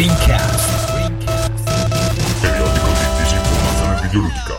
Rincast. Periodico di disinformazione videoludica.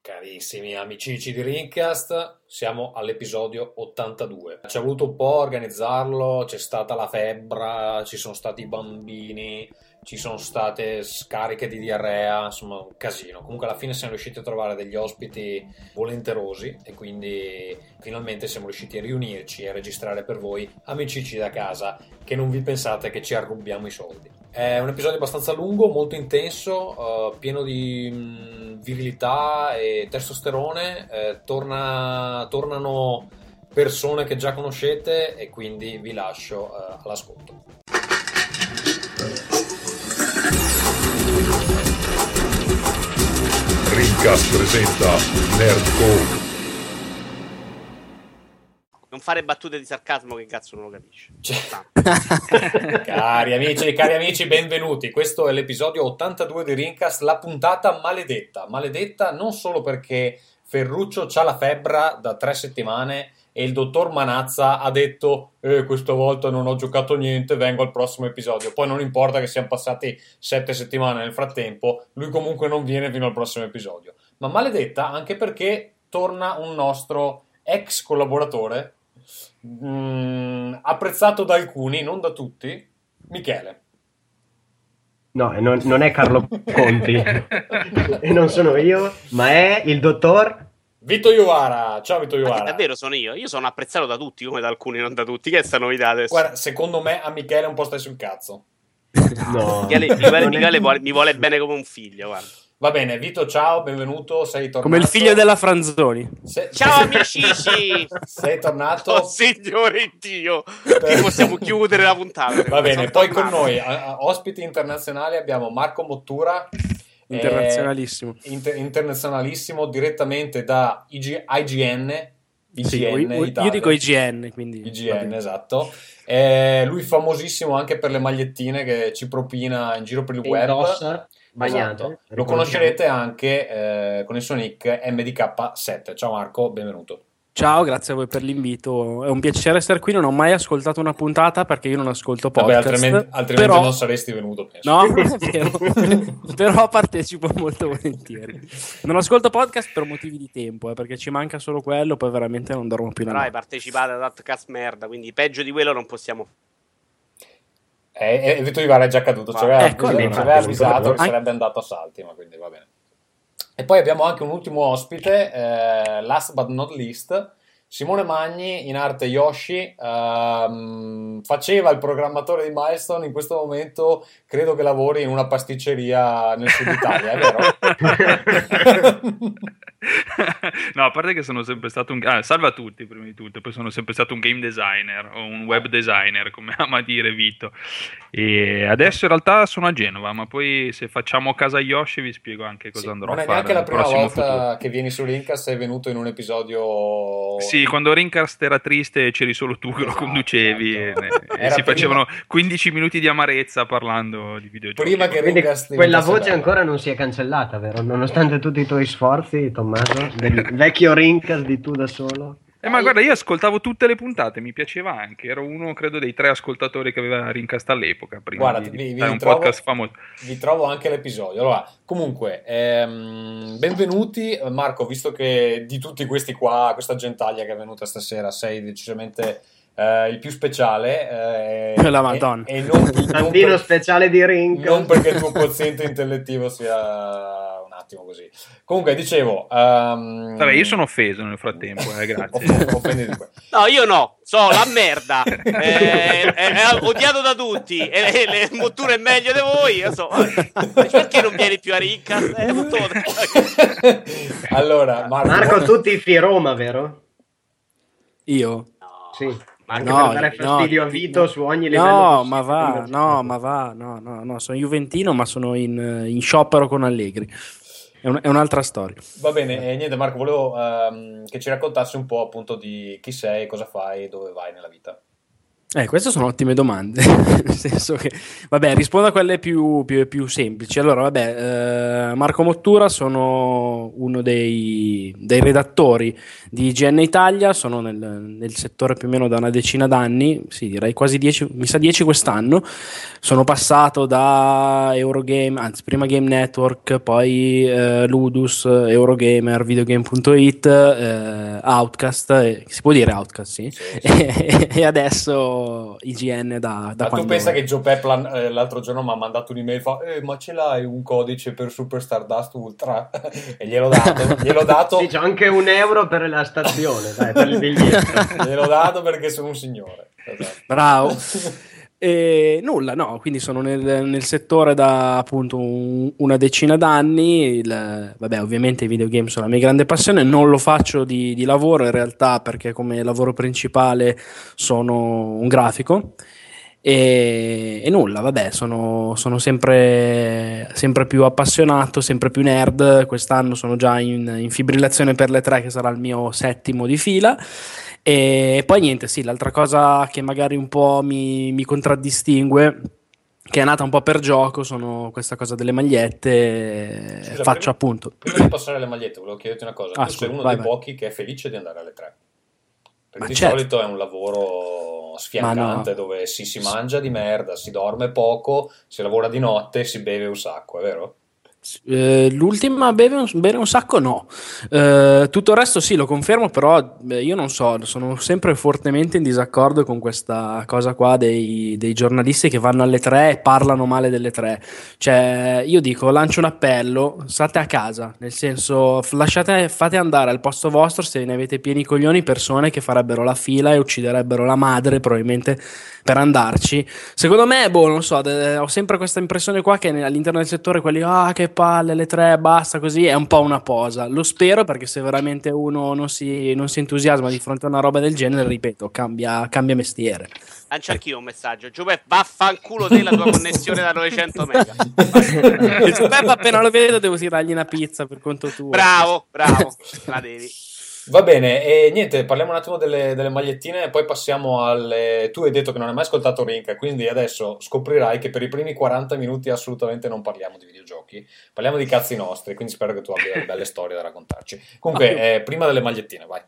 Carissimi amici di Rincast, siamo all'episodio 82. Ci ha voluto un po' organizzarlo, c'è stata la febbre, ci sono stati i bambini, ci sono state scariche di diarrea, insomma un casino. Comunque alla fine siamo riusciti a trovare degli ospiti volenterosi e quindi finalmente siamo riusciti a riunirci e a registrare per voi amici da casa che non vi pensate che ci arrubiamo i soldi. È un episodio abbastanza lungo, molto intenso, eh, pieno di mh, virilità e testosterone. eh, torna- tornano persone che già conoscete e quindi vi lascio eh, all'ascolto. Rincast presenta Nerdcore. Non fare battute di sarcasmo che cazzo non lo capisce. Cioè- cari amici, cari amici, benvenuti. Questo è l'episodio 82 di Rincast, la puntata maledetta. Maledetta non solo perché Ferruccio c'ha la febbre da tre settimane e il dottor Manazza ha detto eh, questa volta non ho giocato niente, vengo al prossimo episodio. Poi non importa che siano passati sette settimane nel frattempo, lui comunque non viene fino al prossimo episodio. Ma maledetta anche perché torna un nostro ex collaboratore, mm, apprezzato da alcuni, non da tutti, Michele. No, e non, non è Carlo Conti e non sono io, ma è il dottor. Vito Iovara, ciao Vito Iovara. davvero sono io? Io sono apprezzato da tutti, come da alcuni, non da tutti. Che è sta novità adesso? Guarda, secondo me a Michele un po' stai sul cazzo. No, Michele, Michele- Michele vuole- mi vuole bene come un figlio, guarda. Va bene, Vito, ciao, benvenuto, sei tornato. Come il figlio della Franzoni. Se- Ciao amici! Sei tornato. Oh signore Dio! Qui possiamo chiudere la puntata. Va bene, poi con tornato. noi, a- a- ospiti internazionali, abbiamo Marco Mottura. Eh, Internazionalissimo. inter- internazionalissimo, direttamente da IG- IGN. IGN Sì, io- io, dico IGN, quindi... IGN, esatto. Eh, lui famosissimo anche per le magliettine che ci propina in giro per il che web. indossa. Esatto. Lo conoscerete anche eh, con il suo nick MDK7. Ciao Marco, benvenuto. Ciao, grazie a voi per l'invito. È un piacere essere qui. Non ho mai ascoltato una puntata perché io non ascolto Vabbè, podcast. altrimenti, altrimenti però... non saresti venuto, penso. No, è vero. però partecipo molto volentieri. Non ascolto podcast per motivi di tempo, eh, perché ci manca solo quello, poi veramente non dormo più Però hai notte. partecipato ad Outcast merda, quindi peggio di quello non possiamo. Eh, eh, Vito Ivar è già caduto, ci Va, aveva, ecco, avvisato che sarebbe andato a salti, ma quindi va bene. E poi abbiamo anche un ultimo ospite, eh, last but not least, Simone Magni, in arte Yoshi, ehm, faceva il programmatore di Milestone, in questo momento credo che lavori in una pasticceria nel sud Italia, è vero? no, a parte che sono sempre stato un... Ah, salve a tutti, prima di tutto. Poi sono sempre stato un game designer o un web designer, come ama dire Vito. E adesso in realtà sono a Genova, ma poi se facciamo casa Yoshi vi spiego anche cosa Sì, andrò non a è fare neanche la prima volta futuro. che vieni su Rincast, sei venuto in un episodio... Sì, quando Rincast era triste c'eri solo tu che lo Esatto, conducevi esatto. e, e si prima- facevano 15 minuti di amarezza parlando di videogiochi. Prima che Rincast quella voce ancora non si è cancellata, vero? Nonostante tutti i tuoi sforzi, Tommaso, del vecchio Rincas di tu da solo. Eh, ma guarda, io ascoltavo tutte le puntate, mi piaceva anche. Ero uno, credo, dei tre ascoltatori che aveva Rincast all'epoca. Prima Guarda, di vi- vi un trovo- podcast famoso. vi trovo anche l'episodio. Allora, comunque, ehm, benvenuti. Marco, visto che di tutti questi qua, questa gentaglia che è venuta stasera, sei decisamente eh, il più speciale. eh, La e- Madonna. E, non, non Tantino per- speciale di Rincas. non perché il tuo quoziente intellettivo sia attimo così. Comunque, dicevo... ehm, Vabbè, io sono offeso nel frattempo, eh, grazie. No, io no, so la merda. Eh, è, è odiato da tutti. E, e le motture è meglio di voi. Io so. Perché non vieni più a Rincast? Eh, allora, Marco, Marco, tu tifi Roma, vero? Io? Sì. Anche No, per dare no, fastidio a no. Vito su ogni livello. No, ma va, no, ma va, no, no, no, sono Juventino, ma sono in, in sciopero con Allegri. È, un- è un'altra storia. Va bene, e niente Marco, volevo ehm, che ci raccontassi un po' appunto di chi sei, cosa fai, dove vai nella vita. Eh, queste sono ottime domande. Nel senso che, vabbè, rispondo a quelle più, più- più semplici. Allora, vabbè, eh, Marco Mottura sono uno dei dei, redattori di IGN Italia, sono nel, nel settore più o meno da una decina d'anni, sì direi quasi 10, mi sa 10 quest'anno, sono passato da Eurogame, anzi prima Game Network, poi eh, Ludus, Eurogamer, Videogame.it, eh, Outcast, eh, si può dire Outcast sì, Sì, sì. e, e IGN da, da Ma tu quando... pensa che Joe Peplan eh, l'altro giorno mi ha mandato un'email fa eh, ma ce l'hai un codice per Super Stardust Ultra? e gliel'ho dato, gliel'ho dato, Sì, c'è anche un euro per la stazione, dai, per il biglietto. gliel'ho dato perché sono un signore. Esatto. Bravo. E nulla, no, quindi sono nel, nel settore da appunto un- una decina d'anni. Il- vabbè, ovviamente i videogame sono la mia grande passione. Non lo faccio di, di lavoro in realtà perché come lavoro principale sono un grafico. E, e nulla, vabbè, sono, sono sempre, sempre più appassionato, sempre più nerd. Quest'anno sono già in, in fibrillazione per le tre, che sarà il mio settimo di fila. E poi niente, sì, l'altra cosa che magari un po' mi, mi contraddistingue, che è nata un po' per gioco, sono questa cosa delle magliette. Scusa, Faccio prima- appunto. Prima di passare alle magliette, volevo chiederti una cosa. Ah, tu scusa, sei uno vai, dei vai. pochi che è felice di andare alle tre. Perché Ma di certo. solito è un lavoro sfiancante no. dove si, si mangia di merda, si dorme poco, si lavora di notte si beve un sacco, è vero? Eh, l'ultima beve un, bere un sacco no. Eh, tutto il resto sì lo confermo però beh, io non so sono sempre fortemente in disaccordo con questa cosa qua dei, dei giornalisti che vanno alle tre e parlano male delle tre. Cioè io dico lancio un appello state a casa nel senso lasciate fate andare al posto vostro se ne avete pieni coglioni persone che farebbero la fila e ucciderebbero la madre probabilmente per andarci. Secondo me, boh, non so, de- ho sempre questa impressione qua che all'interno del settore quelli, ah, che palle, le tre, basta, così, è un po' una posa. Lo spero perché se veramente uno non si, non si entusiasma di fronte a una roba del genere, ripeto, cambia, cambia mestiere. Lancia anch'io un messaggio. Giuseppe, vaffanculo te la tua connessione da 900 mega. Beh, appena lo vedo devo tirargli una pizza per conto tuo. Bravo, bravo. La devi. Va bene, e niente, parliamo un attimo delle, delle magliettine e poi passiamo alle... Tu hai detto che non hai mai ascoltato Rink, quindi adesso scoprirai che per i primi 40 minuti assolutamente non parliamo di videogiochi, parliamo di cazzi nostri, quindi spero che tu abbia delle belle storie da raccontarci. Comunque, eh, prima delle magliettine, vai.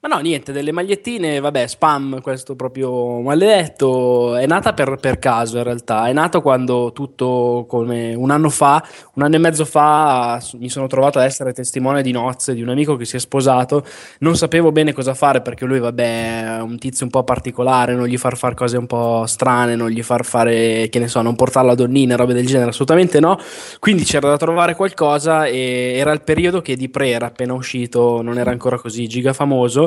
Ma no, niente, delle magliettine, vabbè, spam, questo proprio maledetto, è nata per, per caso in realtà, è nato quando tutto come un anno fa, un anno e mezzo fa, mi sono trovato ad essere testimone di nozze di un amico che si è sposato, non sapevo bene cosa fare perché lui, vabbè, è un tizio un po' particolare, non gli far fare cose un po' strane, non gli far fare, che ne so, non portarla a donnine, robe del genere, assolutamente no, quindi c'era da trovare qualcosa e era il periodo che Di Pre era appena uscito, non era ancora così giga famoso.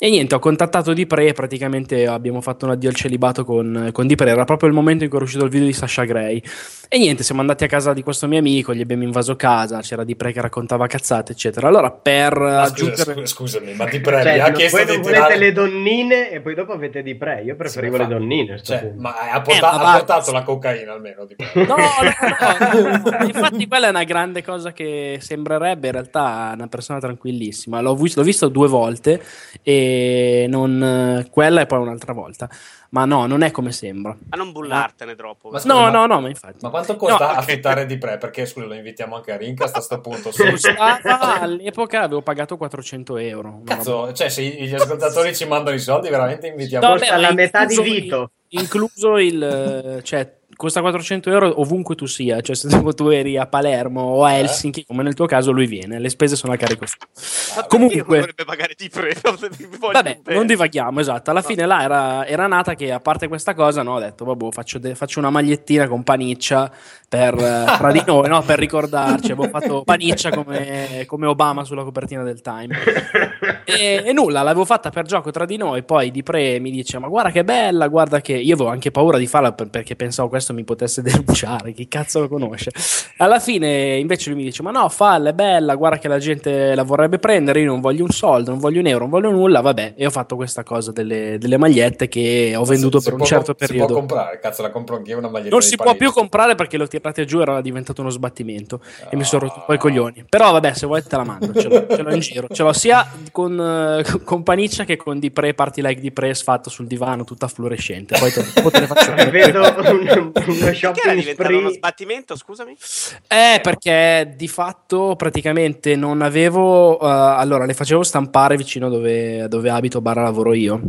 E niente, ho contattato Di Pre, praticamente abbiamo fatto un addio al celibato con, con Di Pre, era proprio il momento in cui è uscito il video di Sasha Gray. E niente, siamo andati a casa di questo mio amico, gli abbiamo invaso casa, c'era Di Pre che raccontava cazzate, eccetera. Allora, per scusa, aggiungere... scu- scusami, ma ti prego, Cioè, mi ha chiesto voi di tirare... le donnine e poi dopo avete di pre. Io preferivo Sì, le donnine. Cioè, ma ha, porta- Eh, ma ha portato la cocaina almeno, ti prego. No, no, no, infatti quella è una grande cosa che sembrerebbe in realtà una persona tranquillissima. L'ho, vis- l'ho visto due volte e non quella e poi un'altra volta. Ma no, non è come sembra. Ma non bullartene troppo. Ma scusa, No, ma- no, no, ma infatti. Ma quanto costa No, ok. affittare di pre? Perché scusa, lo invitiamo anche a Rincast a sto punto. Sì. Costava all'epoca avevo pagato 400 euro. Cazzo, cioè se gli ascoltatori ci mandano i soldi, veramente invitiamo. No, beh, la metà di incluso- Vito. Incluso il... eh, cioè, costa 400 euro ovunque tu sia. Cioè, se tu- eri a Palermo o a Eh. Helsinki, come nel tuo caso, lui viene. Le spese sono a carico suo. Comunque- dovrebbe pagare di pre. Vi voglio Vabbè, non divaghiamo, esatto. Alla fine là era, era nata che a parte questa cosa, no, ho detto, vabbè, faccio, de- faccio una magliettina con paniccia per, eh, tra di noi, no, per ricordarci. Avevo fatto paniccia come, come Obama sulla copertina del Time. E, e nulla, l'avevo fatta per gioco tra di noi. Poi Di Pre mi dice: Ma guarda che bella, guarda che. Io avevo anche paura di farla per- perché pensavo questo mi potesse denunciare. Chi cazzo lo conosce? Alla fine, invece, lui mi dice: Ma no, falla, è bella, guarda che la gente la vorrebbe prendere. Io non voglio un soldo, non voglio un euro, non voglio nulla. Vabbè, e ho fatto questa cosa delle, delle magliette che ho venduto Si- per si un può- certo Si periodo. può comprare, cazzo, la compro anch'io una maglietta Non si può Parigi. più comprare perché l'ho tirate giù, era diventato uno sbattimento e mi sono rotto un po' Ah. i coglioni. Però vabbè, se vuoi te la mando, ce l'ho, ce l'ho in giro. Ce l'ho sia con, eh, con Paniccia che con Di Pre, party like Di Pre sfatto sul divano, tutta fluorescente. Poi te, poi te ne faccio. Vedo un, Perché era diventato uno sbattimento, scusami? Eh, perché di fatto praticamente non avevo. eh, allora, le facevo stampare vicino dove, dove abito, barra lavoro io.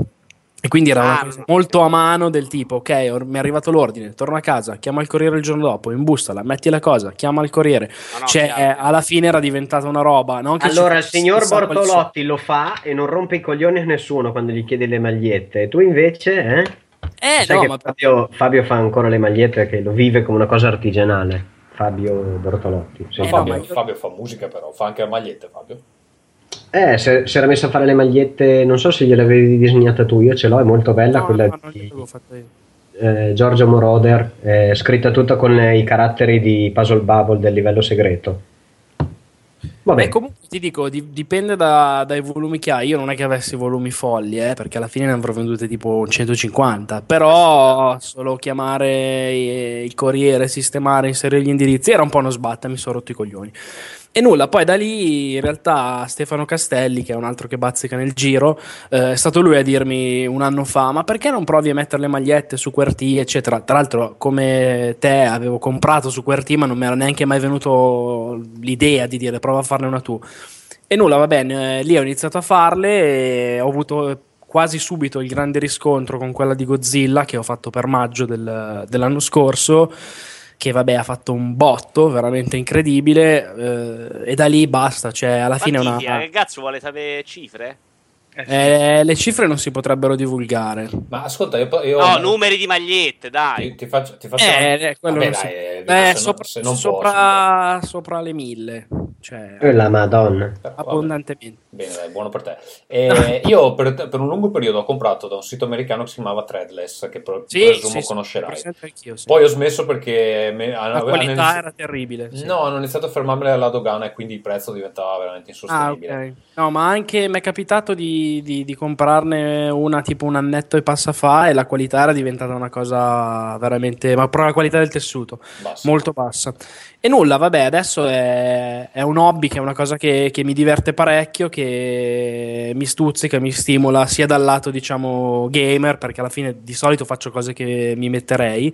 E quindi era una Ah, cosa no. molto a mano del tipo, ok, or- mi è arrivato l'ordine, torno a casa, chiamo il corriere il giorno dopo, imbustala, metti la cosa, chiama il corriere. No, no, cioè, eh, alla fine era diventata una roba. Non che ci Allora, il signor quali Bortolotti lo fa e non rompe i coglioni a nessuno quando gli chiede le magliette. Tu invece, eh? Eh, Sai no, che ma Fabio, Fabio fa ancora le magliette che lo vive come una cosa artigianale. Fabio Bortolotti. sì. Eh, no, Fabio, ma io- Fabio fa musica però, fa anche le magliette Fabio. Eh, se- si era messo a fare le magliette, non so se gliel'avevi disegnata tu, io ce l'ho, è molto bella no, quella no, di eh, Giorgio Moroder, eh, scritta tutta con i caratteri di Puzzle Bubble del livello segreto. Vabbè, Beh, comunque ti dico, di- dipende da- dai volumi che hai. Io non è che avessi volumi folli, eh, perché alla fine ne avrò vendute tipo 150. Però solo chiamare il corriere, sistemare, inserire gli indirizzi era un po' uno sbatta, mi sono rotto i coglioni. E nulla, poi da lì in realtà Stefano Castelli, che è un altro che bazzica nel giro, eh, è stato lui a dirmi un anno fa: Ma perché non provi a mettere le magliette su QWERTY, eccetera? Tra l'altro, come te avevo comprato su QWERTY, ma non mi era neanche mai venuto l'idea di dire prova a farne una tu. E nulla, va bene, eh, lì ho iniziato a farle e ho avuto quasi subito il grande riscontro con quella di Godzilla che ho fatto per maggio del- dell'anno scorso che vabbè ha fatto un botto veramente incredibile eh, e da lì basta, cioè alla fine è una... Quanti- Che cazzo vuole sapere cifre? Eh. Eh, le cifre non si potrebbero divulgare. Ma ascolta, io, io No, numeri di magliette, dai. ti, ti faccio, ti faccio Eh, eh, quello Vabbè, non si- dai, eh, Eh, sopra, non, non sopra, sopra le mille, cioè la Madonna. abbondantemente. Bene, dai, buono per te. Eh, io per, per un lungo periodo ho comprato da un sito americano che si chiamava Threadless, che pro- Sì, presumo sì, conoscerai. sì. Poi ho smesso perché me- hanno, la hanno qualità inizi- era terribile. No, hanno iniziato a fermarmela alla dogana e quindi il prezzo diventava veramente Ah, insostenibile. ok. No, ma anche mi è capitato di, di- di comprarne una tipo un annetto e passa fa e la qualità era diventata una cosa veramente. Ma proprio la qualità del tessuto, Basta. molto bassa. E nulla, vabbè, adesso è, è un hobby che è una cosa che, che mi diverte parecchio, che mi stuzzica, mi stimola sia dal lato, diciamo, gamer, perché alla fine di solito faccio cose che mi metterei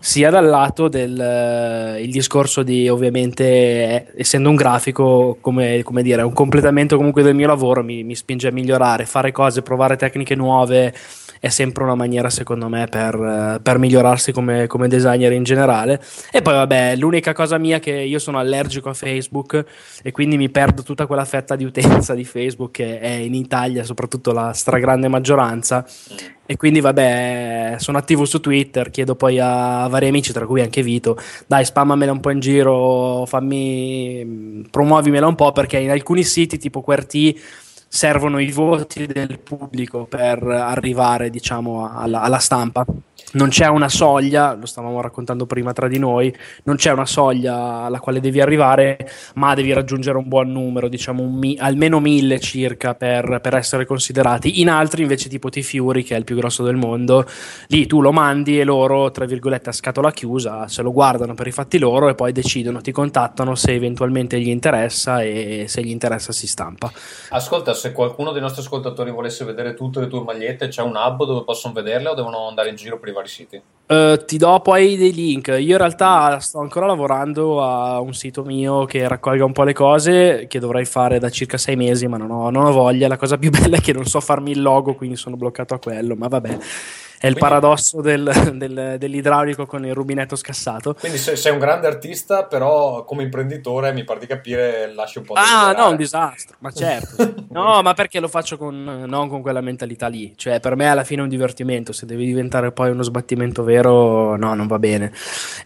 sia dal lato del eh, discorso di ovviamente eh, essendo un grafico come, come dire un completamento comunque del mio lavoro mi, mi spinge a migliorare fare cose provare tecniche nuove è sempre una maniera secondo me per, eh, per migliorarsi come, come designer in generale. E poi vabbè l'unica cosa mia è che io sono allergico a Facebook e quindi mi perdo tutta quella fetta di utenza di Facebook che è in Italia soprattutto la stragrande maggioranza. E quindi vabbè, sono attivo su Twitter, chiedo poi a vari amici, tra cui anche Vito, dai spammamela un po' in giro, fammi, promuovimela un po' perché in alcuni siti tipo QWERTY servono i voti del pubblico per arrivare diciamo alla, alla stampa. Non c'è una soglia, lo stavamo raccontando prima tra di noi, non c'è una soglia alla quale devi arrivare, ma devi raggiungere un buon numero, diciamo mi- almeno mille circa per, per essere considerati. In altri invece tipo T-Fury, che è il più grosso del mondo, lì tu lo mandi e loro, tra virgolette, a scatola chiusa, se lo guardano per i fatti loro e poi decidono, ti contattano se eventualmente gli interessa e se gli interessa si stampa. Ascolta, se qualcuno dei nostri ascoltatori volesse vedere tutte le tue magliette, c'è un hub dove possono vederle o devono andare in giro i vari siti? Eh, ti do poi dei link. Io in realtà sto ancora lavorando a un sito mio che raccolga un po' le cose che dovrei fare da circa sei mesi, ma non ho, non ho voglia. La cosa più bella è che non so farmi il logo, quindi sono bloccato a quello. Ma vabbè, è il Quindi- paradosso del- del- dell'idraulico con il rubinetto scassato. Quindi se- sei un grande artista, però come imprenditore mi pare di capire lasci un po' Ah, desiderare. no, un disastro, ma certo. No, ma perché lo faccio con, non con quella mentalità lì? Cioè, per me alla fine è un divertimento. Se deve diventare poi uno sbattimento vero, no, non va bene.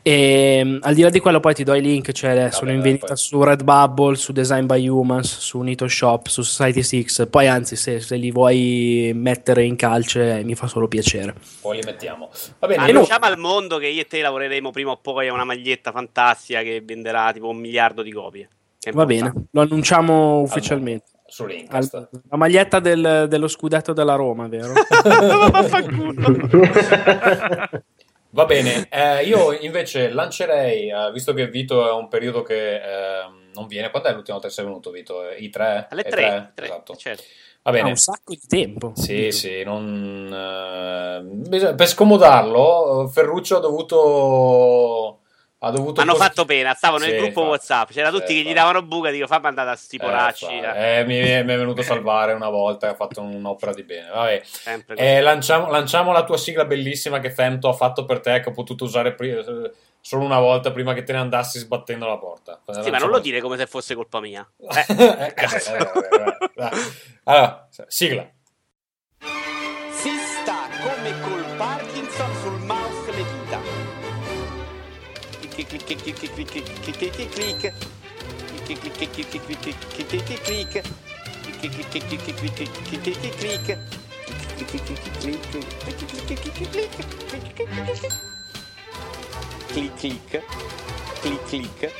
E al di là di quello, poi ti do i link. Cioè, sono in vendita poi. su Redbubble, su Design by Humans, su Nito Shop, su Society 6. Poi, anzi, se, se li vuoi mettere in calce, mi fa solo piacere. Poi li mettiamo. Va bene, Annunciamo al mondo che io e te lavoreremo prima o poi a una maglietta fantastica che venderà tipo un miliardo di copie. Va bene, lo annunciamo ufficialmente. su Al- la maglietta del- dello scudetto della Roma, vero? Va bene, eh, io invece lancerei, eh, visto che Vito è un periodo che ehm, non viene. Quando è l'ultima volta che sei venuto, Vito? I 3? Alle 3, Esatto. certo. Va Ha bene. un sacco di tempo. Sì, sì, non, eh, per scomodarlo, eh, Ferruccio ha dovuto. Ha dovuto Hanno post- fatto pena, stavano nel Sì, gruppo infatti. WhatsApp, c'era Sì, tutti che gli davano buca, dico fammi andare a sti Eh, poracci. fa- eh, eh, mi, mi è venuto a salvare una volta ha fatto un'opera di bene. Vabbè. Eh, lanciamo, lanciamo la tua sigla bellissima che Femto ha fatto per te, che ho potuto usare pri- eh, solo una volta prima che te ne andassi sbattendo la porta. Sì, ma non lo dire come se fosse colpa mia. Eh, eh, eh, eh, eh, allora, sigla. Si sta come col Parkinson sul mouse le dita. Clic clic clic clic clic clic clic clic clic clic. Clic clic clic clic clic clic, clic clic,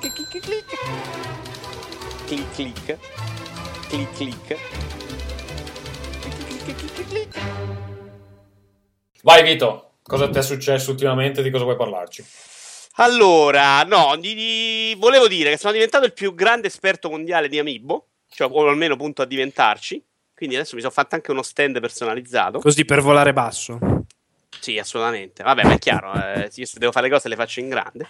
clic clic clic clic, clic clic, clic clic. Vai Vito, cosa ti è successo ultimamente, di cosa vuoi parlarci? Allora, no, di, di, volevo dire che sono diventato il più grande esperto mondiale di Amiibo, cioè, o almeno punto a diventarci. Quindi adesso mi sono fatto anche uno stand personalizzato. Così per volare basso. Sì, assolutamente. Vabbè, ma è chiaro, eh, io se devo fare le cose le faccio in grande.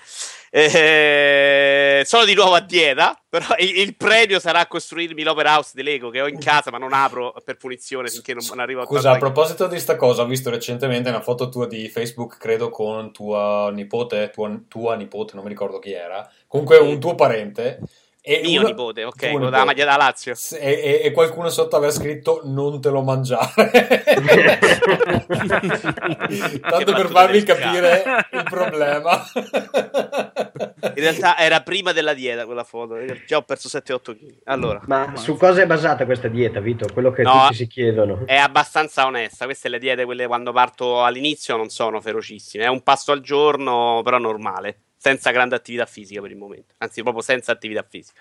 Eh, sono di nuovo a dieta, però il, il premio sarà costruirmi l'Opera House di Lego che ho in casa, ma non apro per punizione finché non, non arrivo a Scusa, a 80 proposito di sta cosa, ho visto recentemente una foto tua di Facebook, credo con tua nipote, tua, tua nipote, non mi ricordo chi era, comunque un tuo parente. E Mio una- nipote, ok, quello della maglia da Lazio. E, e- e qualcuno sotto aveva scritto non te lo mangiare tanto per farvi capire il problema In realtà era prima della dieta quella foto, già ho perso 7-8 kg. Allora, Ma su cosa è basata questa dieta, Vito? Quello che No. tutti si chiedono. è abbastanza onesta. Queste le diete, quelle quando parto all'inizio, non sono ferocissime. È un pasto al giorno, però normale, senza grande attività fisica per il momento. Anzi, proprio senza attività fisica.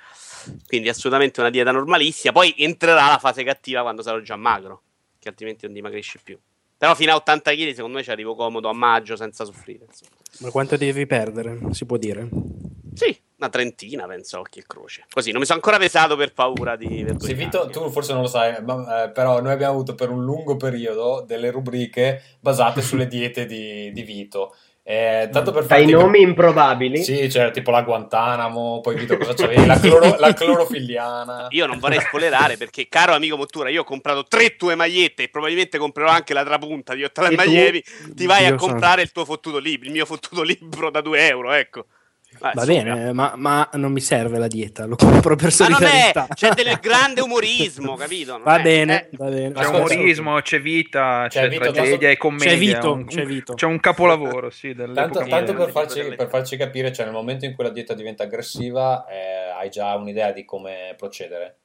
Quindi assolutamente una dieta normalissima. Poi entrerà la fase cattiva quando sarò già magro, che altrimenti non dimagrisci più. Però fino a 80 kg secondo me ci arrivo comodo a maggio senza soffrire. insomma. Ma quanto devi perdere? Si può dire. Sì, una trentina penso, occhi e croce. Così, non mi sono ancora pesato per paura di Sì. Vito, tu forse non lo sai, ma, eh, però noi abbiamo avuto per un lungo periodo delle rubriche basate sulle diete di, di Vito. Eh, tanto per Dai nomi improbabili. Sì, c'era tipo la Guantanamo, poi Vito cosa c'avevi? La, cloro- la clorofiliana. Io non vorrei spoilerare perché, caro amico Mottura, io ho comprato tre tue magliette e probabilmente comprerò anche la trapunta di Ottala tu? Maglievi. Ti vai Io a comprare il tuo fottuto libro, il mio fottuto libro da 2 euro, ecco. Vai, Va bene, ma, ma non mi serve la dieta, lo compro per Ma solidarietà. c'è del grande umorismo, capito? Non Va è- bene, eh, va bene. C'è umorismo, c'è vita, C'è c'è, tragedia e commedia. C'è Vito, un- c'è Vito. c'è un capolavoro, sì, Tanto, tanto per, farci, per farci capire, cioè nel momento in cui la dieta diventa aggressiva, eh, hai già un'idea di come procedere.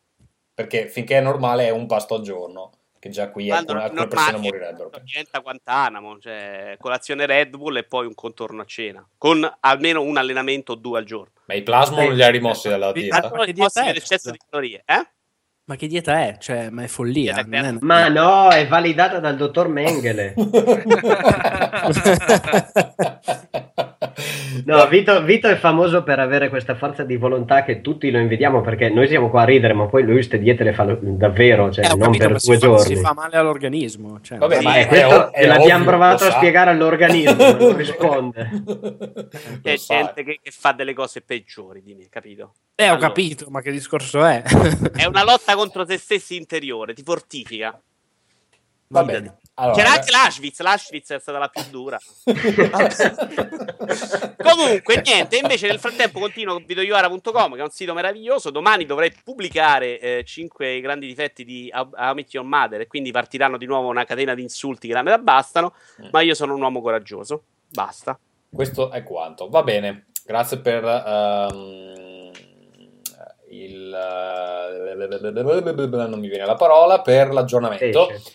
Perché finché è normale è un pasto al giorno, che già qui quando alcune, alcune persone morirebbero. Diventa Guantanamo, cioè colazione Red Bull e poi un contorno a cena, con almeno un allenamento o due al giorno. Ma i plasma non li hai rimossi dalla dieta? Che dieta Mossi è, dell'eccesso scusa? di calorie, eh? Ma che dieta è? Cioè, ma è follia. È- Ma no, è validata dal dottor Mengele. No, Vito, Vito è famoso per avere questa forza di volontà che tutti lo invidiamo perché noi siamo qua a ridere, ma poi lui queste diete le fa davvero, cioè Eh, non capito, per ma due si fa, giorni. si fa male all'organismo. Cioè, Vabbè, ma- ma è- questo è l'abbiamo ovvio, provato a sa. spiegare all'organismo, non risponde. C'è gente che, che fa delle cose peggiori di me, capito? Eh, ho Allora. capito, ma che discorso è? È una lotta contro se stessi interiore, ti fortifica. Va bene. Allora, C'era anche l'Auschwitz, l'Auschwitz è stata la più dura. Comunque, niente, invece nel frattempo continuo con videoiora.com, che è un sito meraviglioso. Domani dovrei pubblicare 5 grandi difetti di Met Your Mother e quindi partiranno di nuovo una catena di insulti che la metà bastano, Mm. ma io sono un uomo coraggioso. Basta. Questo è quanto. Va bene, grazie per ehm, il... eh, non mi viene la parola, per l'aggiornamento. Esce.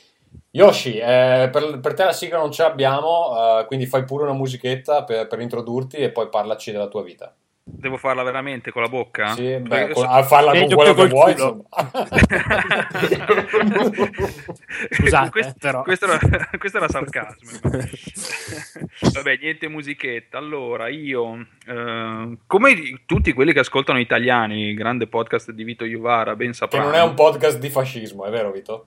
Yoshi, eh, per, per te la sigla non ce l'abbiamo, eh, quindi fai pure una musichetta per, per introdurti e poi parlaci della tua vita. Devo farla veramente con la bocca? Sì, beh, con- a farla con quello che che vuoi. Scusate, questo, però. questo era, questo era sarcasmo. Vabbè, niente musichetta. Allora, io, eh, come tutti quelli che ascoltano italiani, il grande podcast di Vito Iuvara, ben che sapranno. non è un podcast di fascismo, è vero, Vito?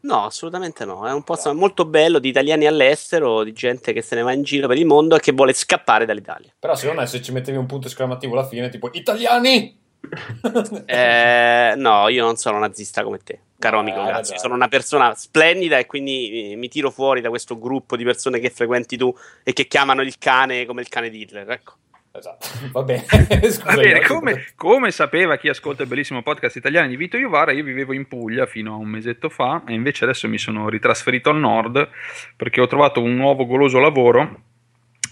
No, assolutamente no. È un posto molto bello di italiani all'estero, di gente che se ne va in giro per il mondo e che vuole scappare dall'Italia. Però secondo me se ci mettevi un punto esclamativo alla fine, tipo italiani! Eh, no, io non sono nazista come te, caro Eh, amico. hai Grazie. Sono una persona splendida e quindi eh, mi tiro fuori da questo gruppo di persone che frequenti tu e che chiamano il cane come il cane di Hitler. Ecco. Esatto, va bene. Scusa, Va bene, come, come sapeva chi ascolta il bellissimo podcast italiano di Vito Iovara, io vivevo in Puglia fino a un mesetto fa e invece adesso mi sono ritrasferito al nord perché ho trovato un nuovo goloso lavoro,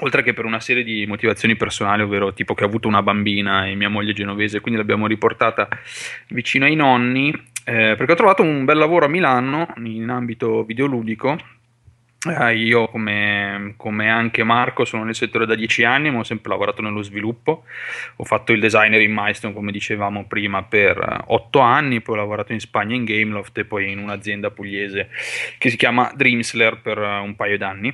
oltre che per una serie di motivazioni personali, ovvero tipo che ho avuto una bambina e mia moglie è genovese, quindi l'abbiamo riportata vicino ai nonni, eh, perché ho trovato un bel lavoro a Milano in ambito videoludico. Eh, io, come, come anche Marco, sono nel settore da dieci anni, ma ho sempre lavorato nello sviluppo. Ho fatto il designer in Milestone, come dicevamo prima, per eh, otto anni, poi ho lavorato in Spagna in Gameloft e poi in un'azienda pugliese che si chiama Dreamsler per eh, un paio d'anni.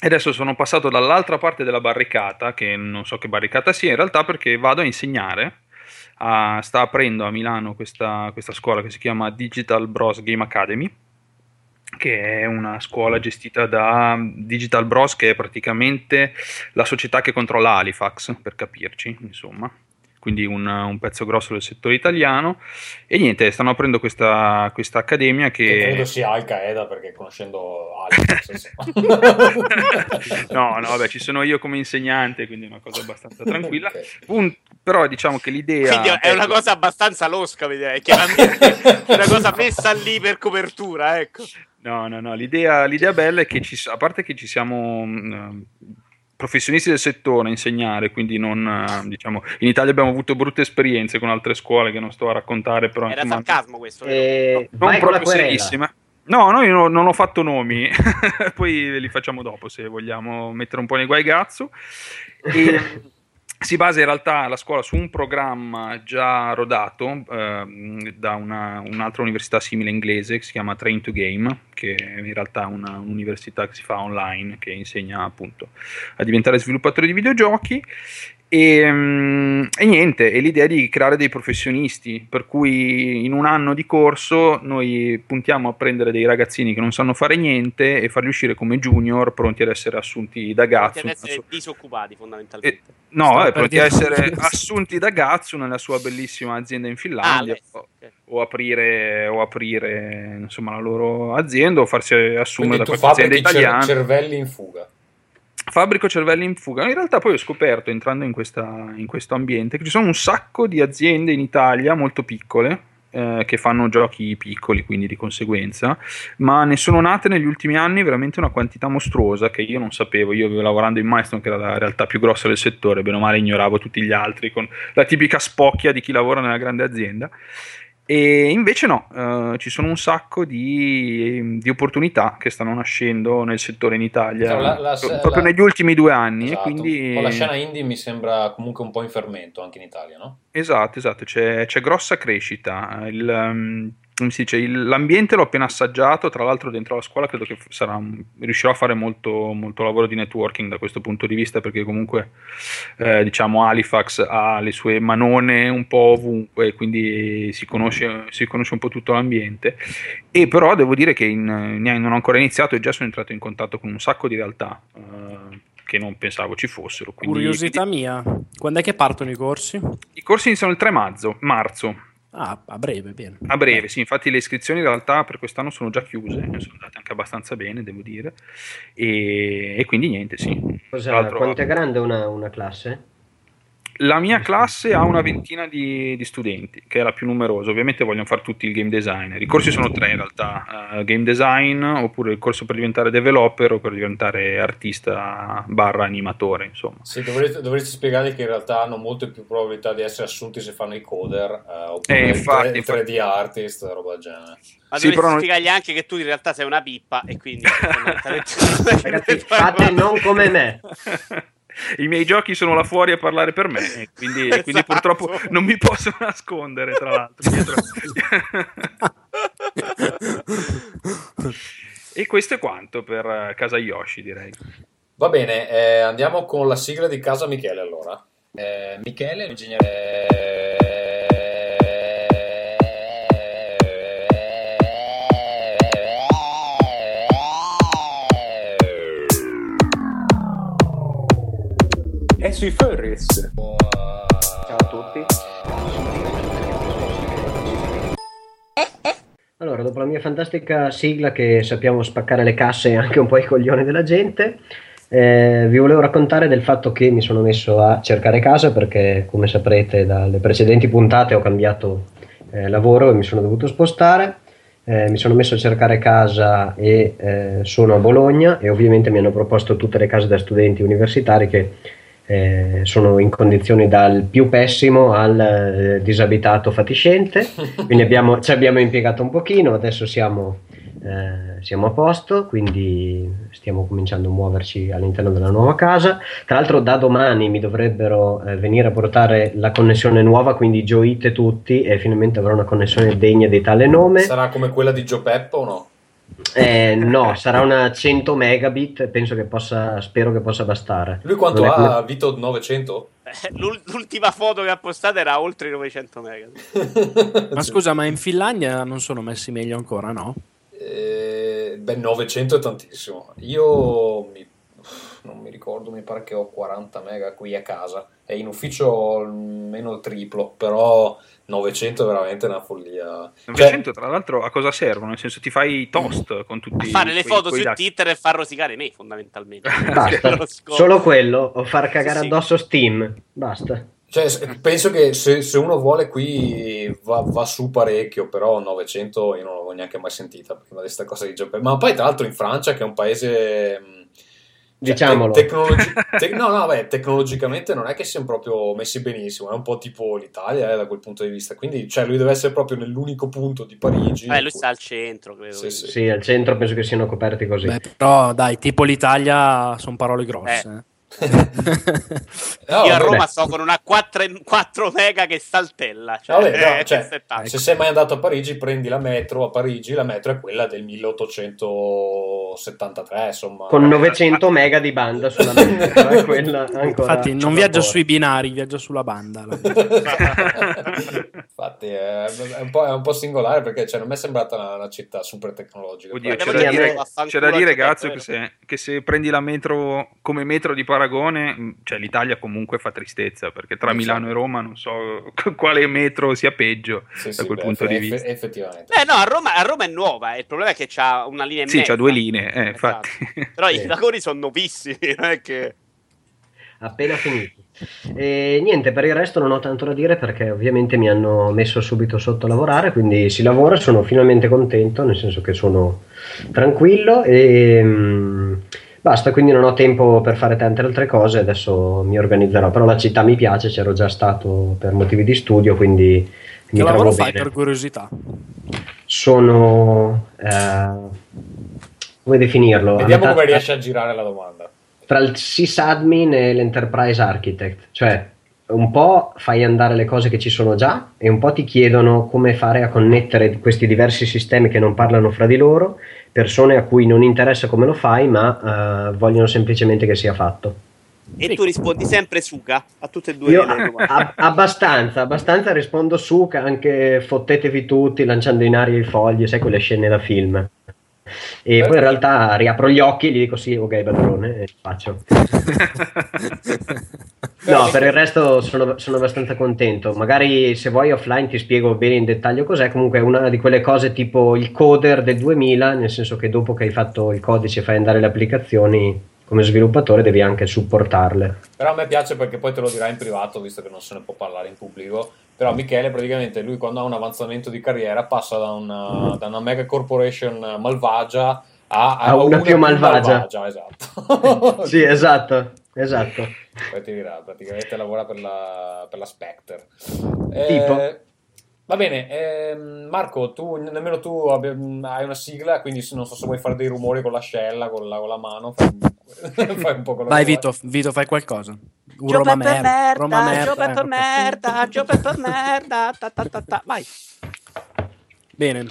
E adesso sono passato dall'altra parte della barricata, che non so che barricata sia in realtà, perché vado a insegnare. a- sta aprendo a Milano questa, questa scuola che si chiama Digital Bros Game Academy che è una scuola gestita da Digital Bros, che è praticamente la società che controlla Halifax, per capirci, insomma. Quindi un, un pezzo grosso del settore italiano. E niente, stanno aprendo questa, questa accademia Che che... credo sia Al Qaeda perché conoscendo Alex no, no, vabbè, ci sono io come insegnante, quindi è una cosa abbastanza tranquilla. Un- però diciamo che l'idea... Quindi è una cosa abbastanza losca, vedrai. Chiaramente è una cosa messa lì per copertura, ecco. No, no, no, l'idea, l'idea bella è che ci, a parte che ci siamo mh, professionisti del settore a insegnare, quindi non, eh, diciamo, in Italia abbiamo avuto brutte esperienze con altre scuole che non sto a raccontare, però Era insomma, sarcasmo questo. non Eh, con la proprio querela. serissime. No, noi no- non ho fatto nomi, poi li facciamo dopo se vogliamo mettere un po' nei guai gazzo. E si basa in realtà la scuola su un programma già rodato ehm, da una- un'altra università simile inglese che si chiama Train to Game, che è in realtà una- un'università che si fa online che insegna appunto a diventare sviluppatori di videogiochi. E, mm, e niente, è l'idea di creare dei professionisti, per cui in un anno di corso noi puntiamo a prendere dei ragazzini che non sanno fare niente e farli uscire come junior pronti ad essere assunti da Pronti Gazzu. ad essere disoccupati, fondamentalmente. Eh, No, per pronti a dire- essere assunti da Gazzu nella sua bellissima azienda in Ah, Finlandia all'estero, o, ok. o aprire, o aprire insomma, la loro azienda o farsi assumere Quindi da qualche azienda italiana. cervelli in fuga. Fabbrico cervelli in fuga. In realtà poi ho scoperto, entrando in, questa- in questo ambiente, che ci sono un sacco di aziende in Italia molto piccole eh, che fanno giochi piccoli, quindi di conseguenza, ma ne sono nate negli ultimi anni veramente una quantità mostruosa che io non sapevo. Io lavorando in Milestone, che era la realtà più grossa del settore, bene o male ignoravo tutti gli altri con la tipica spocchia di chi lavora nella grande azienda. E invece no, eh, ci sono un sacco di, di opportunità che stanno nascendo nel settore in Italia la- la- pro- proprio la- negli ultimi due anni. Esatto. E quindi... La scena indie mi sembra comunque un po' in fermento anche in Italia, no? Esatto, esatto, c'è, c'è grossa crescita. Il, um, come si dice, il- l'ambiente l'ho appena assaggiato, tra l'altro dentro la scuola credo che sarà, riuscirò a fare molto, molto lavoro di networking da questo punto di vista perché comunque eh, diciamo Halifax ha le sue manone un po' ovunque, quindi si conosce, si conosce un po' tutto l'ambiente. E però devo dire che in- non ho ancora iniziato e già sono entrato in contatto con un sacco di realtà. eh, che non pensavo ci fossero. Quindi, Curiosità mia, quando è che partono i corsi? I corsi iniziano il 3 marzo, marzo. Ah, a breve, bene. A breve, sì, infatti le iscrizioni in realtà per quest'anno sono già chiuse, sono andate anche abbastanza bene, devo dire, e, e quindi niente, sì. L'altro- quanto è grande una, una classe? La mia classe ha una ventina di, di studenti, che è la più numerosa, ovviamente vogliono fare tutti il game designer, i corsi sono tre in realtà, eh, game design, oppure il corso per diventare developer o per diventare artista barra animatore, insomma. Sì, dovresti, dovresti spiegare che in realtà hanno molte più probabilità di essere assunti se fanno i coder eh, oppure Eh, il infatti, 3- il 3D artist, roba del genere. Ma Sì, dovresti però non- spiegargli anche che tu in realtà sei una pippa e quindi... Ragazzi, fate non come me. I miei giochi sono là fuori a parlare per me, e quindi, quindi Esatto. purtroppo non mi posso nascondere, tra l'altro. e questo è quanto per eh, Casa Yoshi, direi. Va bene, eh, andiamo con la sigla di casa Michele allora. Eh, Michele, l'ingegnere... E sui furries. Ciao a tutti. Allora, dopo la mia fantastica sigla che sappiamo spaccare le casse e anche un po' i coglioni della gente, eh, vi volevo raccontare del fatto che mi sono messo a cercare casa perché, come saprete, dalle precedenti puntate ho cambiato eh, lavoro e mi sono dovuto spostare. Eh, mi sono messo a cercare casa e eh, sono a Bologna e ovviamente mi hanno proposto tutte le case da studenti universitari che eh, sono in condizioni dal più pessimo al eh, disabitato fatiscente, quindi abbiamo, ci abbiamo impiegato un pochino, adesso siamo, eh, siamo a posto, quindi stiamo cominciando a muoverci all'interno della nuova casa. Tra l'altro da domani mi dovrebbero eh, venire a portare la connessione nuova, quindi gioite tutti e finalmente avrò una connessione degna di tale nome. Sarà come quella di Joe Peppo o no? Eh, no, sarà una 100 megabit, penso che possa, spero che possa bastare. Lui quanto Non è come- ha? Vito 900? Eh, l'ul- L'ultima foto che ha postato era oltre i 900 mega. Ma scusa, ma in Finlandia non sono messi meglio ancora, no? Eh, beh, 900 è tantissimo. Io mi- non mi ricordo, mi pare che ho 40 mega qui a casa e in ufficio ho almeno il triplo, però 900 è veramente una follia. Cioè, 900, tra l'altro, a cosa servono? Nel senso, ti fai i toast con tutti A fare le quei- foto quei su dati. Twitter e far rosicare me, fondamentalmente. Basta, scopo. solo quello, o far cagare Sì, sì. addosso Steam, basta. cioè, penso che se, se uno vuole qui va, va su parecchio, però 900 io non l'avevo neanche mai sentita prima di questa cosa di Peppo. Ma poi tra l'altro in Francia, che è un paese... cioè, Diciamolo. te- tecnologi- te- no, no, beh, tecnologicamente non è che siano proprio messi benissimo, è un po' tipo l'Italia eh, da quel punto di vista. Quindi, cioè, lui deve essere proprio nell'unico punto di Parigi. Eh, lui sta al centro, credo. Sì, sì. Sì, al centro penso che siano coperti così. Beh, però dai, tipo l'Italia sono parole grosse. eh. No, Io a vabbè, Roma sto con una 4, 4 mega che saltella. Cioè, Vabbè, no, eh, cioè, è. Se sei mai andato a Parigi, prendi la metro. A Parigi la metro è quella del 1873, insomma. Con 900 mega di banda sulla metro, eh, quella ancora Infatti, non da viaggia fuori. sui binari, viaggia sulla banda. Infatti è, è un po', è un po' singolare perché cioè, non mi è sembrata una, una città super tecnologica. Oddio, c'è da dire, c'è da dire, Gazzo, che se, che se prendi la metro come metro di paragone, mh, cioè l'Italia comunque fa tristezza, perché tra Sì. Milano e Roma non so quale metro sia peggio Sì, da sì, quel beh, punto di eff- vista. Effettivamente. Eh no, a Roma, a Roma è nuova, eh, il problema è che c'ha una linea e Sì, mezza. c'ha due linee, eh, Esatto. infatti. Però Sì. i vagoni sono nuovissimi, non è che... appena finiti. E niente, per il resto non ho tanto da dire perché ovviamente mi hanno messo subito sotto a lavorare, quindi si lavora, sono finalmente contento, nel senso che sono tranquillo e mm, basta, quindi non ho tempo per fare tante altre cose, adesso mi organizzerò, però la città mi piace, c'ero già stato per motivi di studio, quindi Che mi lavoro trovo fai bene. per curiosità? Sono... eh, come definirlo? Vediamo come riesce a girare la domanda. tra il sysadmin e l'enterprise architect, cioè un po' fai andare le cose che ci sono già e un po' ti chiedono come fare a connettere questi diversi sistemi che non parlano fra di loro, persone a cui non interessa come lo fai, ma eh, vogliono semplicemente che sia fatto. E tu rispondi sempre Suga a tutte e due Io le domande. a- abbastanza, abbastanza rispondo su, che anche fottetevi tutti lanciando in aria i fogli, sai quelle scene da film. E poi in realtà riapro gli occhi e gli dico sì, ok, padrone, e faccio. No, per il resto sono, sono abbastanza contento. Magari se vuoi offline ti spiego bene in dettaglio cos'è. Comunque è una di quelle cose tipo il coder del 2000, nel senso che dopo che hai fatto il codice e fai andare le applicazioni, come sviluppatore devi anche supportarle. Però a me piace perché poi te lo dirà in privato, visto che non se ne può parlare in pubblico. Però Michele praticamente lui quando ha un avanzamento di carriera passa da una, da una mega corporation malvagia a, A una più malvagia. esatto. Sì, esatto, esatto. Poi ti dirà, praticamente lavora per la, per la Spectre. Tipo? Eh, va bene, ehm, Marco, tu, nemmeno tu hai una sigla, quindi non so se vuoi fare dei rumori con l'ascella, con la, con la mano. fai- fai un po' quello Vai vuoi. Vito, Vito, fai qualcosa. Un Gio Roma Peppe merda, Roma merda, Gio merda, Peppe ecco. merda, Gio Peppe merda, ta ta ta ta. Vai. Bene.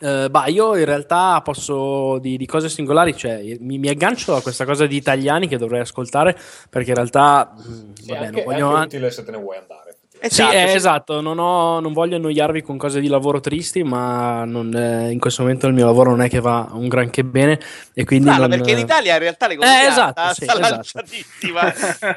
Eh, bah, io in realtà posso di, di cose singolari, cioè mi, mi aggancio a questa cosa di italiani che dovrei ascoltare perché in realtà mh, Sì, vabbè, anche, non voglio anche an- utile se te ne vuoi andare. Effettivamente. Sì, Esatto, eh, sì. esatto, non, ho- non voglio annoiarvi con cose di lavoro tristi, ma non- eh, in questo momento il mio lavoro non è che va un granché bene e quindi Strano, non, perché in Italia in realtà l'economia Eh, esatto, sì, esatto. lanciatissima.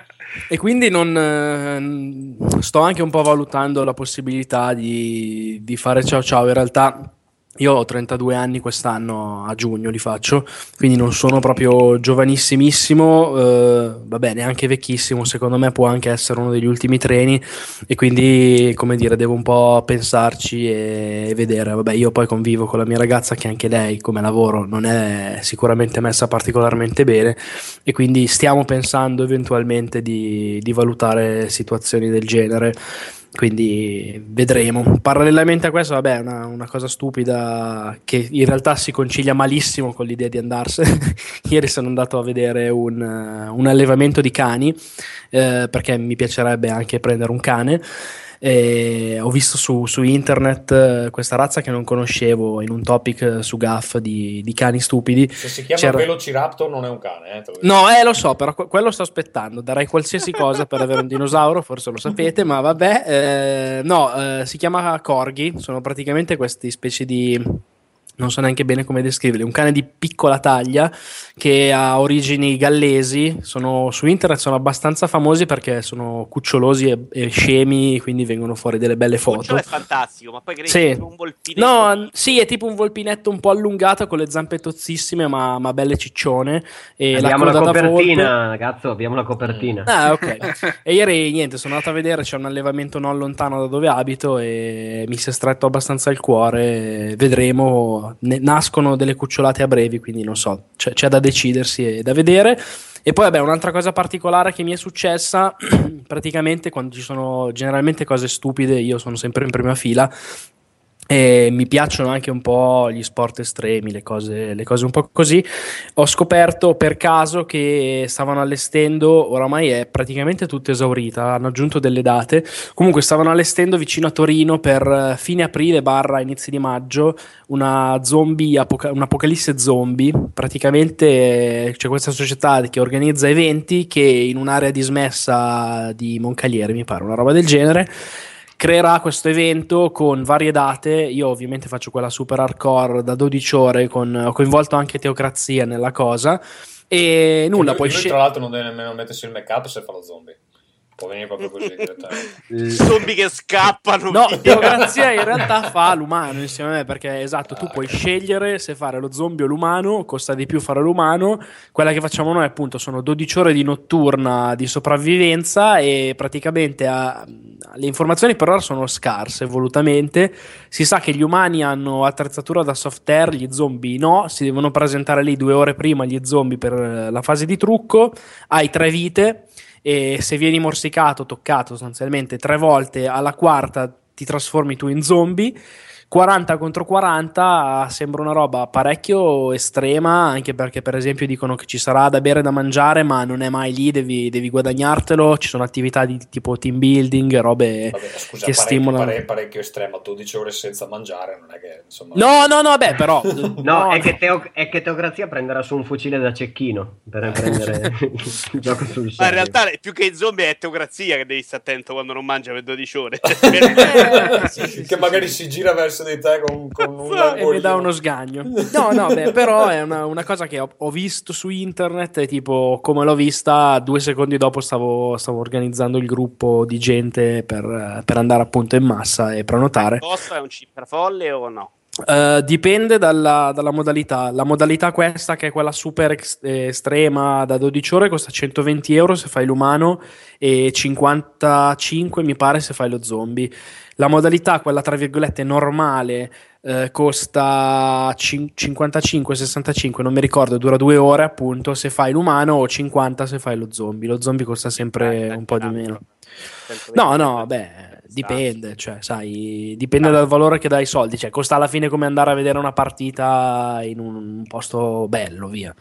E quindi non, eh, sto anche un po' valutando la possibilità di, di fare ciao ciao. In realtà io ho 32 anni quest'anno, a giugno li faccio, quindi non sono proprio giovanissimissimo, eh, vabbè neanche vecchissimo, secondo me può anche essere uno degli ultimi treni e quindi come dire devo un po' pensarci e vedere. Vabbè io poi convivo con la mia ragazza che anche lei come lavoro non è sicuramente messa particolarmente bene e quindi stiamo pensando eventualmente di, di valutare situazioni del genere. Quindi vedremo. Parallelamente a questo, vabbè, è una, una cosa stupida che in realtà si concilia malissimo con l'idea di andarsene. Ieri sono andato a vedere un, un allevamento di cani eh, perché mi piacerebbe anche prendere un cane. E ho visto su, su internet eh, questa razza che non conoscevo in un topic eh, su GAF di, di cani stupidi. Se si chiama C'era- Velociraptor non è un cane. Eh. No, eh, lo so, però que- quello sto aspettando. Darei qualsiasi cosa per avere un dinosauro, forse lo sapete, ma vabbè. eh, no, eh, si chiama Corgi, sono praticamente queste specie di... Non so neanche bene come descriverli, un cane di piccola taglia che ha origini gallesi, sono, su internet sono abbastanza famosi perché sono cucciolosi e, e scemi, quindi vengono fuori delle belle foto. Cucciolo è fantastico, ma poi credi Sì. che un volpinetto. No, sì, è tipo un volpinetto un po' allungato con le zampe tozzissime, ma, ma belle ciccione. E abbiamo la da copertina, ragazzo, abbiamo la copertina. volpe. Ah, ok. e ieri niente, sono andato a vedere, c'è un allevamento non lontano da dove abito e mi si è stretto abbastanza il cuore. Vedremo, ne- nascono delle cucciolate a brevi, quindi non so, c'è, c'è da decidersi e da vedere. E poi, vabbè, un'altra cosa particolare che mi è successa, praticamente quando ci sono generalmente cose stupide, io sono sempre in prima fila. E mi piacciono anche un po' gli sport estremi, le cose, le cose un po' così. Ho scoperto per caso che stavano allestendo, oramai è praticamente tutta esaurita, hanno aggiunto delle date. Comunque stavano allestendo vicino a Torino per eh, fine aprile barra inizi di maggio una zombie, apoca- un'apocalisse zombie. Praticamente eh, c'è questa società che organizza eventi che in un'area dismessa di Moncalieri, mi pare, una roba del genere creerà questo evento con varie date. Io ovviamente faccio quella super hardcore da 12 ore, con, ho coinvolto anche Teocrazia nella cosa. E nulla, lui, poi lui, sce- tra l'altro non deve nemmeno mettersi il make up se fa lo zombie. Può venire proprio così direttamente. Zombie che scappano. No, via. Teocrazia in realtà fa l'umano insieme a me perché esatto, tu puoi scegliere se fare lo zombie o l'umano, costa di più fare l'umano. Quella che facciamo noi appunto sono 12 ore di notturna di sopravvivenza e praticamente ah, le informazioni per ora sono scarse volutamente. Si sa che gli umani hanno attrezzatura da soft air, gli zombie no, si devono presentare lì due ore prima gli zombie per eh, la fase di trucco, hai tre vite e se vieni morsicato, toccato sostanzialmente tre volte, alla quarta ti trasformi tu in zombie. 40 contro 40 sembra una roba parecchio estrema, anche perché per esempio dicono che ci sarà da bere e da mangiare, ma non è mai lì, devi, devi guadagnartelo, ci sono attività di tipo team building, robe Vabbè, scusa, che parecchio, stimolano. pare- parecchio estremo, 12 ore senza mangiare, non è che insomma... No, no, no, beh, però... No, è, che Teo- è che Teocrazia prenderà su un fucile da cecchino per prendere il gioco sul Ma in serio. realtà più che i zombie è teocrazia che devi stare attento quando non mangia per 12 ore. Sì, sì, che sì, magari sì. si gira verso di te con, con un e mi dà uno sgagno. No, no, beh, però è una, una cosa che ho, ho visto su internet e tipo come l'ho vista due secondi dopo stavo, stavo organizzando il gruppo di gente per, per andare appunto in massa e prenotare. Costa è un cifra folle o no? Eh, dipende dalla, dalla modalità. La modalità questa, che è quella super ex- eh, estrema da 12 ore, costa 120 euro se fai l'umano e 55 mi pare se fai lo zombie. La modalità, quella tra virgolette normale, eh, costa cin- 55-65, non mi ricordo, dura due ore appunto se fai l'umano o 50 se fai lo zombie. Lo zombie costa sempre un po' di meno. No, no, beh, dipende, cioè, sai, dipende dal valore che dai ai soldi, cioè, costa alla fine come andare a vedere una partita in un posto bello, via.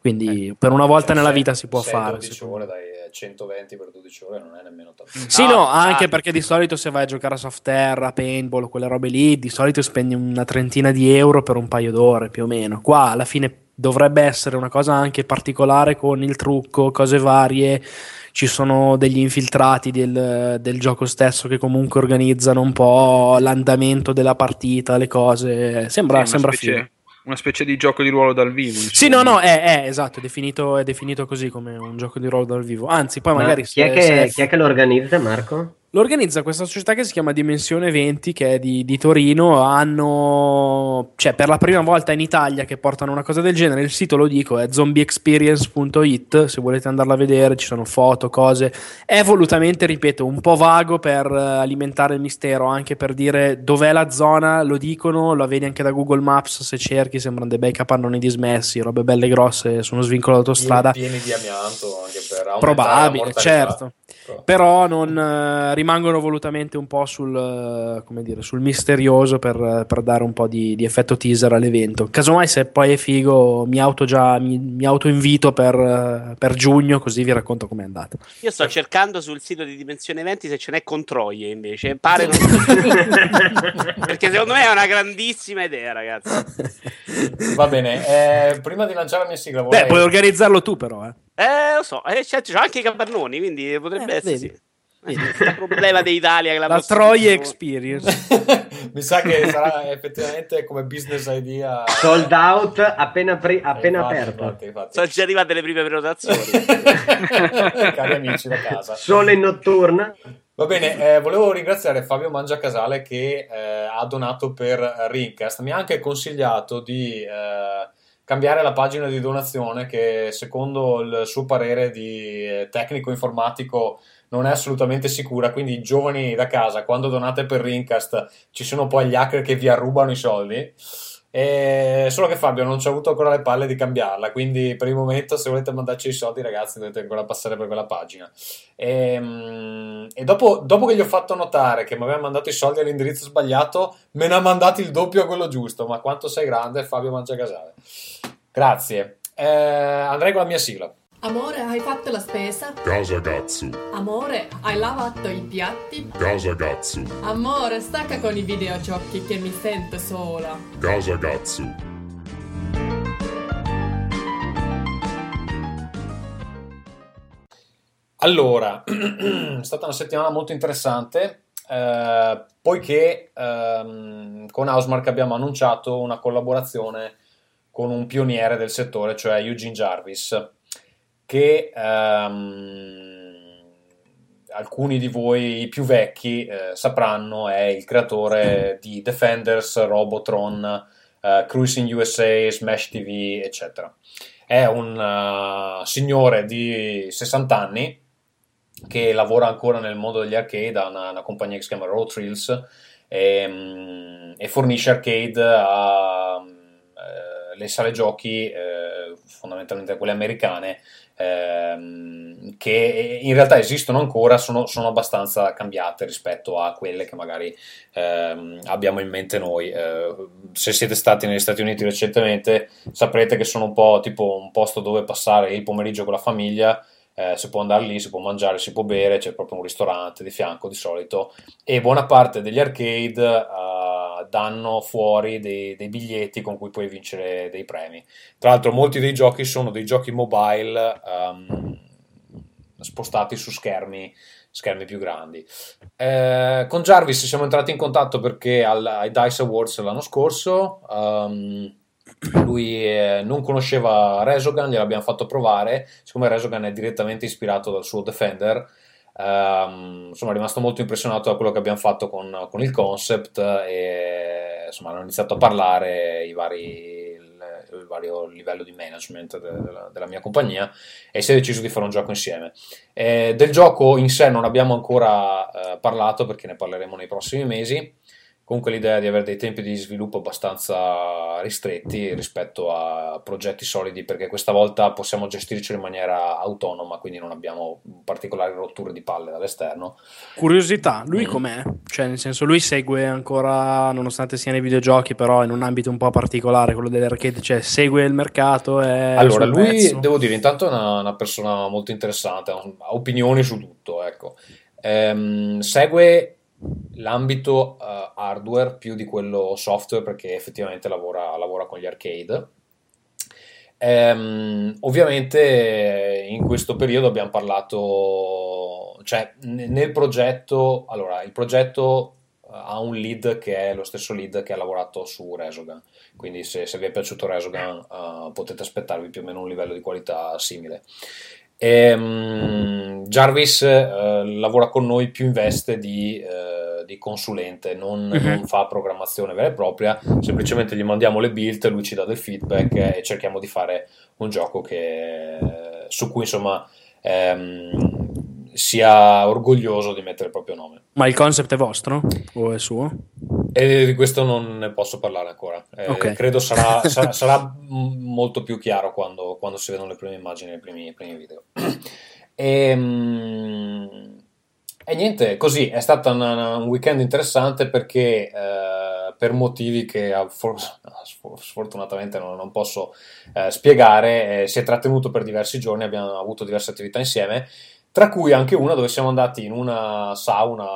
Quindi per una volta Cioè, nella sei- vita si può fare. 12 secondo me. ore, dai, eh, 120 per 12 ore non è nemmeno tanto. Sì, No, no, anche ah. perché di solito se vai a giocare a soft terra, paintball, quelle robe lì, di solito spendi una trentina di euro per un paio d'ore più o meno. Qua alla fine dovrebbe essere una cosa anche particolare con il trucco, cose varie. Ci sono degli infiltrati del, del gioco stesso che comunque organizzano un po' l'andamento della partita, le cose. Sembra, Sì, sembra una, figo. specie, una specie di gioco di ruolo dal vivo. Sì, no, insomma. no, è, è, esatto, è definito, è definito così come un gioco di ruolo dal vivo. Anzi, poi Ma magari chi, è se- che, se- chi è che lo organizza, Marco? Lo organizza questa società che si chiama Dimensione 20, che è di, di Torino. Hanno, cioè, per la prima volta in Italia che portano una cosa del genere. Il sito lo dico è zombieexperience.it. Se volete andarla a vedere, ci sono foto, cose. È volutamente, ripeto, un po' vago per eh, alimentare il mistero, anche per dire dov'è la zona. Lo dicono, lo vedi anche da Google Maps. Se cerchi, sembrano dei bei capannoni dismessi, robe belle grosse su uno svincolo d'autostrada. Pieni, di amianto anche per Probabile, la certo. Però- Però non eh, rimangono volutamente un po' sul, eh, come dire, sul misterioso per, per dare un po' di, di effetto teaser all'evento. Casomai, se poi è figo, mi auto già mi, mi auto invito per, eh, per giugno, così vi racconto com'è andata. Io sto cercando sul sito di Dimensione 20 se ce n'è con Troie invece. Pare non... Perché secondo me è una grandissima idea, ragazzi. Va bene, eh, prima di lanciare la mia sigla, vorrei... Beh, puoi organizzarlo tu, però. Eh. Eh, lo so, eh, c'è, c'è anche i capannoni, quindi potrebbe Eh, essere. vedi. sì. Eh, Il problema d'Italia che la, La Troie Experience. Mi sa che sarà effettivamente come business idea. Sold out appena, pri- appena Infatti, aperto. infatti, infatti. Sono già arrivate le prime prenotazioni. Cari amici da casa. Sole notturna. Va bene, eh, volevo ringraziare Fabio Mangiacasale che eh, ha donato per Rincast. Mi ha anche consigliato di eh, cambiare la pagina di donazione che secondo il suo parere di eh, tecnico informatico non è assolutamente sicura, quindi giovani da casa, quando donate per Rincast ci sono poi gli hacker che vi arrubano i soldi. E solo che Fabio non ci ha avuto ancora le palle di cambiarla, quindi per il momento se volete mandarci i soldi ragazzi dovete ancora passare per quella pagina. E, mm, e dopo, dopo che gli ho fatto notare che mi aveva mandato i soldi all'indirizzo sbagliato, me ne ha mandati il doppio a quello giusto, ma quanto sei grande Fabio Mangiacasale. Grazie. Eh, andrei con la mia sigla. Amore, hai fatto la spesa? Casa Gatsu. Amore, hai lavato i piatti? Casa Gatsu. Amore, stacca con i videogiochi che mi sento sola. Casa Gatsu. Allora, è stata una settimana molto interessante, eh, poiché ehm, con Housemark abbiamo annunciato una collaborazione con un pioniere del settore, cioè Eugene Jarvis, che ehm, alcuni di voi più vecchi eh, sapranno è il creatore di Defenders, Robotron, eh, Cruising USA, Smash TV, eccetera. È un eh, signore di 60 anni che lavora ancora nel mondo degli arcade, ha una, una compagnia che si chiama Road Thrills e, mm, e fornisce arcade a eh, le sale giochi, eh, fondamentalmente quelle americane, ehm, che in realtà esistono ancora, sono, sono abbastanza cambiate rispetto a quelle che magari ehm, abbiamo in mente noi. Eh, se siete stati negli Stati Uniti recentemente saprete che sono un po' tipo un posto dove passare il pomeriggio con la famiglia. Eh, si può andare lì, si può mangiare, si può bere, c'è proprio un ristorante di fianco di solito e buona parte degli arcade eh, danno fuori dei, dei biglietti con cui puoi vincere dei premi. Tra l'altro molti dei giochi sono dei giochi mobile ehm, spostati su schermi, schermi più grandi. Eh, con Jarvis siamo entrati in contatto perché al, ai Dice Awards l'anno scorso ehm, lui eh, non conosceva Resogun, gliel'abbiamo fatto provare, siccome Resogun è direttamente ispirato dal suo Defender, ehm, insomma è rimasto molto impressionato da quello che abbiamo fatto con, con il concept e insomma hanno iniziato a parlare i vari, il, vario livello di management de- della, della mia compagnia e si è deciso di fare un gioco insieme. Eh, del gioco in sé non abbiamo ancora eh, parlato perché ne parleremo nei prossimi mesi comunque l'idea di avere dei tempi di sviluppo abbastanza ristretti rispetto a progetti solidi, perché questa volta possiamo gestirci in maniera autonoma, quindi non abbiamo particolari rotture di palle dall'esterno. Curiosità, lui Mm. com'è? Cioè, nel senso, lui segue ancora, nonostante sia nei videogiochi, però in un ambito un po' particolare, quello dell'arcade, cioè segue il mercato. Allora, lui, pezzo? devo dire, intanto è una, una persona molto interessante, ha ha opinioni su tutto, ecco. Ehm, segue l'ambito eh, hardware più di quello software perché effettivamente lavora, lavora con gli arcade. Ehm, ovviamente in questo periodo abbiamo parlato, cioè nel progetto, allora il progetto eh, ha un lead che è lo stesso lead che ha lavorato su Resogun, quindi se, se vi è piaciuto Resogun eh, potete aspettarvi più o meno un livello di qualità simile. Ehm, Jarvis eh, lavora con noi più in veste di, eh, di consulente, non, Mhm. non fa programmazione vera e propria, semplicemente gli mandiamo le build, lui ci dà del feedback e cerchiamo di fare un gioco che, su cui insomma ehm, sia orgoglioso di mettere il proprio nome. Ma il concept è vostro? O è suo? E di questo non ne posso parlare ancora. Eh, Ok. Credo sarà, sarà- sarà molto più chiaro quando, quando si vedono le prime immagini e i primi, primi video. E, mm, e niente, così è stato un, un weekend interessante perché eh, per motivi che for- sfor- sfortunatamente non, non posso eh, spiegare, eh, si è trattenuto per diversi giorni, abbiamo avuto diverse attività insieme tra cui anche una dove siamo andati in una sauna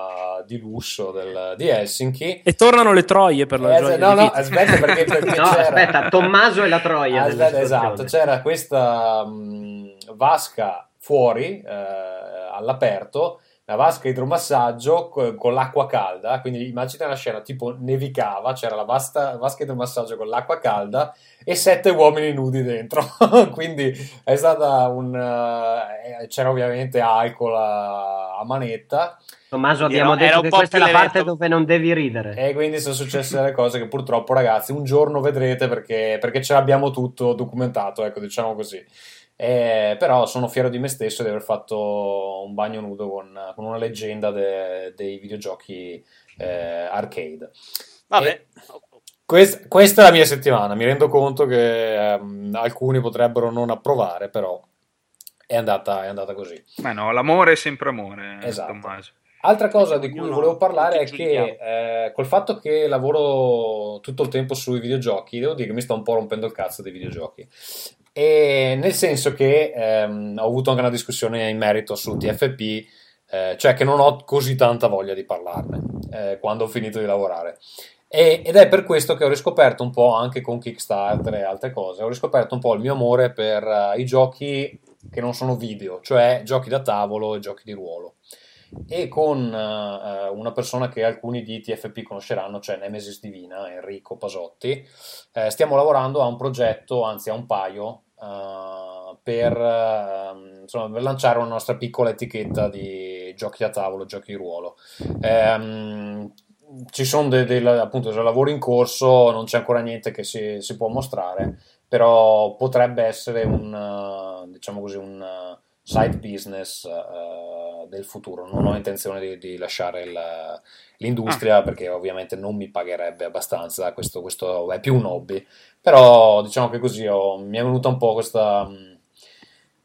di lusso del- di Helsinki. E tornano le troie per la Eh, gioia no, no, aspetta perché, perché No, c'era... aspetta, Tommaso e la Troia. Aspetta, esatto, c'era questa mh, vasca fuori eh, all'aperto, la vasca idromassaggio co- con l'acqua calda, quindi immagina la scena tipo nevicava, c'era la vasta- vasca idromassaggio con l'acqua calda e sette uomini nudi dentro, quindi è stata un... eh, c'era ovviamente alcol a, manetta Tommaso, Era- abbiamo era detto un che questa è la parte dove non devi ridere. e quindi sono successe delle cose che purtroppo ragazzi un giorno vedrete perché, perché ce l'abbiamo tutto documentato, ecco diciamo così. Eh, però sono fiero di me stesso di aver fatto un bagno nudo con, con una leggenda de- dei videogiochi eh, arcade. Vabbè. Quest- questa è la mia settimana, mi rendo conto che ehm, alcuni potrebbero non approvare, però è andata, è andata così. Ma no, l'amore è sempre amore, Esatto. Tommaso. Altra cosa di cui volevo parlare è che eh, col fatto che lavoro tutto il tempo sui videogiochi, devo dire che mi sto un po' rompendo il cazzo dei videogiochi. E nel senso che ehm, ho avuto anche una discussione in merito su TFP, eh, cioè che non ho così tanta voglia di parlarne eh, quando ho finito di lavorare. E- ed è per questo che ho riscoperto un po' anche con Kickstarter e altre cose, ho riscoperto un po' il mio amore per eh, i giochi che non sono video, cioè giochi da tavolo e giochi di ruolo e con eh, una persona che alcuni di TFP conosceranno, cioè Nemesis Divina, Enrico Pasotti, eh, stiamo lavorando a un progetto, anzi a un paio, eh, per, ehm, insomma, lanciare una nostra piccola etichetta di giochi da tavolo, giochi di ruolo. Ehm, ci sono dei, dei- appunto dei lavori in corso, non c'è ancora niente che si, si può mostrare, però potrebbe essere un, diciamo così, un side business eh, del futuro. Non ho intenzione di, di lasciare il- l'industria perché ovviamente non mi pagherebbe abbastanza, questo, questo è più un hobby, però diciamo che così ho- mi è venuta un po' questa...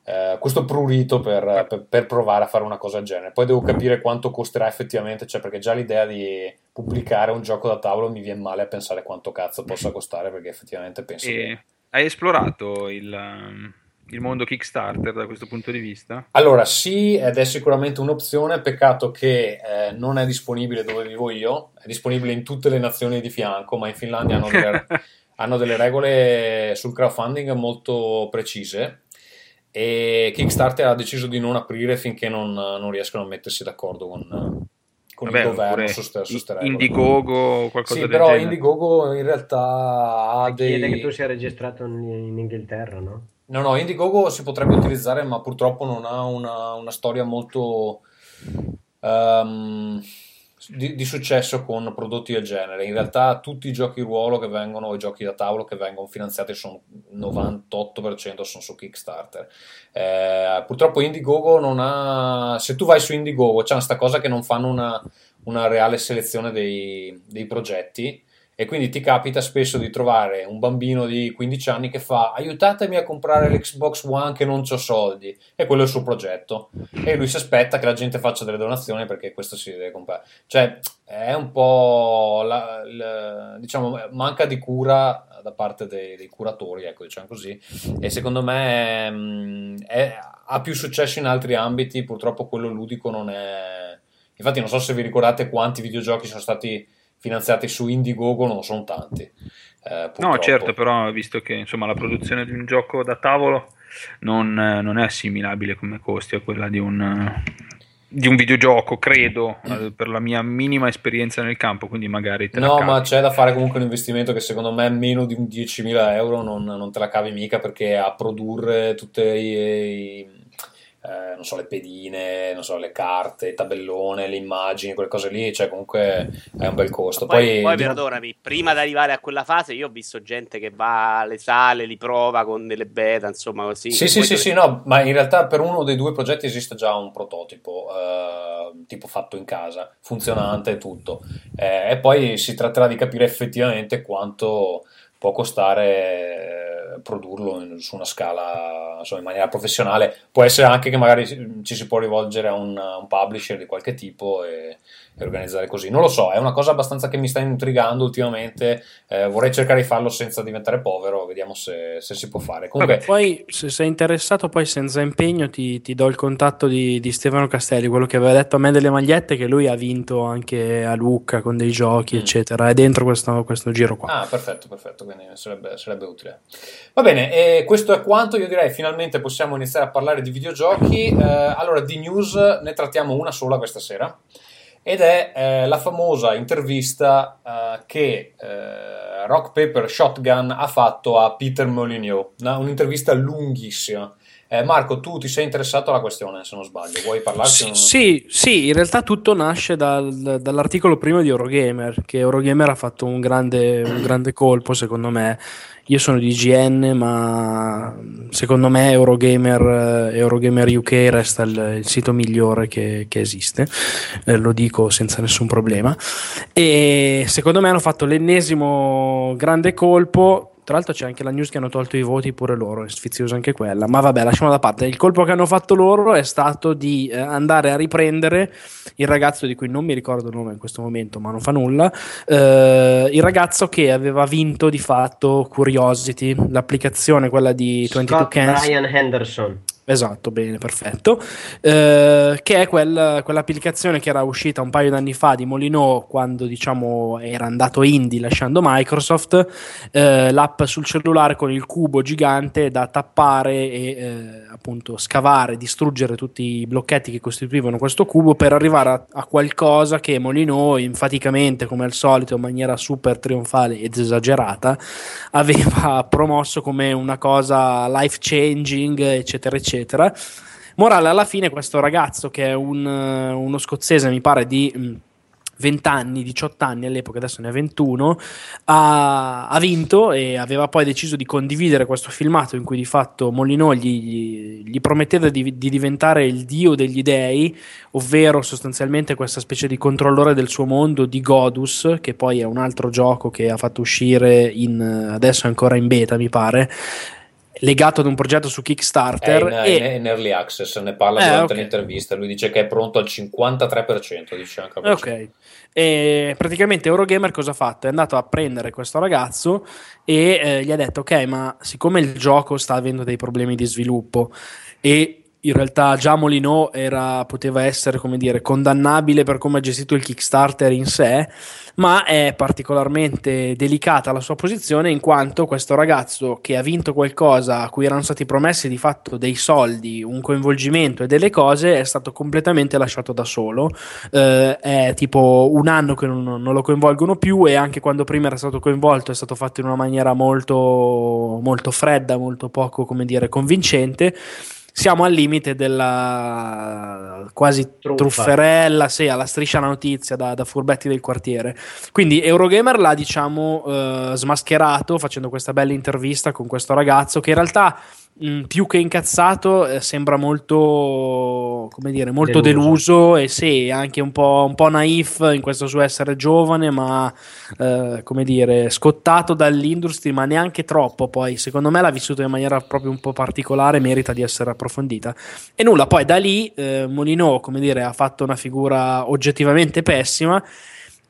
eh, questo prurito per, per- per provare a fare una cosa del genere. Poi devo capire quanto costerà effettivamente, cioè perché già l'idea di pubblicare un gioco da tavolo mi viene male a pensare quanto cazzo possa costare, perché effettivamente penso che... E hai esplorato il, il mondo Kickstarter da questo punto di vista? Allora, sì, ed è sicuramente un'opzione, peccato che eh, non è disponibile dove vivo io, è disponibile in tutte le nazioni di fianco, ma in Finlandia hanno delle, hanno delle regole sul crowdfunding molto precise e Kickstarter ha deciso di non aprire finché non, non riescono a mettersi d'accordo con, con Vabbè, il governo regole. Indiegogo o qualcosa Sì, del però genere. Indiegogo in realtà ha Chiede dei... che tu sia registrato in, in Inghilterra, no? No, no, Indiegogo si potrebbe utilizzare, ma purtroppo non ha una, una storia molto ehm, di, di successo con prodotti del genere. In realtà tutti i giochi ruolo che vengono, i giochi da tavolo che vengono finanziati sono 98% sono su Kickstarter. Eh, purtroppo Indiegogo non ha... Se tu vai su Indiegogo c'è questa cosa che non fanno una, una reale selezione dei, dei progetti e quindi ti capita spesso di trovare un bambino di 15 anni che fa aiutatemi a comprare l'Xbox One che non ho soldi e quello è il suo progetto. E lui si aspetta che la gente faccia delle donazioni perché questo si deve comprare. Cioè è un po' la, la- diciamo manca di cura da parte dei, dei curatori ecco diciamo così. E secondo me mm, è- ha più successo in altri ambiti purtroppo quello ludico non è infatti non so se vi ricordate quanti videogiochi sono stati finanziati su Indiegogo non sono tanti. eh, No, certo, però visto che insomma, la produzione di un gioco da tavolo non, eh, non è assimilabile come costi a quella di un, eh, di un videogioco, credo, eh, per la mia minima esperienza nel campo, quindi magari te No, ma c'è da fare comunque un investimento che secondo me meno di un 10.000 euro non, non te la cavi mica perché a produrre tutte i, i- eh, non so, le pedine, non so, le carte, il tabellone, le immagini, quelle cose lì, cioè comunque è un bel costo. Poi, Poi, poi perdonami, prima di arrivare a quella fase, io ho visto gente che va alle sale, li prova con delle beta, insomma, così. Sì, sì, sì, dove- sì, no, ma in realtà per uno dei due progetti esiste già un prototipo, eh, tipo fatto in casa, funzionante e tutto. Eh, e poi si tratterà di capire effettivamente quanto può costare eh, produrlo in- su una scala, insomma, in maniera professionale. Può essere anche che magari ci si può rivolgere a un, a un publisher di qualche tipo e, e organizzare così. Non lo so, è una cosa abbastanza che mi sta intrigando ultimamente. eh, vorrei cercare di farlo senza diventare povero, vediamo se, se si può fare. Comunque, Poi, se sei interessato, poi senza impegno ti, ti do il contatto di, di Stefano Castelli, quello che aveva detto a me delle magliette, che lui ha vinto anche a Lucca con dei giochi, Mm. eccetera. È dentro questo, questo giro qua. Ah, perfetto, perfetto, quindi sarebbe, sarebbe utile. Va bene, questo è quanto. Io direi finalmente possiamo iniziare a parlare di videogiochi. Eh, allora, di news ne trattiamo una sola questa sera. Ed è eh, la famosa intervista eh, che eh, Rock Paper Shotgun ha fatto a Peter Molyneux. Una- un'intervista lunghissima. Eh, Marco, tu ti sei interessato alla questione, se non sbaglio. Vuoi parlarci? Sì, sì, sì, in realtà tutto nasce dal- dall'articolo primo di Eurogamer, che Eurogamer ha fatto un grande, un grande colpo, secondo me. Io sono di IGN, ma secondo me Eurogamer, eh, Eurogamer UK resta il, il sito migliore che, che esiste, Eh, lo dico senza nessun problema. E secondo me hanno fatto l'ennesimo grande colpo. Tra l'altro c'è anche la news che hanno tolto i voti pure loro, è sfiziosa anche quella, ma vabbè, lasciamo da parte. Il colpo che hanno fatto loro è stato di eh, andare a riprendere il ragazzo di cui non mi ricordo il nome in questo momento, ma non fa nulla, eh, il ragazzo che aveva vinto di fatto Curiosity, l'applicazione quella di 22 Scott Cans. Brian Henderson. Esatto, bene, perfetto. Eh, che è quel- quell'applicazione che era uscita un paio d'anni fa di Molino quando diciamo era andato indie lasciando Microsoft, eh, l'app sul cellulare con il cubo gigante da tappare e eh, appunto scavare, distruggere tutti i blocchetti che costituivano questo cubo per arrivare a, a qualcosa che Molino enfaticamente, come al solito, in maniera super trionfale ed esagerata, aveva promosso come una cosa life changing, eccetera, eccetera. Morale, alla fine, questo ragazzo che è un, eh, uno scozzese, mi pare di. mh, 20 anni, 18 anni all'epoca, adesso ne ha 21, ha, ha vinto e aveva poi deciso di condividere questo filmato in cui di fatto Molino gli, gli- prometteva di, di diventare il dio degli dei, ovvero sostanzialmente questa specie di controllore del suo mondo di Godus, che poi è un altro gioco che ha fatto uscire in, adesso ancora in beta, mi pare, legato ad un progetto su È Kickstarter. in, e- in- early access, ne parla Eh, durante ok. l'intervista. Lui dice che è pronto al 53%. Dice anche a Ok. E praticamente Eurogamer cosa ha fatto? È andato a prendere questo ragazzo e eh, gli ha detto: Ok, ma siccome il gioco sta avendo dei problemi di sviluppo e in realtà già Molino era, poteva essere dire, condannabile per come ha gestito il Kickstarter in sé, ma è particolarmente delicata la sua posizione in quanto questo ragazzo che ha vinto qualcosa a cui erano stati promessi di fatto dei soldi, un coinvolgimento e delle cose è stato completamente lasciato da solo. Eh, è tipo un anno che non, non lo coinvolgono più e anche quando prima era stato coinvolto è stato fatto in una maniera molto, molto fredda, molto poco, dire, convincente. Siamo al limite della quasi Truffa. trufferella, sì, alla striscia notizia da, da furbetti del quartiere. Quindi Eurogamer l'ha, diciamo, eh, smascherato facendo questa bella intervista con questo ragazzo che in realtà mh, più che incazzato, eh, sembra molto, come dire, molto Deluso. deluso, e sì, anche un po', un po' naif in questo suo essere giovane, ma eh, come dire, scottato dall'industry, ma neanche troppo. Poi, secondo me, l'ha vissuto in maniera proprio un po' particolare, merita di essere approfondita. E nulla, poi da lì eh, Molino, come dire, ha fatto una figura oggettivamente pessima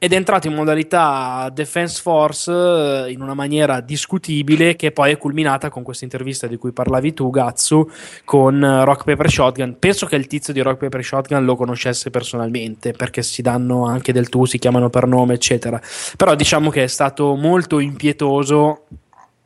ed è entrato in modalità Defense Force eh, in una maniera discutibile che poi è culminata con questa intervista di cui parlavi tu, Gatsu, con eh, Rock Paper Shotgun. Penso che il tizio di Rock Paper Shotgun lo conoscesse personalmente perché si danno anche del tu, si chiamano per nome, eccetera. Però diciamo che è stato molto impietoso,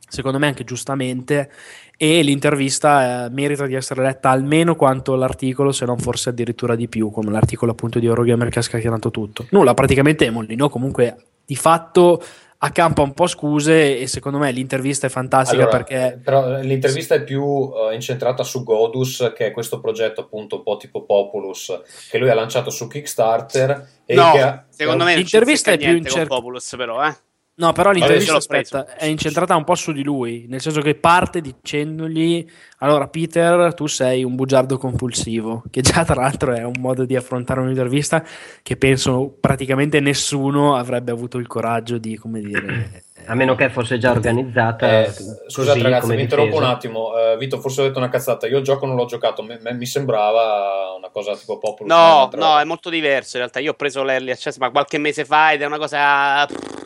secondo me anche giustamente, e l'intervista eh, merita di essere letta almeno quanto l'articolo, se non forse addirittura di più, come l'articolo appunto di Eurogamer che ha scatenato tutto. Nulla, praticamente Molino comunque di fatto accampa un po' scuse e secondo me l'intervista è fantastica Allora, perché però l'intervista è più eh, incentrata su Godus, che è questo progetto appunto un po' tipo Populus, che lui ha lanciato su Kickstarter. E No, che ha- secondo me L'intervista è più incer- con Populus, però, eh. No, però l'intervista preso. aspetta, è incentrata un po' su di lui, nel senso che parte dicendogli allora Peter, tu sei un bugiardo compulsivo, che già tra l'altro è un modo di affrontare un'intervista che penso praticamente nessuno avrebbe avuto il coraggio di, come dire, A meno che fosse già organizzata. Eh, scusate ragazzi, mi interrompo un attimo. Eh, Vito, forse ho detto una cazzata. Io il gioco non l'ho giocato, me- mi sembrava una cosa tipo Populus. No, no, è molto diverso in realtà. Io ho preso l'early access, ma qualche mese fa ed è una cosa. pff,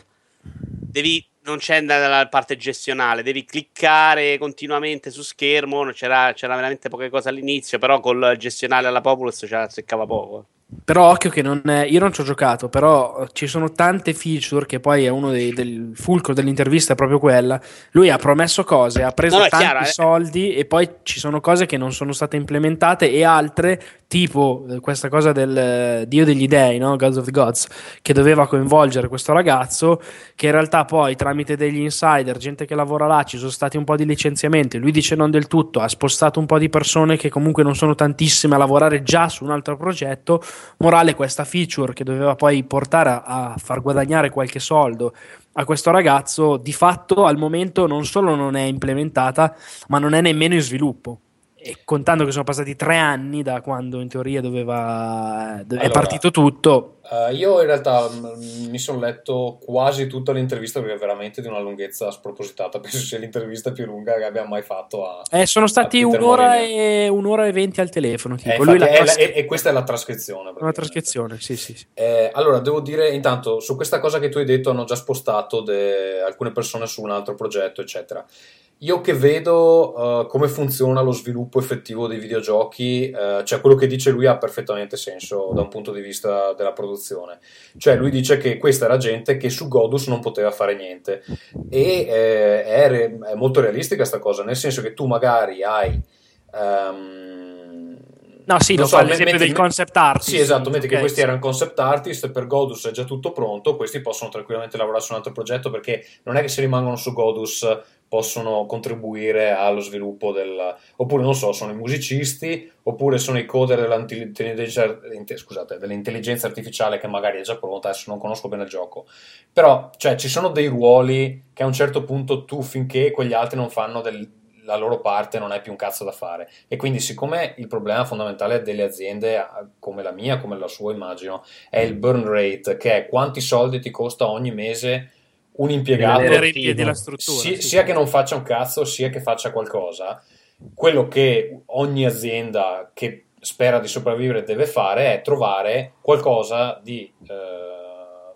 Devi. Non c'è nella parte gestionale, devi cliccare continuamente su schermo. C'era, c'era veramente poche cose all'inizio, però col gestionale alla Populus ce la seccava poco. Però occhio che non è, io non ci ho giocato, però ci sono tante feature che poi è uno dei, del fulcro dell'intervista è proprio quella. Lui ha promesso cose, ha preso No, tanti chiaro, eh. soldi e poi ci sono cose che non sono state implementate e altre, tipo eh, questa cosa del eh, Dio degli dei, no? Gods of the Gods, che doveva coinvolgere questo ragazzo, che in realtà poi tramite degli insider, gente che lavora là, ci sono stati un po' di licenziamenti, lui dice non del tutto, ha spostato un po' di persone che comunque non sono tantissime a lavorare già su un altro progetto Morale, questa feature che doveva poi portare a, a far guadagnare qualche soldo a questo ragazzo, di fatto al momento non solo non è implementata, ma non è nemmeno in sviluppo. E contando che sono passati tre anni da quando in teoria doveva, è Allora, partito tutto, Eh, io in realtà mm, mi sono letto quasi tutta l'intervista perché è veramente di una lunghezza spropositata. Penso sia l'intervista più lunga che abbiamo mai fatto a. eh, sono stati un'ora e, un'ora e venti al telefono. Tipo. Eh, infatti, l'ha è la- e, e questa è la trascrizione. una trascrizione, sì, sì, sì. Eh, allora, devo dire, intanto, su questa cosa che tu hai detto hanno già spostato de- alcune persone su un altro progetto, eccetera. Io che vedo eh, come funziona lo sviluppo effettivo dei videogiochi, eh, cioè quello che dice lui ha perfettamente senso da un punto di vista della produzione. Cioè lui dice che questa era gente che su Godus non poteva fare niente e eh, è, re- è molto realistica questa cosa, nel senso che tu magari hai... ehm, No, sì, non lo so, fa l'esempio metti- del concept artist. Sì, esatto, metti che Ok, questi sì. erano concept artist, per Godus è già tutto pronto, questi possono tranquillamente lavorare su un altro progetto perché non è che se rimangono su Godus possono contribuire allo sviluppo del... oppure non so, sono i musicisti, oppure sono i coder dell'intelligenza, inte- scusate, dell'intelligenza artificiale che magari è già pronta, adesso non conosco bene il gioco. Però, cioè, ci sono dei ruoli che a un certo punto tu, finché quegli altri non fanno del- la loro parte, non hai più un cazzo da fare. E quindi, siccome il problema fondamentale delle aziende, come la mia, come la sua, immagino, è il burn rate, che è quanti soldi ti costa ogni mese un impiegato, Rimanere Tenere in piedi la struttura. si- sì. sia che non faccia un cazzo, sia che faccia qualcosa, quello che ogni azienda che spera di sopravvivere deve fare è trovare qualcosa di eh,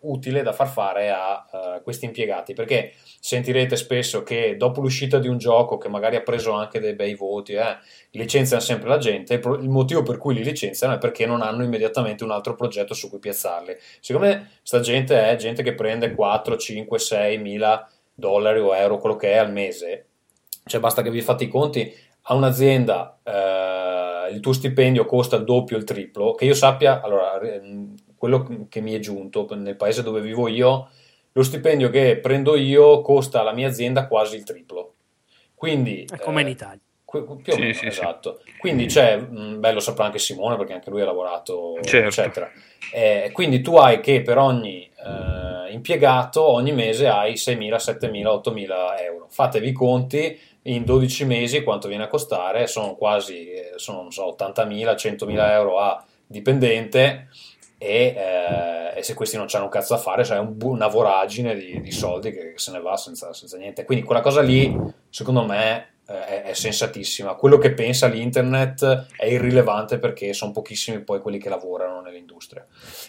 utile da far fare a eh, questi impiegati, perché sentirete spesso che dopo l'uscita di un gioco che magari ha preso anche dei bei voti, eh, licenziano sempre la gente, il motivo per cui li licenziano è perché non hanno immediatamente un altro progetto su cui piazzarli. Siccome sta gente è gente che prende 4, 5, 6 mila dollari o euro, quello che è al mese, cioè basta che vi fate i conti, a un'azienda eh, il tuo stipendio costa il doppio, il triplo, che io sappia, allora, eh, quello che mi è giunto nel paese dove vivo io, lo stipendio che prendo io costa alla mia azienda quasi il triplo. Quindi, È come in eh, Italia. que- più o Sì, meno, sì, sì. esatto. Quindi c'è, mh, beh, lo saprà anche Simone perché anche lui ha lavorato, Certo. eccetera. Eh, quindi tu hai che per ogni eh, impiegato ogni mese hai 6.000, 7.000, 8.000 euro. Fatevi i conti in 12 mesi quanto viene a costare, sono quasi, eh, sono, non so, 80.000, 100.000 euro a dipendente e, eh, e se questi non hanno un cazzo da fare, c'è un una voragine di, di soldi che, se ne va senza, senza niente. Quindi quella cosa lì, secondo me, eh, è, è sensatissima. Quello che pensa l'internet è irrilevante perché sono pochissimi poi quelli che lavorano nell'industria.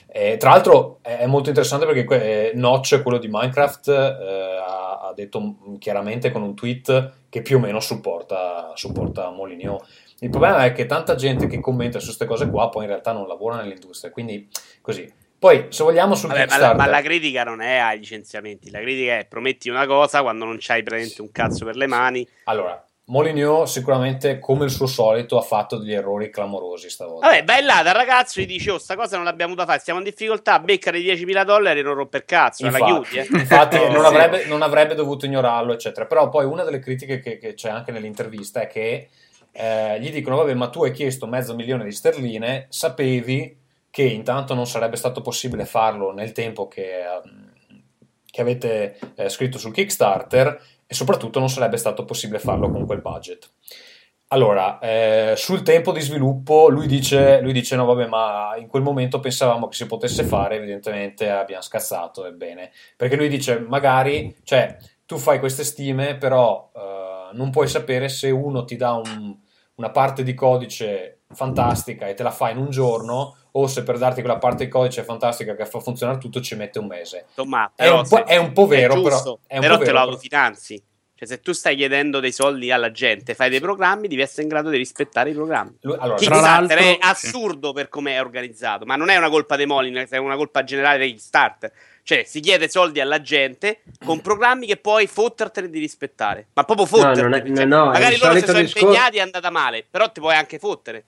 E, tra l'altro è, è molto interessante perché que- eh, Notch, quello di Minecraft, eh, ha, ha detto chiaramente con un tweet che più o meno supporta, supporta Molinio. Il problema è che tanta gente che commenta su queste cose qua poi in realtà non lavora nell'industria, quindi così. Poi, se vogliamo sul Vabbè, ma, la, ma la critica non è ai licenziamenti, la critica è prometti una cosa quando non c'hai praticamente un cazzo per le mani. Allora, Molinio sicuramente, come il suo solito, ha fatto degli errori clamorosi stavolta. Vabbè, vai là dal ragazzo gli dice: Oh, sta cosa non l'abbiamo da fare, siamo in difficoltà, beccare 10.000 dollari e non romper cazzo, la Infatti, chiudi. Eh. infatti non, avrebbe, non avrebbe dovuto ignorarlo, eccetera. Però poi una delle critiche che, che c'è anche nell'intervista è che eh, gli dicono: Vabbè, ma tu hai chiesto mezzo milione di sterline, sapevi che intanto non sarebbe stato possibile farlo nel tempo che, ehm, che avete eh, scritto sul Kickstarter e soprattutto non sarebbe stato possibile farlo con quel budget. Allora, eh, sul tempo di sviluppo lui dice, lui dice no vabbè ma in quel momento pensavamo che si potesse fare, evidentemente abbiamo scazzato, ebbene, perché lui dice magari, cioè tu fai queste stime però eh, non puoi sapere se uno ti dà un- una parte di codice fantastica e te la fa in un giorno o se per darti quella parte di codice fantastica che fa funzionare tutto ci mette un mese. Insomma, È però un po', è un po' vero, è però, giusto, è un però po' te vero, lo però- autofinanzi. Cioè, se tu stai chiedendo dei soldi alla gente, fai dei programmi, devi essere in grado di rispettare i programmi. Allora, Tra l'altro- è assurdo per come è organizzato, ma non è una colpa dei Molin, è una colpa generale dei Kickstarter. Cioè, si chiede soldi alla gente con programmi che puoi fottertene di rispettare. Ma proprio fottertene. non è- cioè, no, no, magari loro si sono discor- impegnati e è andata male, però ti puoi anche fottere.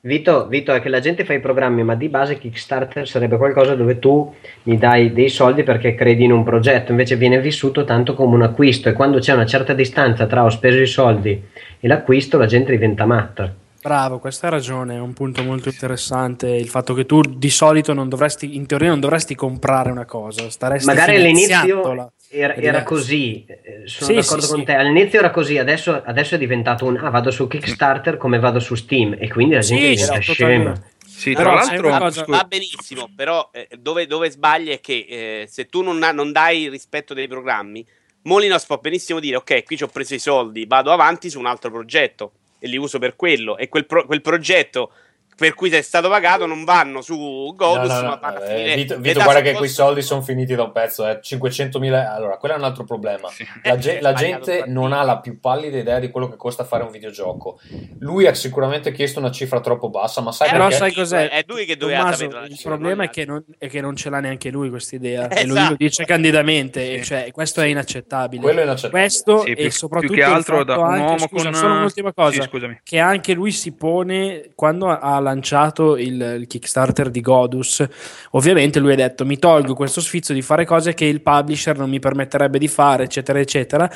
Vito, Vito, è che la gente fa i programmi, ma di base Kickstarter sarebbe qualcosa dove tu gli dai dei soldi perché credi in un progetto, invece viene vissuto tanto come un acquisto e quando c'è una certa distanza tra ho speso i soldi e l'acquisto la gente diventa matta. Bravo, questa hai ragione, è un punto molto interessante. Il fatto che tu di solito non dovresti, in teoria non dovresti comprare una cosa, staresti Magari all'inizio era, era così, eh, sono Sì, d'accordo sì, con sì. te, all'inizio era così, adesso, adesso è diventato un ah vado su Kickstarter come vado su Steam. E quindi la gente Sì, diventa sì, scema. Sì, Però tra sai l'altro, cosa- Va benissimo, però eh, dove, dove sbagli è che eh, se tu non, ha- non dai il rispetto dei programmi, Molinos può benissimo dire: Ok, qui ci ho preso i soldi, vado avanti su un altro progetto e li uso per quello. E quel, pro- quel progetto per cui sei stato pagato non vanno su Godus, No, no, no, ma vanno eh, finire. Vito, Vito, guarda che quei soldi sono finiti da un pezzo, eh. 500.000 allora quello è un altro problema. La, ge- è la gente non ha la più pallida idea di quello che costa fare un videogioco. Lui ha sicuramente chiesto una cifra troppo bassa, ma sai Eh, Però perché? sai cos'è? È lui che doveva Tommaso, saperla, il problema è che, non, è che non ce l'ha neanche lui questa idea Esatto. e lui lo dice candidamente Sì. e cioè, questo è inaccettabile Quello è inaccettabile. questo Sì, e più- soprattutto più che altro da un anche- uomo scusa, con- solo un'ultima cosa Sì, che anche lui si pone quando ha- ha lanciato il, il Kickstarter di Godus. Ovviamente lui ha detto mi tolgo questo sfizio di fare cose che il publisher non mi permetterebbe di fare eccetera eccetera.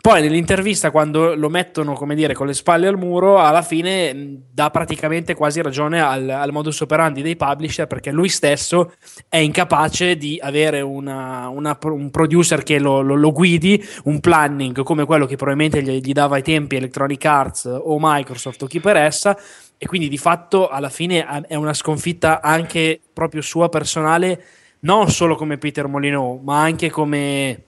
Poi nell'intervista quando lo mettono come dire con le spalle al muro alla fine mh, dà praticamente quasi ragione al, al modus operandi dei publisher perché lui stesso è incapace di avere una- una- un producer che lo, lo- lo guidi, un planning come quello che probabilmente gli, gli dava ai tempi Electronic Arts o Microsoft o chi per essa, e quindi di fatto alla fine è una sconfitta anche proprio sua personale, non solo come Peter Molyneux, ma anche come,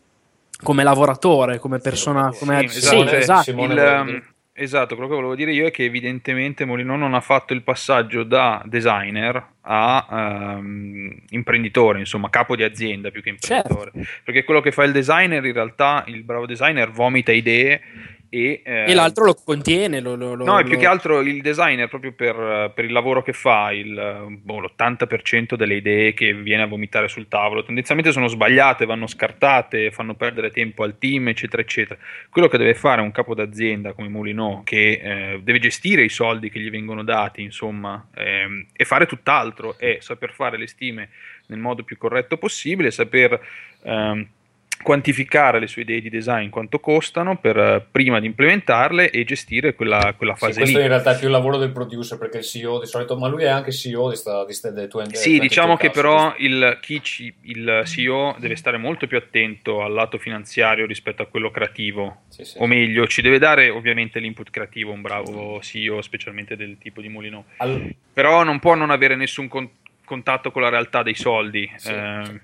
come lavoratore, come persona. Sì, come Sì, sì, esatto, cioè, esatto. Simone il, dire. esatto, quello che volevo dire io è che evidentemente Molino non ha fatto il passaggio da designer a um, imprenditore, insomma, capo di azienda più che imprenditore. Perché quello che fa il designer, in realtà, il bravo designer vomita idee e, eh, E l'altro lo contiene. Lo, lo- No, lo- più che altro il designer, proprio per, per il lavoro che fa, il, boh, l'80% delle idee che viene a vomitare sul tavolo tendenzialmente sono sbagliate, vanno scartate, fanno perdere tempo al team, eccetera, eccetera. Quello che deve fare un capo d'azienda come Molino, che eh, deve gestire i soldi che gli vengono dati, insomma, ehm, e fare tutt'altro, è saper fare le stime nel modo più corretto possibile, saper ehm, quantificare le sue idee di design, quanto costano, per, eh, prima di implementarle e gestire quella, quella Sì, fase questo lì. in realtà è più il lavoro del producer perché il CEO di solito, ma lui è anche CEO di sta, di sta, di 20 Sì, diciamo che 22 però il, chi ci- il CEO deve stare molto più attento al lato finanziario rispetto a quello creativo, Sì, sì. o meglio, ci deve dare ovviamente l'input creativo un bravo CEO, specialmente del tipo di Molino, Al- però non può non avere nessun con- contatto con la realtà dei soldi. Sì. eh,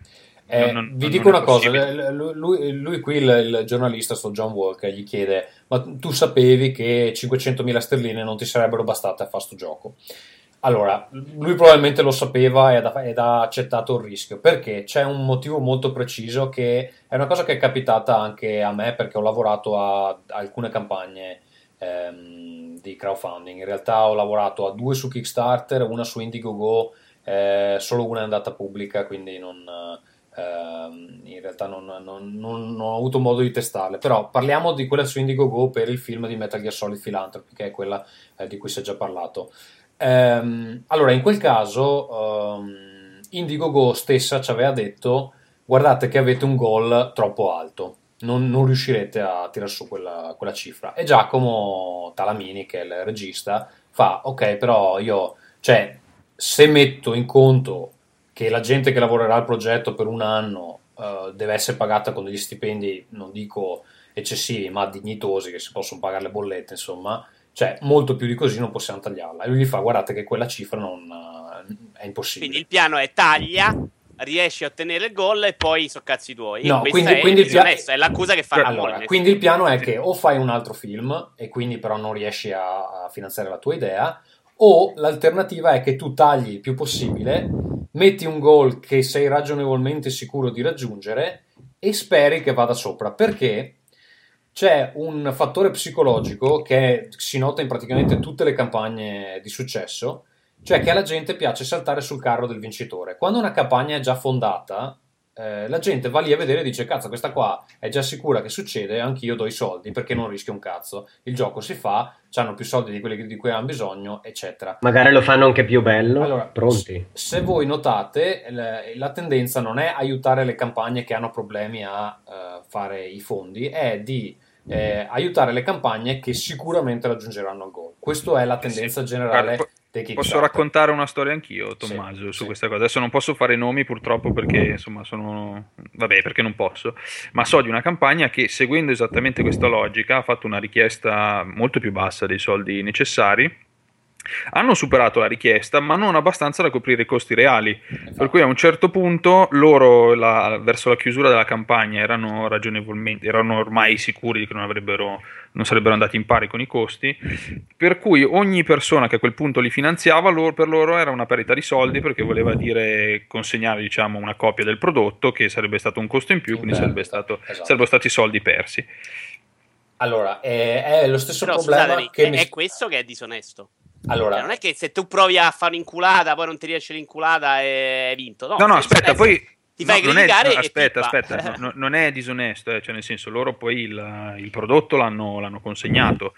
Eh, non- non- vi dico una cosa, l- lui, lui- qui il, il giornalista, sto John Walker, gli chiede ma tu sapevi che 500.000 sterline non ti sarebbero bastate a fare sto gioco? Allora, lui probabilmente lo sapeva ed ha, ed ha accettato il rischio, perché c'è un motivo molto preciso che è una cosa che è capitata anche a me perché ho lavorato a, a alcune campagne ehm, di crowdfunding, in realtà ho lavorato a due su Kickstarter, una su Indiegogo, eh, solo una è andata pubblica, quindi non... Ehm, in realtà non, non- non- ho avuto modo di testarle, però parliamo di quella su Indiegogo per il film di Metal Gear Solid Philanthropy, che è quella eh, di cui si è già parlato. Ehm, allora, in quel caso, ehm, Indiegogo stessa ci aveva detto: Guardate che avete un goal troppo alto, non, non riuscirete a tirare su quella, quella cifra. E Giacomo Talamini, che è il regista, fa: Ok, però io, cioè, se metto in conto che la gente che lavorerà al progetto per un anno eh, deve essere pagata con degli stipendi, non dico eccessivi, ma dignitosi, che si possono pagare le bollette, insomma, cioè molto più di così non possiamo tagliarla. E lui gli fa: Guardate che quella cifra non eh, è impossibile. Quindi il piano è taglia, riesci a ottenere il gol e poi so cazzi tuoi. No, quindi- è quindi il pia- è l'accusa che fa Allora, Molines. quindi il piano è che o fai un altro film e quindi però non riesci a, a finanziare la tua idea, o l'alternativa è che tu tagli il più possibile, metti un goal che sei ragionevolmente sicuro di raggiungere e speri che vada sopra. Perché c'è un fattore psicologico che si nota in praticamente tutte le campagne di successo, cioè che alla gente piace saltare sul carro del vincitore. Quando una campagna è già fondata, eh, la gente va lì a vedere e dice cazzo questa qua è già sicura che succede anch'io do i soldi perché non rischio un cazzo il gioco si fa hanno più soldi di quelli di cui hanno bisogno eccetera Magari lo fanno anche più bello. allora, Pronti. se voi notate, la, la tendenza non è aiutare le campagne che hanno problemi a eh, fare i fondi, è di eh, aiutare le campagne che sicuramente raggiungeranno il goal. Questa è la tendenza generale Posso raccontare una storia anch'io, Tommaso, Sì, su sì. questa cosa. Adesso non posso fare nomi purtroppo perché insomma sono... Vabbè, perché non posso. Ma so di una campagna che seguendo esattamente questa logica ha fatto una richiesta molto più bassa dei soldi necessari. Hanno superato la richiesta, ma non abbastanza da coprire i costi reali. Per cui a un certo punto loro, la- verso la chiusura della campagna, erano ragionevolmente, erano ormai sicuri che non, avrebbero, non sarebbero andati in pari con i costi. Per cui ogni persona che a quel punto li finanziava, loro- per loro era una parità di soldi perché voleva dire consegnare diciamo, una copia del prodotto che sarebbe stato un costo in più, quindi Interno, sarebbe stato, esatto. sarebbero stati soldi persi. Allora, è, è lo stesso Però problema scusatemi, che è, mi... è questo che è disonesto. Allora, Cioè, non è che se tu provi a fare un'inculata, poi non ti riesce l'inculata e hai vinto. No, No, no, se aspetta, poi... Ti fai no, non è- criticare no, aspetta, aspetta, no, no, non è disonesto, eh, cioè nel senso loro poi il, il prodotto l'hanno, l'hanno consegnato.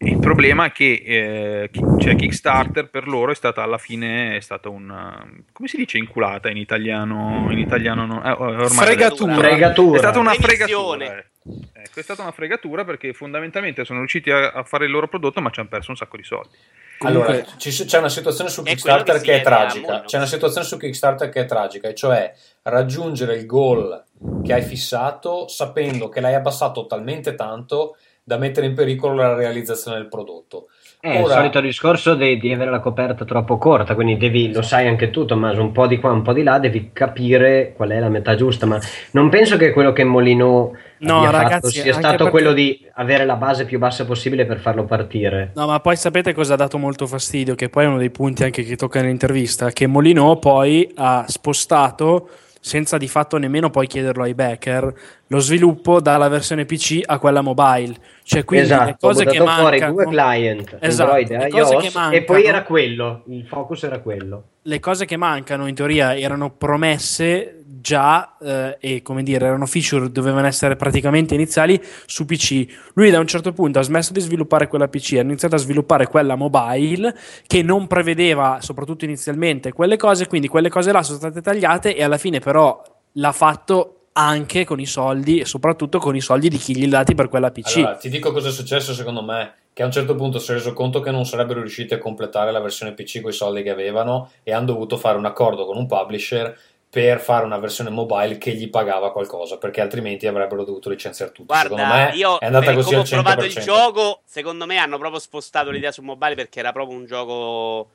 Il problema è che eh, cioè, Kickstarter per loro è stata alla fine è stata una come si dice inculata in italiano? In italiano no, eh, ormai Fregatura. Fregatura. È stata una fregatura. Eh. Ecco, è stata una fregatura perché fondamentalmente sono riusciti a, a fare il loro prodotto ma ci hanno perso un sacco di soldi. Allora, Comunque- ci- c'è una situazione su Kickstarter che è tragica. C'è una situazione su Kickstarter che è tragica, e cioè raggiungere il goal che hai fissato sapendo che l'hai abbassato talmente tanto da mettere in pericolo la realizzazione del prodotto. È il Ora- solito discorso di, di avere la coperta troppo corta, quindi devi, lo sai anche tu Tommaso, un po' di qua, un po' di là, devi capire qual è la metà giusta, ma non penso che quello che Molino No, abbia ragazzi, fatto sia stato perché- quello di avere la base più bassa possibile per farlo partire. No, ma poi sapete cosa ha dato molto fastidio? Che poi è uno dei punti anche che tocca nell'intervista, che Molino poi ha spostato, senza di fatto nemmeno poi chiederlo ai backer, lo sviluppo dalla versione PC a quella mobile. Cioè, quindi le esatto, cose ho che mancano... due client, Esatto, Android le e cose iOS, che e mancano- poi era quello, il focus era quello. le cose che mancano in teoria erano promesse già eh, e come dire erano feature dovevano essere praticamente iniziali su PC lui da un certo punto ha smesso di sviluppare quella PC ha iniziato a sviluppare quella mobile che non prevedeva soprattutto inizialmente quelle cose quindi quelle cose là sono state tagliate e alla fine però l'ha fatto anche con i soldi e soprattutto con i soldi di chi gli dati per quella PC. Allora, ti dico cosa è successo secondo me, che a un certo punto si è reso conto che non sarebbero riusciti a completare la versione PC con i soldi che avevano e hanno dovuto fare un accordo con un publisher per fare una versione mobile che gli pagava qualcosa, perché altrimenti avrebbero dovuto licenziare tutto. secondo Guarda, me io è andata così come al ho provato il 100%. gioco, secondo me hanno proprio spostato l'idea su mobile perché era proprio un gioco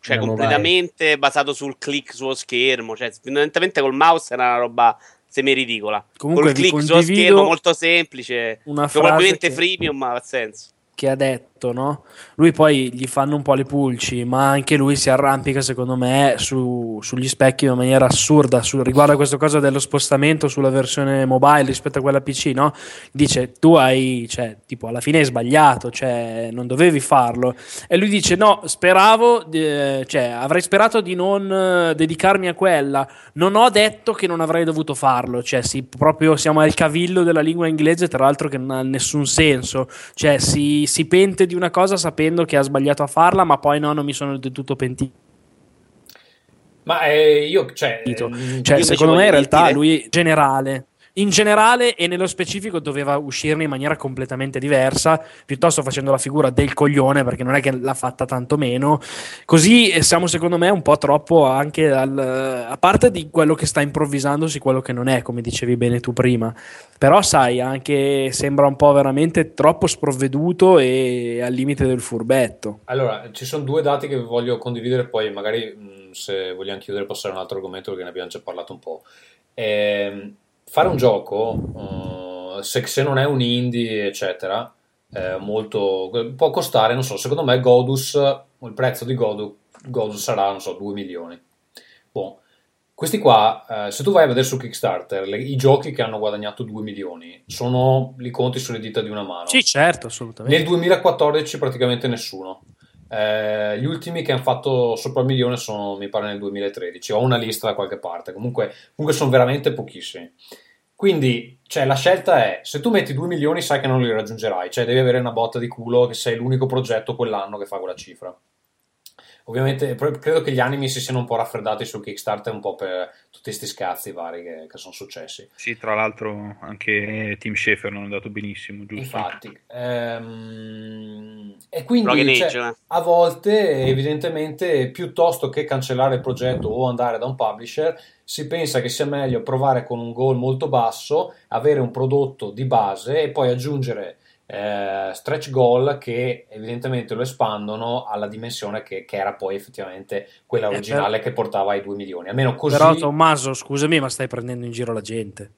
cioè completamente basato sul click sullo schermo, cioè fondamentalmente col mouse era una roba semi-ridicola. Comunque Col click sullo schermo molto semplice, una frase probabilmente che- freemium, ma ha senso. che ha detto, no? Lui poi gli fanno un po' le pulci, ma anche lui si arrampica, secondo me, su- sugli specchi in maniera assurda su- riguardo a questa cosa dello spostamento sulla versione mobile rispetto a quella PC, no? Dice, tu hai, cioè, tipo, alla fine hai sbagliato, cioè, non dovevi farlo. E lui dice, no, speravo, di- cioè, avrei sperato di non eh, dedicarmi a quella. Non ho detto che non avrei dovuto farlo, cioè, sì, proprio siamo al cavillo della lingua inglese, tra l'altro che non ha nessun senso. Cioè, si, si pente di una cosa sapendo che ha sbagliato a farla, ma poi no, non mi sono del tutto pentito. Ma eh, io, cioè, Cioè, Io secondo me in realtà dire- lui generale. In generale e nello specifico doveva uscirne in maniera completamente diversa, piuttosto facendo la figura del coglione, perché non è che l'ha fatta tanto meno. Così eh, siamo, secondo me, un po' troppo anche al, a parte di quello che sta improvvisandosi, quello che non è, come dicevi bene tu prima. Però, sai, anche sembra un po' veramente troppo sprovveduto e al limite del furbetto. Allora, ci sono due dati che voglio condividere, poi magari mh, se vogliamo chiudere passare a un altro argomento perché ne abbiamo già parlato un po'. Ehm, fare un gioco, eh, se, se non è un indie, eccetera, eh, molto, può costare, non so, secondo me Godus, il prezzo di Godu- Godus sarà, non so, 2 milioni. Boh. Questi qua, eh, se tu vai a vedere su Kickstarter, le- i giochi che hanno guadagnato 2 milioni sono, li conti sulle dita di una mano. Sì, certo, assolutamente. Nel 2014 praticamente nessuno. Eh, gli ultimi che hanno fatto sopra il milione sono, mi pare, nel 2013. Ho una lista da qualche parte. Comunque, comunque sono veramente pochissimi. Quindi, cioè, la scelta è: se tu metti 2 milioni, sai che non li raggiungerai. Cioè, devi avere una botta di culo che sei l'unico progetto quell'anno che fa quella cifra. Ovviamente, credo che gli animi si siano un po' raffreddati su Kickstarter un po' per tutti questi scazzi vari che, che sono successi. Sì, tra l'altro anche Tim Schafer non è andato benissimo, giusto? Infatti, ehm, e quindi cioè, eh. a volte, evidentemente, piuttosto che cancellare il progetto o andare da un publisher, si pensa che sia meglio provare con un goal molto basso, avere un prodotto di base e poi aggiungere eh, stretch goal che evidentemente lo espandono alla dimensione che, che era poi effettivamente quella Eh, originale che portava ai 2 milioni. Almeno così. Però Tommaso, scusami, ma stai prendendo in giro la gente.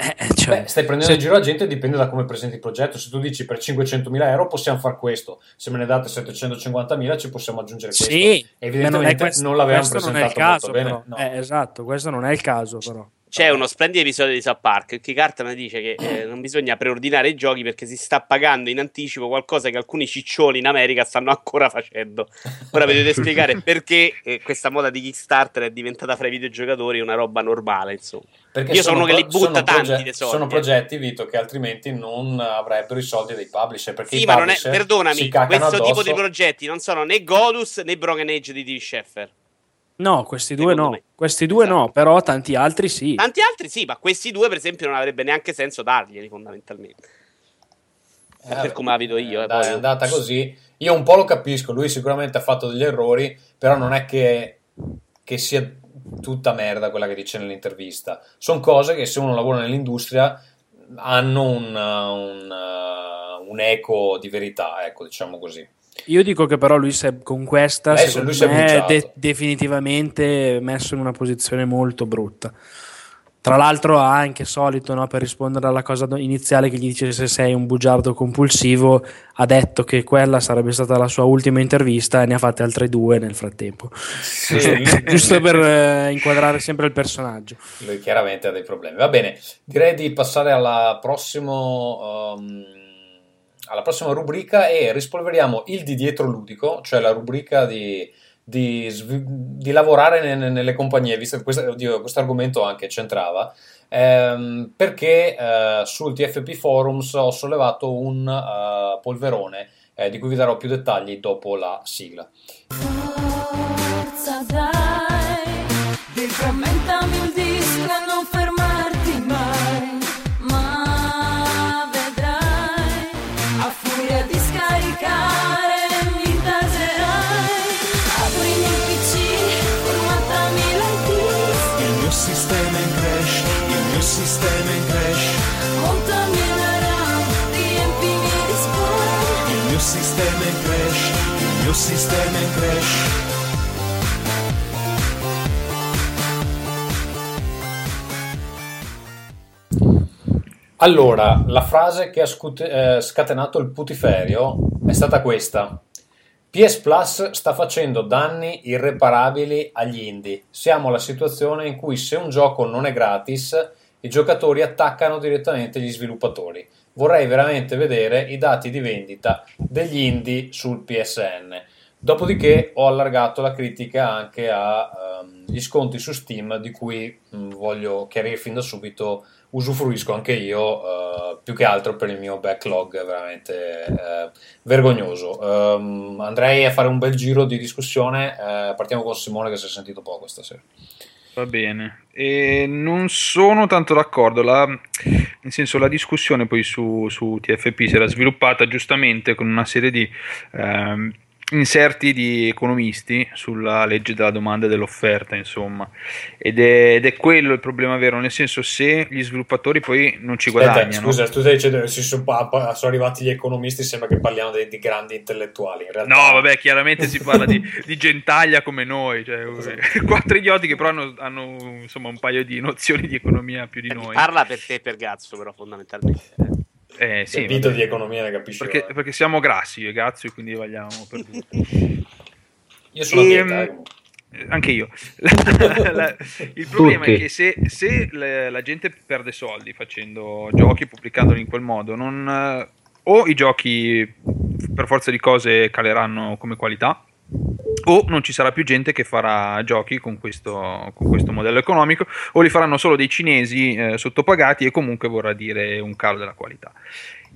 Eh, cioè, Beh, stai prendendo se- in giro la gente, dipende da come presenti il progetto. Se tu dici per 500.000 euro possiamo fare questo, se me ne date 750.000 ci possiamo aggiungere questo. Sì, Evidentemente non, questo, non l'avevamo questo non è il presentato caso, però. no. Eh, esatto, questo non è il caso, però. C'è uno splendido episodio di South Park cui Cartman dice che eh, non bisogna preordinare i giochi perché si sta pagando in anticipo qualcosa che alcuni ciccioli in America stanno ancora facendo. Ora vi dovete spiegare perché eh, questa moda di Kickstarter è diventata fra i videogiocatori una roba normale, insomma. Perché Io sono uno che li butta sono tanti proge- dei soldi, Sono eh. progetti, Vito, che altrimenti non avrebbero i soldi dei publisher. Perché Sì, i ma non è, perdonami, questo tipo addosso. di progetti non sono né Godus né Broken Age di Dave Sheffer. No, questi due no, me. questi due Esatto. no, però tanti altri sì. Tanti altri sì, ma questi due, per esempio, non avrebbe neanche senso darglieli fondamentalmente. Eh, per come la vedo io, eh, dai, poi- è andata così. Io un po' lo capisco, lui sicuramente ha fatto degli errori, però non è che, che sia tutta merda quella che dice nell'intervista. Sono cose che se uno lavora nell'industria hanno un, un, uh, un eco di verità, ecco, diciamo così. Io dico che però lui è- con questa, secondo lui si è me, bucciato. de- definitivamente messo in una posizione molto brutta. Tra l'altro ha anche solito, no, per rispondere alla cosa iniziale che gli dice se sei un bugiardo compulsivo, ha detto che quella sarebbe stata la sua ultima intervista e ne ha fatte altre due nel frattempo. Giusto, giusto per eh, inquadrare sempre il personaggio. Lui chiaramente ha dei problemi. Va bene, direi di passare alla, prossimo, um, alla prossima rubrica e rispolveriamo il di dietro ludico, cioè la rubrica di, di, di lavorare ne- ne- nelle compagnie, visto che questo, argomento anche c'entrava, ehm, perché eh, sul TFP Forums ho sollevato un eh, polverone eh, di cui vi darò più dettagli dopo la sigla. Forza dai, mio sistema in crash. Allora, la frase che ha scute- eh, scatenato il putiferio è stata questa. PS Plus sta facendo danni irreparabili agli indie. Siamo alla situazione in cui se un gioco non è gratis, i giocatori attaccano direttamente gli sviluppatori. Vorrei veramente vedere i dati di vendita degli indie sul PSN. Dopodiché ho allargato la critica anche agli sconti su Steam, di cui mh, voglio chiarire fin da subito usufruisco anche io, eh, più che altro per il mio backlog veramente eh, vergognoso. Ehm, andrei a fare un bel giro di discussione, eh, partiamo con Simone che si è sentito poco stasera. Va bene, e non sono tanto d'accordo, la, nel senso la discussione poi su, su TFP si era sviluppata giustamente con una serie di ehm, inserti di economisti sulla legge della domanda e dell'offerta, insomma, ed è, ed è quello il problema vero, nel senso se gli sviluppatori poi non ci Aspetta, guadagnano. scusa, tu stai dicendo che sono, sono arrivati gli economisti, sembra che parliamo di, di grandi intellettuali. In realtà, No, vabbè, chiaramente si parla di, di gentaglia come noi, cioè, quattro idioti che però hanno, hanno, insomma un paio di nozioni di economia più di noi. Parla per te e per Gazzo, però, fondamentalmente. Eh, sì, Capito vabbè. di economia ne capisci. perché, perché siamo grassi e Gazzo e quindi valiamo per tutti. Io sono a Ehm, dieta, eh, comunque. Eh, Anche io. La- la- il problema Tutti. è che se, se le- la gente perde soldi facendo giochi, pubblicandoli in quel modo, non, eh, o i giochi per forza di cose caleranno come qualità, o non ci sarà più gente che farà giochi con questo, con questo modello economico, o li faranno solo dei cinesi eh, sottopagati e comunque vorrà dire un calo della qualità.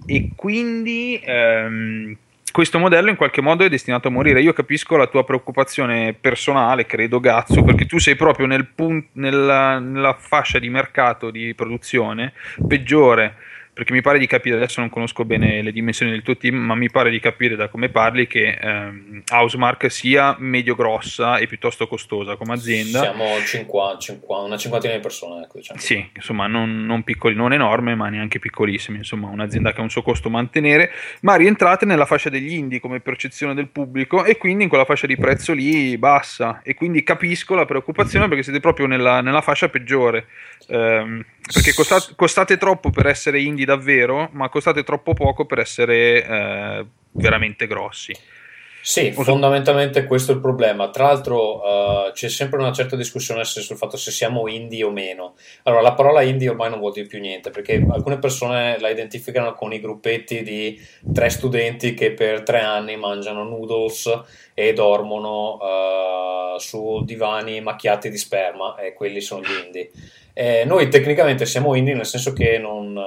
E quindi ehm, questo modello in qualche modo è destinato a morire. Io capisco la tua preoccupazione personale, credo Gazzo, perché tu sei proprio nel pun- nella, nella fascia di mercato di produzione peggiore. Perché mi pare di capire, adesso non conosco bene le dimensioni del tuo team, ma mi pare di capire da come parli che ehm, Housemark sia medio grossa e piuttosto costosa come azienda. Siamo 50, 50, una cinquantina di persone, ecco, diciamo. Sì, insomma, non, non piccoli, non enorme, ma neanche piccolissimi, insomma, un'azienda che ha un suo costo mantenere, ma rientrate nella fascia degli indie come percezione del pubblico e quindi in quella fascia di prezzo lì bassa. E quindi capisco la preoccupazione perché siete proprio nella, nella fascia peggiore. Ehm, perché costate, costate troppo per essere indie davvero, ma costate troppo poco per essere eh, veramente grossi. Sì, fondamentalmente questo è il problema. Tra l'altro eh, c'è sempre una certa discussione sul fatto se siamo indie o meno. Allora, la parola indie ormai non vuol dire più niente, perché alcune persone la identificano con i gruppetti di tre studenti che per tre anni mangiano noodles e dormono eh, su divani macchiati di sperma, e quelli sono gli indie. Eh, noi tecnicamente siamo indie nel senso che non...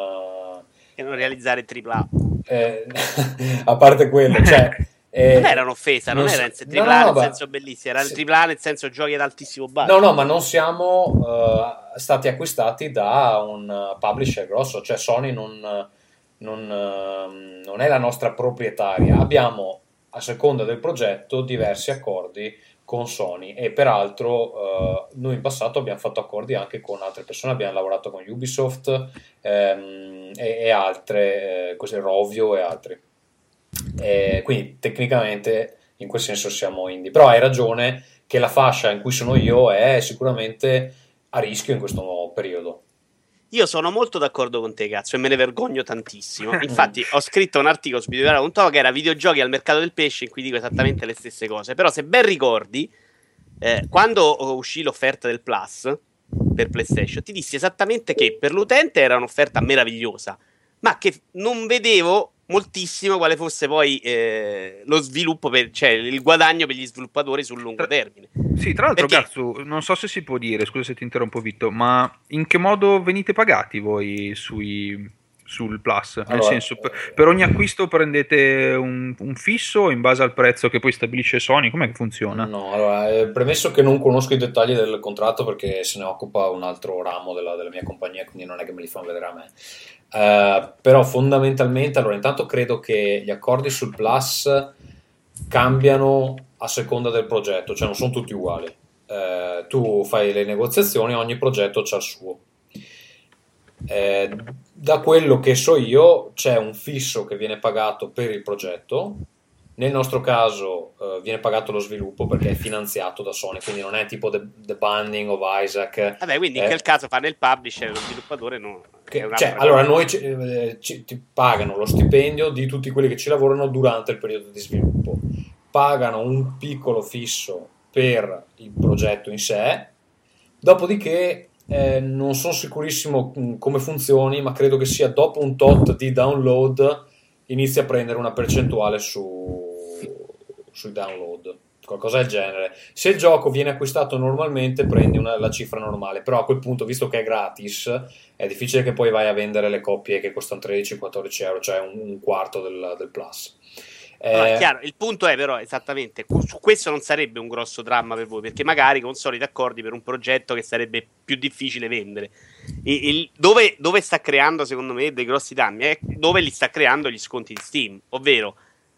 Che non realizzare AAA. eh, a parte quello, cioè... eh, Non era un'offesa, non, non era in se- no, AAA no, nel ma- senso bellissimo, era il sì. AAA nel senso giochi ad altissimo budget. No, no, ma non siamo eh, stati acquistati da un publisher grosso, cioè Sony non, non, ehm, non è la nostra proprietaria. Abbiamo, a seconda del progetto, diversi accordi con Sony e peraltro eh, noi in passato abbiamo fatto accordi anche con altre persone, abbiamo lavorato con Ubisoft ehm, e, e altre, eh, così, Rovio e altri. Eh, quindi tecnicamente in quel senso siamo indie, però hai ragione che la fascia in cui sono io è sicuramente a rischio in questo periodo. Io sono molto d'accordo con te, cazzo, e me ne vergogno tantissimo. Infatti, ho scritto un articolo su videogiochi.com che era videogiochi al mercato del pesce, in cui dico esattamente le stesse cose. Però, se ben ricordi, eh, quando uscì l'offerta del Plus per PlayStation, ti dissi esattamente che per l'utente era un'offerta meravigliosa, ma che non vedevo moltissimo quale fosse poi eh, lo sviluppo, per, cioè il guadagno per gli sviluppatori sul lungo termine. Sì, tra l'altro, Perché? Gazzu, non so se si può dire, scusa se ti interrompo, Vitto, ma in che modo venite pagati voi sui, sul Plus? Nel Allora, senso, per, per ogni acquisto prendete un, un fisso in base al prezzo che poi stabilisce Sony? Com'è che funziona? No, allora, eh, premesso che non conosco i dettagli del contratto perché se ne occupa un altro ramo della, della mia compagnia, quindi non è che me li fanno vedere a me. Eh, però fondamentalmente, allora, intanto credo che gli accordi sul Plus cambiano a seconda del progetto, cioè non sono tutti uguali. Eh, tu fai le negoziazioni, ogni progetto c'ha il suo. Eh, da quello che so io c'è un fisso che viene pagato per il progetto Nel nostro caso eh, viene pagato lo sviluppo perché è finanziato da Sony, quindi non è tipo The, The Binding of Isaac. Vabbè, quindi in Eh, quel caso fanno il publisher, lo sviluppatore no. che- cioè, allora noi ci, eh, ci- ti pagano lo stipendio di tutti quelli che ci lavorano durante il periodo di sviluppo, pagano un piccolo fisso per il progetto in sé, dopodiché eh, non sono sicurissimo mh, come funzioni, ma credo che sia dopo un tot di download inizia a prendere una percentuale su, sui download. Qualcosa del genere. Se il gioco viene acquistato normalmente, prendi una- la cifra normale, però a quel punto, visto che è gratis, è difficile che poi vai a vendere le coppie che costano 13-14 euro, cioè un, un quarto del, del plus. Allora, Eh, è chiaro, il punto è però esattamente, su questo non sarebbe un grosso dramma per voi, perché magari con soliti accordi per un progetto che sarebbe più difficile vendere. E- il- dove, dove sta creando secondo me dei grossi danni è dove li sta creando gli sconti di Steam, ovvero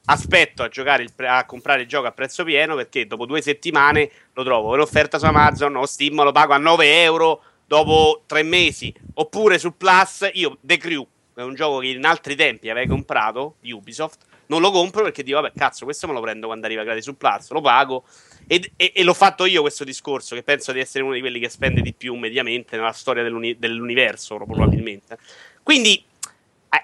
aspetto a, pre- a comprare il gioco a prezzo pieno perché dopo due settimane lo trovo in offerta su Amazon o Steam lo pago a 9 euro dopo tre mesi, oppure sul Plus io The Crew, è un gioco che in altri tempi avevo comprato di Ubisoft, non lo compro perché dico, vabbè, cazzo, questo me lo prendo quando arriva gratis sul Plus, lo pago. E, e- e l'ho fatto io questo discorso, che penso di essere uno di quelli che spende di più mediamente nella storia dell'uni- dell'universo, probabilmente. Quindi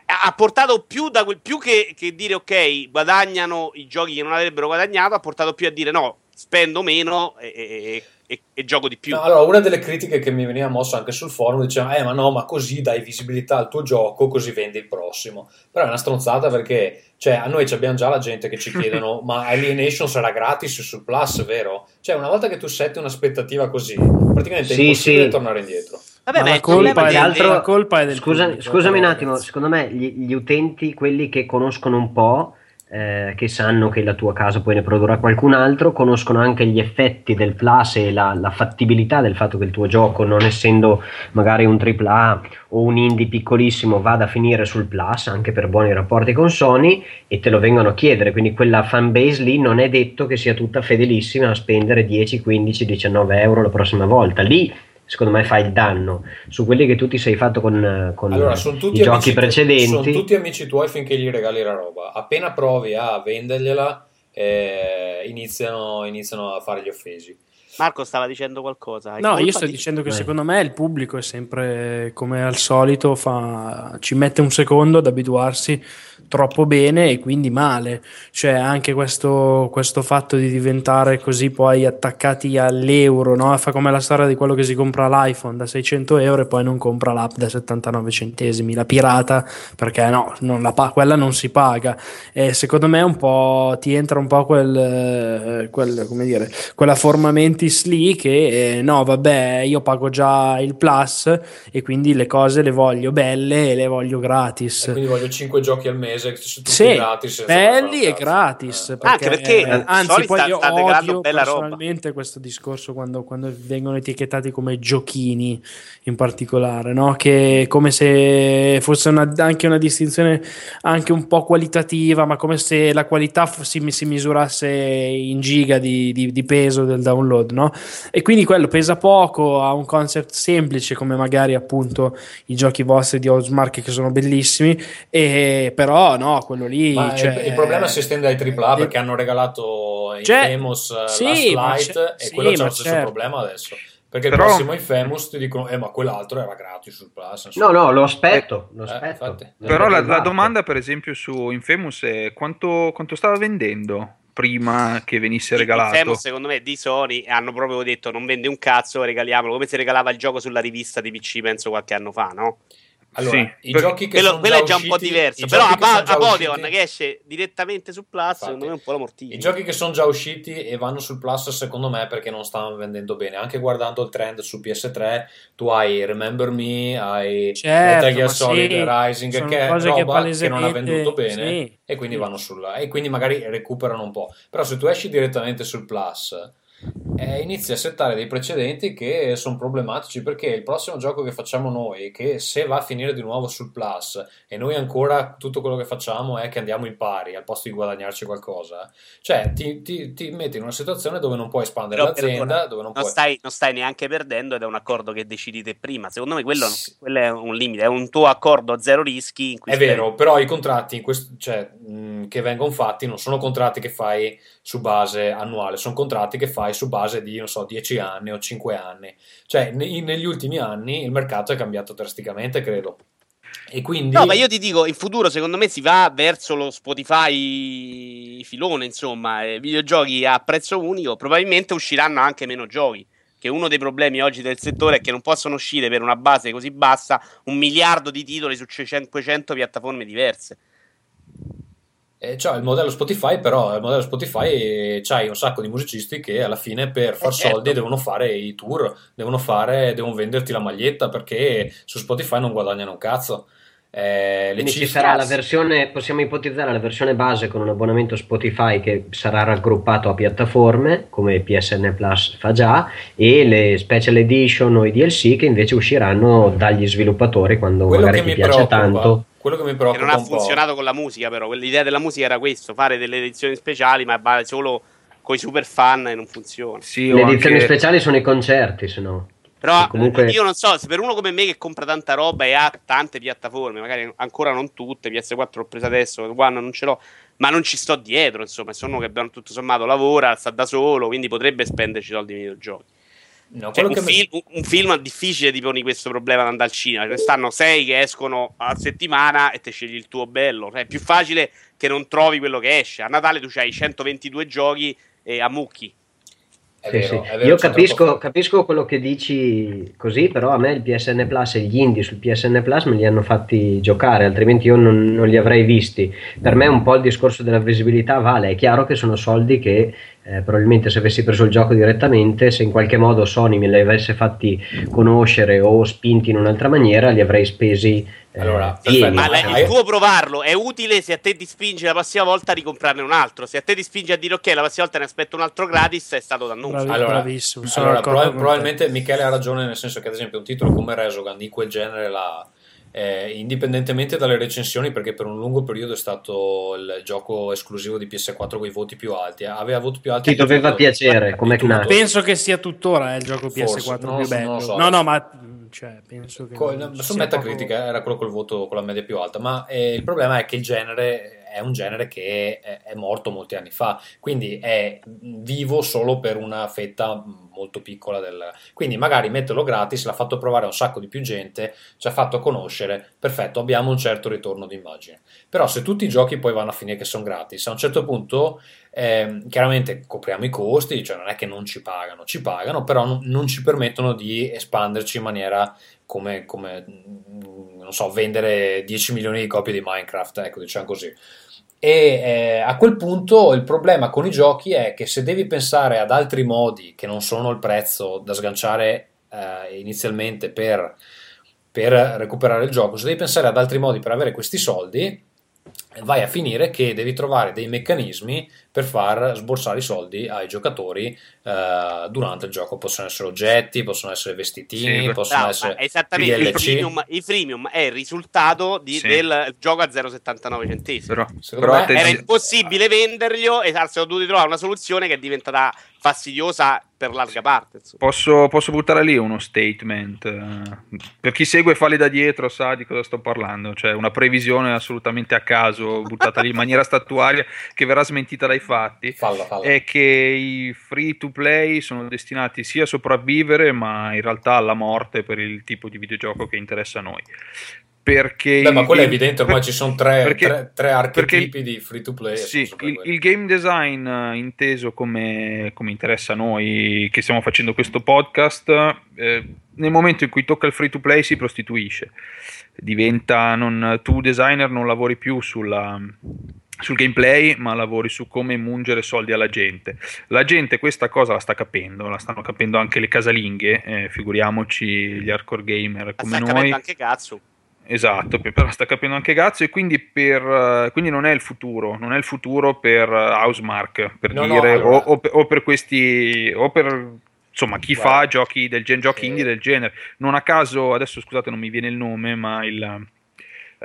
ha, portato più, da quel, più che, che dire, ok, guadagnano i giochi che non avrebbero guadagnato, ha portato più a dire, no, spendo meno e, e- e- e gioco di più. No, allora, una delle critiche che mi veniva mossa anche sul forum diceva: Eh, ma no, ma così dai visibilità al tuo gioco, così vendi il prossimo. Però è una stronzata perché, cioè, a noi ci abbiamo già la gente che ci chiedono: Ma Alienation sarà gratis sul Plus, vero? Cioè, una volta che tu setti un'aspettativa così, praticamente è Sì, impossibile sì. tornare indietro. Vabbè, Ma ma la colpa, è altro- la colpa è del Scusa- pubblico, scusami un però, attimo, ragazzi. secondo me gli, gli utenti, quelli che conoscono un po', eh, che sanno che la tua casa poi ne produrrà qualcun altro, conoscono anche gli effetti del plus e la, la fattibilità del fatto che il tuo gioco, non essendo magari un AAA o un indie piccolissimo, vada a finire sul plus, anche per buoni rapporti con Sony, e te lo vengono a chiedere. Quindi quella fanbase lì non è detto che sia tutta fedelissima a spendere 10, 15, 19 euro la prossima volta. Lì secondo me fai il danno su quelli che tu ti sei fatto con, con Allora, sono tutti, i giochi amici, precedenti. sono tutti amici tuoi finché gli regali la roba. Appena provi a vendergliela, eh, iniziano, iniziano a fare gli offesi. Marco stava dicendo qualcosa. È No, io sto di- dicendo che Vai. secondo me il pubblico è sempre come al solito, fa- ci mette un secondo ad abituarsi troppo bene e quindi male. Cioè, anche questo, questo fatto di diventare così poi attaccati all'euro, no? Fa come la storia di quello che si compra l'iPhone da 600 euro e poi non compra l'app da 79 centesimi, la pirata, perché no, non pa- quella non si paga. E secondo me un po' ti entra un po' quel, eh, quel come dire, quella forma mentis lì che eh, no, vabbè, io pago già il plus e quindi le cose le voglio belle e le voglio gratis. E quindi voglio 5 giochi al mese, tutti Sì, gratis. belli e gratis. Eh. Anche perché, eh, anzi, poi sta- io sta odio bella roba. personalmente questo discorso quando, quando vengono etichettati come giochini in particolare, no? che come se fosse una- anche una distinzione anche un po' qualitativa, ma come se la qualità f- si, si misurasse in giga di, di- di peso del download, no? E quindi quello pesa poco, ha un concept semplice come magari appunto i giochi vostri di Housemark che sono bellissimi, e però no, quello lì... Ma il- cioè, il, problema si estende ai AAA eh, perché hanno regalato Cioè, Infamous eh, sì, Last e sì, quello c'è lo stesso certo. problema adesso. Perché Però- il prossimo Infamous ti dicono, eh, ma quell'altro era gratis sul Plus. No, no, lo aspetto, lo Eh, aspetto. infatti. Lo Però la, aspetto la domanda, per esempio, su Infamous è quanto, quanto stava vendendo prima che venisse regalato? Infamous, secondo me di Sony hanno proprio detto non vende un cazzo, regaliamolo come si regalava il gioco sulla rivista di PC penso qualche anno fa, no? Allora, Sì, i giochi che Quello, sono quello già è già un po' usciti- diverso, però a, che sono a già Podeon usciti- che esce direttamente su Plus, secondo me è un po' la mortiglia. I giochi che sono già usciti e vanno sul Plus, secondo me, perché non stavano vendendo bene. Anche guardando il trend su PS3, tu hai Remember Me, hai Certo, Metal Gear Solid sì, Rising, che è roba che che, non ha venduto bene, sì. e quindi Sì. vanno sulla. E quindi magari recuperano un po'. Però se tu esci direttamente sul Plus, eh, inizi a settare dei precedenti che sono problematici perché il prossimo gioco che facciamo noi, che se va a finire di nuovo sul Plus e noi ancora tutto quello che facciamo è che andiamo in pari al posto di guadagnarci qualcosa, cioè ti, ti, ti metti in una situazione dove non puoi espandere Però, l'azienda, dove non, non puoi... stai, non stai neanche perdendo ed è un accordo che decidi te prima. Secondo me quello, Sì. quello è un limite, è un tuo accordo a zero rischi. È vero, però i contratti quest- cioè, mh, che vengono fatti non sono contratti che fai su base annuale, sono contratti che fai su base di, non so, 10 anni o 5 anni. Cioè, ne- negli ultimi anni il mercato è cambiato drasticamente, credo. E quindi... No, ma io ti dico, in futuro secondo me si va verso lo Spotify filone, insomma, eh, videogiochi a prezzo unico, probabilmente usciranno anche meno giochi. Che uno dei problemi oggi del settore è che non possono uscire per una base così bassa un miliardo di titoli su 500 piattaforme diverse. Eh, cioè, il modello Spotify, però, il modello Spotify eh, c'hai un sacco di musicisti che alla fine per far Eh, certo. soldi devono fare i tour, devono fare, devono venderti la maglietta perché su Spotify non guadagnano un cazzo. Eh, le Quindi ci sarà la versione, possiamo ipotizzare la versione base con un abbonamento Spotify che sarà raggruppato a piattaforme come PSN Plus fa già e le special edition o i DLC che invece usciranno dagli sviluppatori quando quello magari che ti piace preoccupa, tanto. Quello che mi Che preoccupa non ha funzionato con la musica, però. L'idea della musica era questo: fare delle edizioni speciali, ma vale solo con i super fan e non funziona. Sì, Le edizioni anche- speciali sono i concerti, se no. Però Che comunque- io non so, se per uno come me che compra tanta roba e ha tante piattaforme, magari ancora non tutte, PS4 l'ho presa adesso, One non ce l'ho, ma non ci sto dietro, insomma, sono uno che abbiamo tutto sommato lavora, sta da solo, quindi potrebbe spenderci soldi nei videogiochi. No, Cioè, un, che mi- film, un- film difficile ti poni questo problema ad andare al cinema. Ne stanno sei che escono a settimana e te scegli il tuo bello. Cioè, è più facile che non trovi quello che esce. A Natale tu hai 122 giochi e a mucchi. È Sì, vero, sì. è vero, Io capisco, capisco quello che dici così, però a me il PSN Plus e gli indie sul PSN Plus me li hanno fatti giocare, altrimenti io non, non li avrei visti. Per me un po' il discorso della visibilità vale, è chiaro che sono soldi che eh, probabilmente se avessi preso il gioco direttamente, se in qualche modo Sony me li avesse fatti conoscere o spinti in un'altra maniera, li avrei spesi eh, Allora, pieni. Ma la- il tuo provarlo è utile se a te ti spinge la prossima volta a ricomprarne un altro. Se a te ti spinge a dire ok, la prossima volta ne aspetto un altro gratis, è stato dannoso. Bravi- Allora, allora, proba- probabilmente Michele ha ragione, nel senso che, ad esempio, un titolo come Resogun di quel genere là, eh, indipendentemente dalle recensioni, perché per un lungo periodo è stato il gioco esclusivo di PS4 con i voti più alti, eh, aveva voti più alti. Ti doveva tutto. piacere, come. Knack. Penso che sia tuttora eh, il gioco Forse, PS4 non lo più non bello. lo so. No, no, ma cioè, penso che Co- non ci su Metacritic proprio- era quello col voto con la media più alta, ma eh, il problema è che il genere è un genere che è, è morto molti anni fa, quindi è vivo solo per una fetta molto piccola del... Quindi magari metterlo gratis, l'ha fatto provare a un sacco di più gente, ci ha fatto conoscere, perfetto, abbiamo un certo ritorno d'immagine. Però se tutti i giochi poi vanno a finire che sono gratis, a un certo punto ehm, chiaramente copriamo i costi, cioè non è che non ci pagano, ci pagano, però non, non ci permettono di espanderci in maniera come, come, mm, non so, vendere 10 milioni di copie di Minecraft, ecco, diciamo così. E eh, a quel punto il problema con i giochi è che se devi pensare ad altri modi che non sono il prezzo da sganciare eh, inizialmente per, per recuperare il gioco, se devi pensare ad altri modi per avere questi soldi, vai a finire che devi trovare dei meccanismi per far sborsare i soldi ai giocatori eh, durante il gioco. Possono essere oggetti, possono essere vestitini, Sì, possono Bravo, essere esattamente il DLC. freemium, il freemium è il risultato di- Sì. del gioco a 0,79 centesimi. Però, però Era impossibile venderglielo e si sono dovuti trovare una soluzione che è diventata fastidiosa per larga parte. Posso, posso buttare lì uno statement? Per chi segue Falli da dietro sa di cosa sto parlando, cioè una previsione assolutamente a caso, buttata lì in maniera statuaria, che verrà smentita dai fatti, Falla, falla. è che i free to play sono destinati sia a sopravvivere, ma in realtà alla morte per il tipo di videogioco che interessa a noi. Perché Beh, ma il quello è game- evidente, ormai per- ci sono tre, perché- tre, tre archetipi perché- di free to play. Sì, il, il game design eh, inteso come, come interessa a noi che stiamo facendo questo podcast, eh, nel momento in cui tocca il free to play si prostituisce. Diventa, non, tu designer non lavori più sulla, sul gameplay, ma lavori su come mungere soldi alla gente. La gente questa cosa la sta capendo, la stanno capendo anche le casalinghe, eh, figuriamoci gli hardcore gamer Ma come sta noi. anche cazzo. Esatto, pe- però sta capendo anche Gazzo e quindi, per, eh, quindi non è il futuro, non è il futuro per eh, Housemark, per No, no, dire, allora- o, o per, o per questi, o per insomma chi Guarda. fa giochi, del gen- giochi Eh. indie del genere. Non a caso, adesso scusate non mi viene il nome, ma il,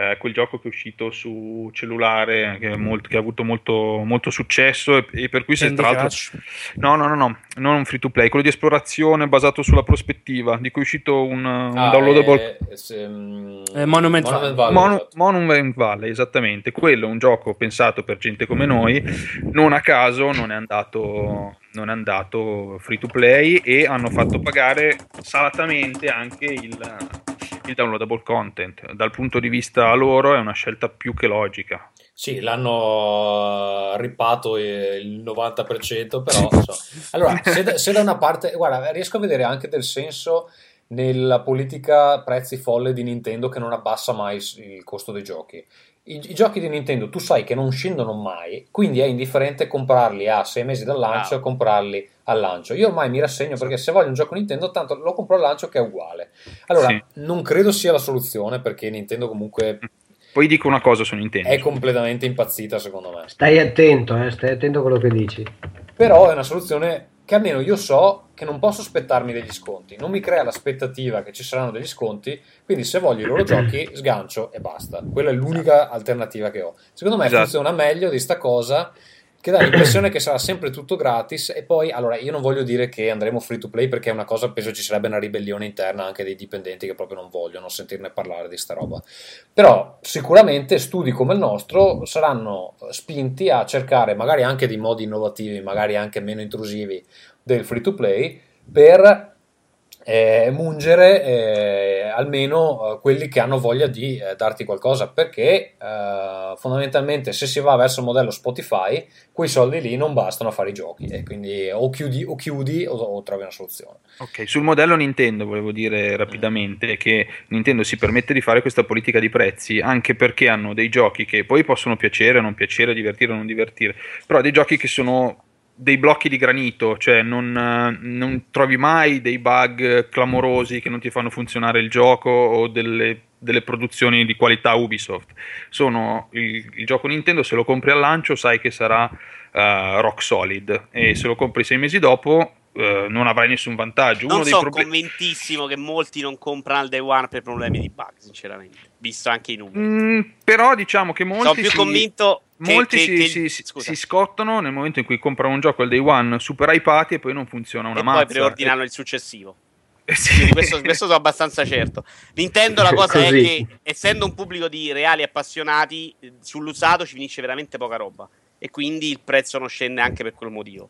eh, quel gioco che è uscito su cellulare, che, è molto- che ha avuto molto, molto successo e, e per cui si è Candy tra l'altro... No, no, no, no, non un free to play, quello di esplorazione basato sulla prospettiva, di cui è uscito un, un Ah, downloadable eh, se- mm, Eh, Monument Valley. Monu- esatto. Monument Valley, esattamente. Quello è un gioco pensato per gente come noi. Non a caso non è andato, non è andato free to play e hanno fatto pagare salatamente anche il, il downloadable content. Dal punto di vista loro è una scelta più che logica. Sì, l'hanno rippato eh, il 90%, però insomma. Allora, se da, se da una parte, guarda, riesco a vedere anche del senso nella politica prezzi folle di Nintendo che non abbassa mai il costo dei giochi. I, i giochi di Nintendo tu sai che non scendono mai, quindi è indifferente comprarli a sei mesi dal lancio Ah. o comprarli al lancio. Io ormai mi rassegno perché se voglio un gioco Nintendo, tanto lo compro al lancio che è uguale. Allora, Sì. non credo sia la soluzione perché Nintendo comunque Poi dico una cosa su Nintendo. è completamente impazzita secondo me. Stai attento, eh, stai attento a quello che dici. Però è una soluzione che almeno io so che non posso aspettarmi degli sconti, non mi crea l'aspettativa che ci saranno degli sconti, quindi se voglio i loro giochi sgancio e basta. Quella è l'unica alternativa che ho. Secondo me Esatto. funziona meglio di sta cosa che dà l'impressione che sarà sempre tutto gratis e poi allora io non voglio dire che andremo free to play perché è una cosa penso ci sarebbe una ribellione interna anche dei dipendenti che proprio non vogliono sentirne parlare di sta roba. Però sicuramente studi come il nostro saranno spinti a cercare magari anche dei modi innovativi magari anche meno intrusivi del free to play per eh, mungere eh, almeno eh, quelli che hanno voglia di eh, darti qualcosa. Perché eh, fondamentalmente se si va verso il modello Spotify quei soldi lì non bastano a fare i giochi. E quindi o chiudi o, chiudi o, o trovi una soluzione. Ok, sul modello Nintendo volevo dire rapidamente che Nintendo si permette di fare questa politica di prezzi anche perché hanno dei giochi che poi possono piacere o non piacere, divertire o non divertire, però dei giochi che sono dei blocchi di granito, cioè non, non trovi mai dei bug clamorosi che non ti fanno funzionare il gioco o delle, delle produzioni di qualità Ubisoft. Sono il, il gioco Nintendo, se lo compri al lancio sai che sarà eh, rock solid e se lo compri sei mesi dopo eh, non avrai nessun vantaggio. Uno Non dei sono problemi- convintissimo che molti non comprano al day one per problemi di bug, sinceramente, visto anche i numeri. Mm, però diciamo che molti sono più si- convinto che, molti che- si, che- si- si- si scottano nel momento in cui comprano un gioco al day one super hypati e poi non funziona una e mazza. poi preordinano il successivo. Eh, sì. Questo, questo sono abbastanza certo. Nintendo la cosa è Così. che, essendo un pubblico di reali appassionati, eh, sull'usato ci finisce veramente poca roba. E quindi il prezzo non scende anche per quel motivo.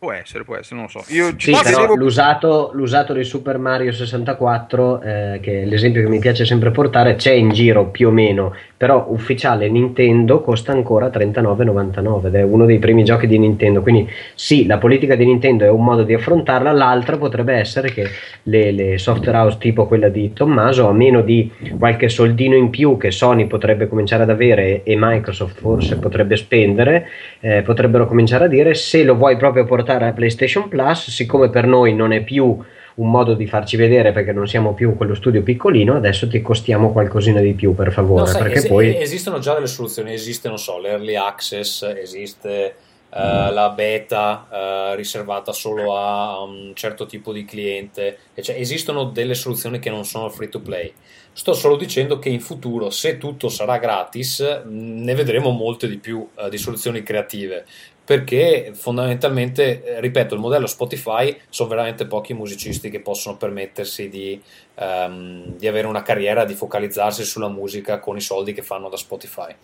Può essere, può essere, non lo so. Io ci Sì, però credevo- l'usato, l'usato di Super Mario 64, eh, che è l'esempio che mi piace sempre portare, c'è in giro più o meno, però ufficiale Nintendo costa ancora 39,99 ed è uno dei primi giochi di Nintendo. Quindi sì, la politica di Nintendo è un modo di affrontarla, l'altra potrebbe essere che le, le software house tipo quella di Tommaso, a meno di qualche soldino in più che Sony potrebbe cominciare ad avere e Microsoft forse potrebbe spendere, eh, potrebbero cominciare a dire se lo vuoi proprio portare a PlayStation Plus, siccome per noi non è più un modo di farci vedere perché non siamo più quello studio piccolino, adesso ti costiamo qualcosina di più per favore, No, sai, perché es- poi esistono già delle soluzioni, esiste, non so, l'early access, esiste eh, la beta eh, riservata solo a un certo tipo di cliente, cioè, esistono delle soluzioni che non sono free to play. Sto solo dicendo che in futuro, se tutto sarà gratis, ne vedremo molte di più eh, di soluzioni creative. Perché fondamentalmente, eh, ripeto, il modello Spotify sono veramente pochi musicisti che possono permettersi di, ehm, di avere una carriera, di focalizzarsi sulla musica con i soldi che fanno da Spotify.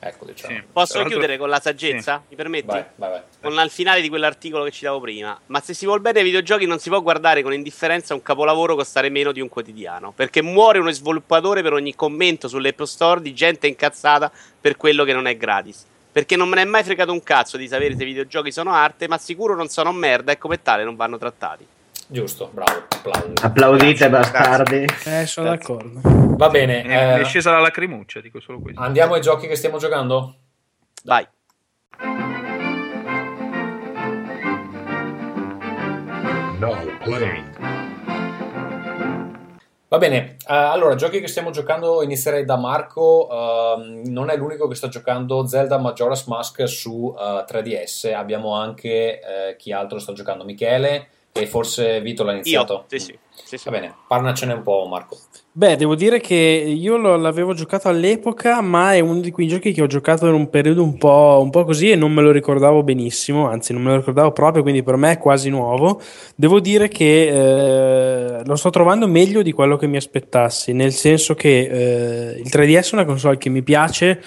Ecco, diciamo. Sì. Posso l'altro- chiudere con la saggezza? Mi permetti? Vai, vai, vai. Con il finale di quell'articolo che citavo prima. Ma se si vuol bene ai videogiochi non si può guardare con indifferenza un capolavoro costare meno di un quotidiano. Perché muore uno sviluppatore per ogni commento sull'Apple Store di gente incazzata per quello che non è gratis. Perché non me ne è mai fregato un cazzo di sapere se i videogiochi sono arte, ma sicuro non sono merda e come tale non vanno trattati. Giusto, bravo, applauso. applaudite Grazie, bastardi. Eh, sono Grazie. d'accordo. Va bene, Mi è eh, scesa la lacrimuccia, dico solo questo. andiamo ai giochi che stiamo giocando? Vai. Now playing. Va bene, eh, allora, giochi che stiamo giocando, inizierei da Marco, ehm, non è l'unico che sta giocando Zelda Majora's Mask su eh, 3DS, abbiamo anche eh, chi altro sta giocando, Michele e forse Vito l'ha iniziato. Io, sì, sì. sì, sì. Va bene, parlacene un po' Marco. Beh, devo dire che io l'avevo giocato all'epoca, ma è uno di quei giochi che ho giocato in un periodo un po', un po' così e non me lo ricordavo benissimo, anzi non me lo ricordavo proprio, quindi per me è quasi nuovo. Devo dire che eh, lo sto trovando meglio di quello che mi aspettassi, nel senso che eh, il 3DS è una console che mi piace,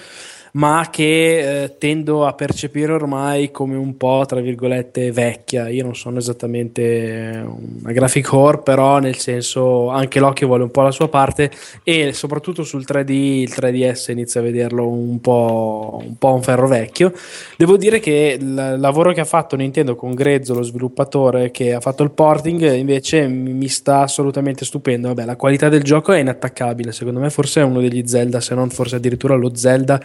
ma che eh, tendo a percepire ormai come un po', tra virgolette, vecchia. Io non sono esattamente una graphic core, però nel senso anche l'occhio vuole un po' la sua parte e soprattutto sul 3D il 3DS inizia a vederlo un po', un po' un ferro vecchio. Devo dire che il lavoro che ha fatto Nintendo con Grezzo, lo sviluppatore che ha fatto il porting, invece mi sta assolutamente stupendo. Vabbè, la qualità del gioco è inattaccabile, secondo me forse è uno degli Zelda, se non forse addirittura lo Zelda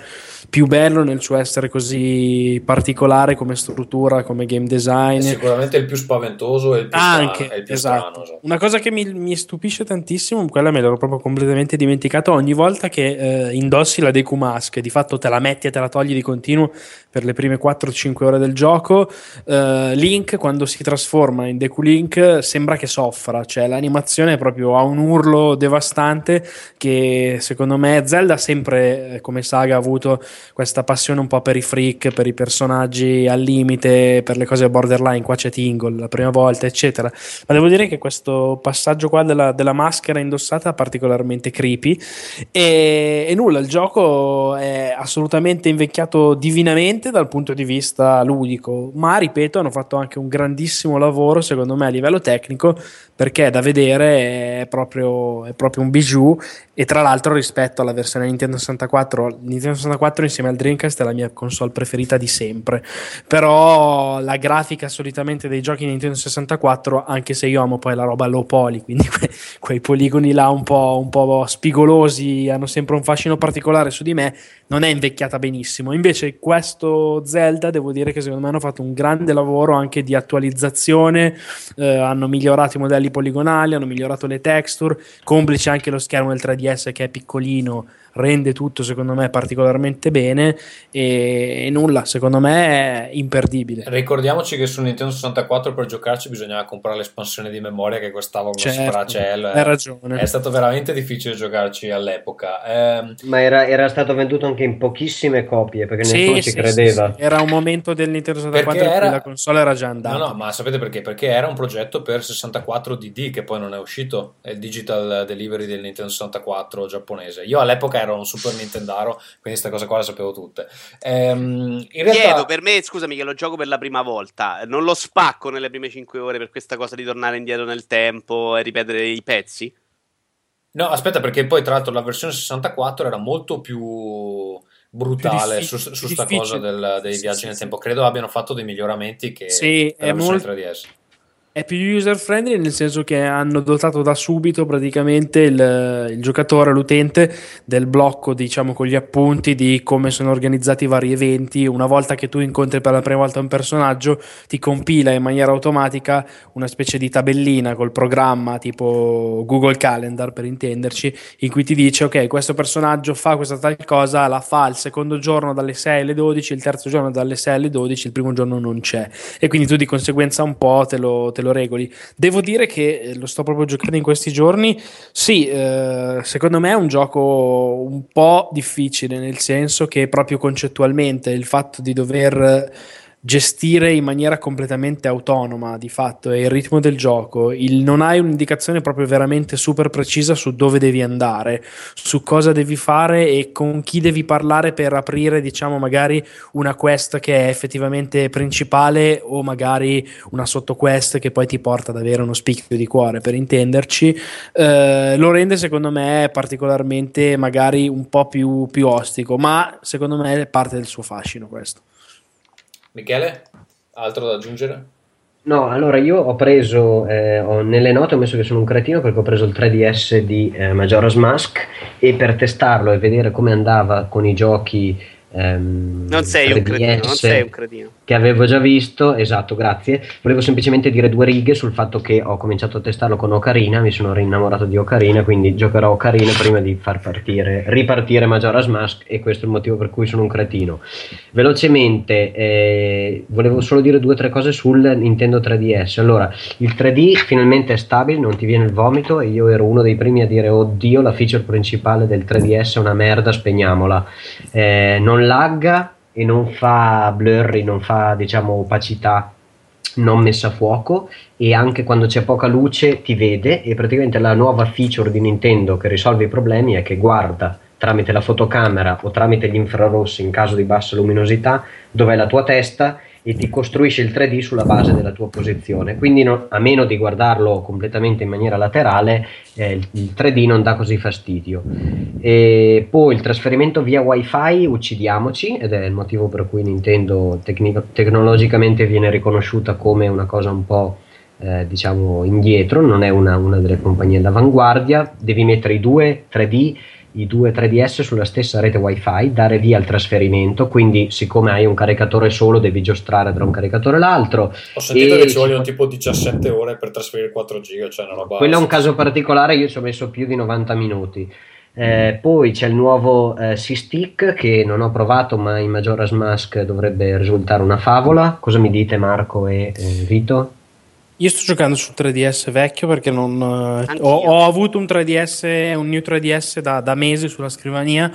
più bello nel suo essere così particolare come struttura, come game È design. sicuramente il più spaventoso e il più Anche, strano. è il più esatto. strano, esatto. Una cosa che mi, mi stupisce tantissimo, quella me l'ero proprio completamente dimenticato, ogni volta che eh, indossi la Deku Mask, di fatto te la metti e te la togli di continuo per le prime 4-5 ore del gioco, eh, Link quando si trasforma in Deku Link sembra che soffra, cioè l'animazione è proprio a un urlo devastante che secondo me Zelda sempre eh, come saga ha avuto questa passione un po' per i freak, per i personaggi al limite, per le cose borderline, qua c'è Tingle la prima volta, eccetera. Ma devo dire che questo passaggio qua della, della maschera indossata è particolarmente creepy e, e nulla, il gioco è assolutamente invecchiato divinamente dal punto di vista ludico, ma ripeto, hanno fatto anche un grandissimo lavoro secondo me a livello tecnico perché da vedere è proprio, è proprio un bijou e tra l'altro rispetto alla versione Nintendo 64 Nintendo 64 insieme al Dreamcast è la mia console preferita di sempre. Però la grafica solitamente dei giochi Nintendo 64 anche se io amo poi la roba low poly quindi que- quei poligoni là un po', un po' spigolosi hanno sempre un fascino particolare su di me non è invecchiata benissimo. Invece questo Zelda devo dire che secondo me hanno fatto un grande lavoro anche di attualizzazione eh, hanno migliorato i modelli poligonali hanno migliorato le texture complice anche lo schermo del 3DS che è piccolino rende tutto secondo me particolarmente bene e, e nulla secondo me è imperdibile Ricordiamoci che su Nintendo 64 per giocarci bisognava comprare l'espansione di memoria che costava uno Certo, sfracello. hai eh. ragione È stato veramente difficile giocarci all'epoca. Ehm, Ma era, era stato venduto anche in pochissime copie perché nessuno Sì, ci sì, credeva. sì, sì. Era un momento del Nintendo 64 Perché in cui era- la console era già andata. No, no, ma sapete perché? Perché era un progetto per 64 DD che poi non è uscito, è il digital delivery del Nintendo 64 giapponese. Io all'epoca ero un super Nintendaro, quindi questa cosa qua la sapevo tutte. Ehm, in realtà Chiedo per me, scusami, che lo gioco per la prima volta. Non lo spacco nelle prime 5 ore per questa cosa di tornare indietro nel tempo e ripetere i pezzi. No, aspetta, perché poi tra l'altro la versione 64 era molto più brutale Più su, difficile- su sta cosa del- dei Sì, viaggi sì, nel sì. tempo. Credo abbiano fatto dei miglioramenti che Sì, per la è versione molto- 3DS. È più user friendly nel senso che hanno dotato da subito praticamente il, il giocatore, l'utente, del blocco, diciamo, con gli appunti di come sono organizzati i vari eventi. Una volta che tu incontri per la prima volta un personaggio, ti compila in maniera automatica una specie di tabellina col programma tipo Google Calendar per intenderci, in cui ti dice ok, questo personaggio fa questa tal cosa, la fa il secondo giorno dalle 6 alle 12, il terzo giorno dalle 6 alle 12, il primo giorno non c'è e quindi tu di conseguenza un po' te lo, te lo regoli. Devo dire che eh, lo sto proprio giocando in questi giorni. Sì, eh, secondo me è un gioco un po' difficile, nel senso che proprio concettualmente il fatto di dover gestire in maniera completamente autonoma di fatto è il ritmo del gioco, il non hai un'indicazione proprio veramente super precisa su dove devi andare, su cosa devi fare e con chi devi parlare per aprire, diciamo, magari una quest che è effettivamente principale o magari una sottoquest che poi ti porta ad avere uno spicchio di cuore, per intenderci, eh, lo rende secondo me particolarmente magari un po' più, più ostico, ma secondo me è parte del suo fascino questo. Michele, altro da aggiungere? No, allora io ho preso, eh, ho- nelle note ho messo che sono un cretino perché ho preso il 3DS di eh, Majora's Mask e per testarlo e vedere come andava con i giochi ehm, Non sei un 3DS cretino, non sei un cretino. che avevo già visto, esatto, grazie. Volevo semplicemente dire due righe sul fatto che ho cominciato a testarlo con Ocarina, mi sono rinnamorato di Ocarina, quindi giocherò Ocarina prima di far partire, ripartire Majora's Mask e questo è il motivo per cui sono un cretino. Velocemente, eh, volevo solo dire due o tre cose sul Nintendo 3DS. Allora, il 3D finalmente è stabile, non ti viene il vomito e io ero uno dei primi a dire oddio, la feature principale del 3DS è una merda, spegniamola. Eh, non lagga e non fa blurry, non fa diciamo opacità non messa a fuoco e anche quando c'è poca luce ti vede e praticamente la nuova feature di Nintendo che risolve i problemi è che guarda tramite la fotocamera o tramite gli infrarossi in caso di bassa luminosità dov'è la tua testa e ti costruisce il 3D sulla base della tua posizione. Quindi no- a meno di guardarlo completamente in maniera laterale, eh, il, il 3D non dà così fastidio. E poi il trasferimento via wifi, uccidiamoci, ed è il motivo per cui Nintendo tecnico- tecnologicamente viene riconosciuta come una cosa un po' eh, diciamo indietro, non è una, una delle compagnie d'avanguardia, devi mettere i due 3D i due 3DS sulla stessa rete wifi, dare via il trasferimento, quindi siccome hai un caricatore solo devi giostrare tra un caricatore e l'altro. Ho sentito E che ci vogliono tipo 17 ore per trasferire 4 giga, cioè una roba... Quello è un caso particolare, io ci ho messo più di 90 minuti. Eh, poi c'è il nuovo eh, C-Stick che non ho provato, ma in Majora's Mask dovrebbe risultare una favola. Cosa mi dite, Marco e eh, Vito? Io sto giocando sul 3DS vecchio perché non, eh, ho, ho avuto un 3DS, un new 3DS da, da mesi sulla scrivania,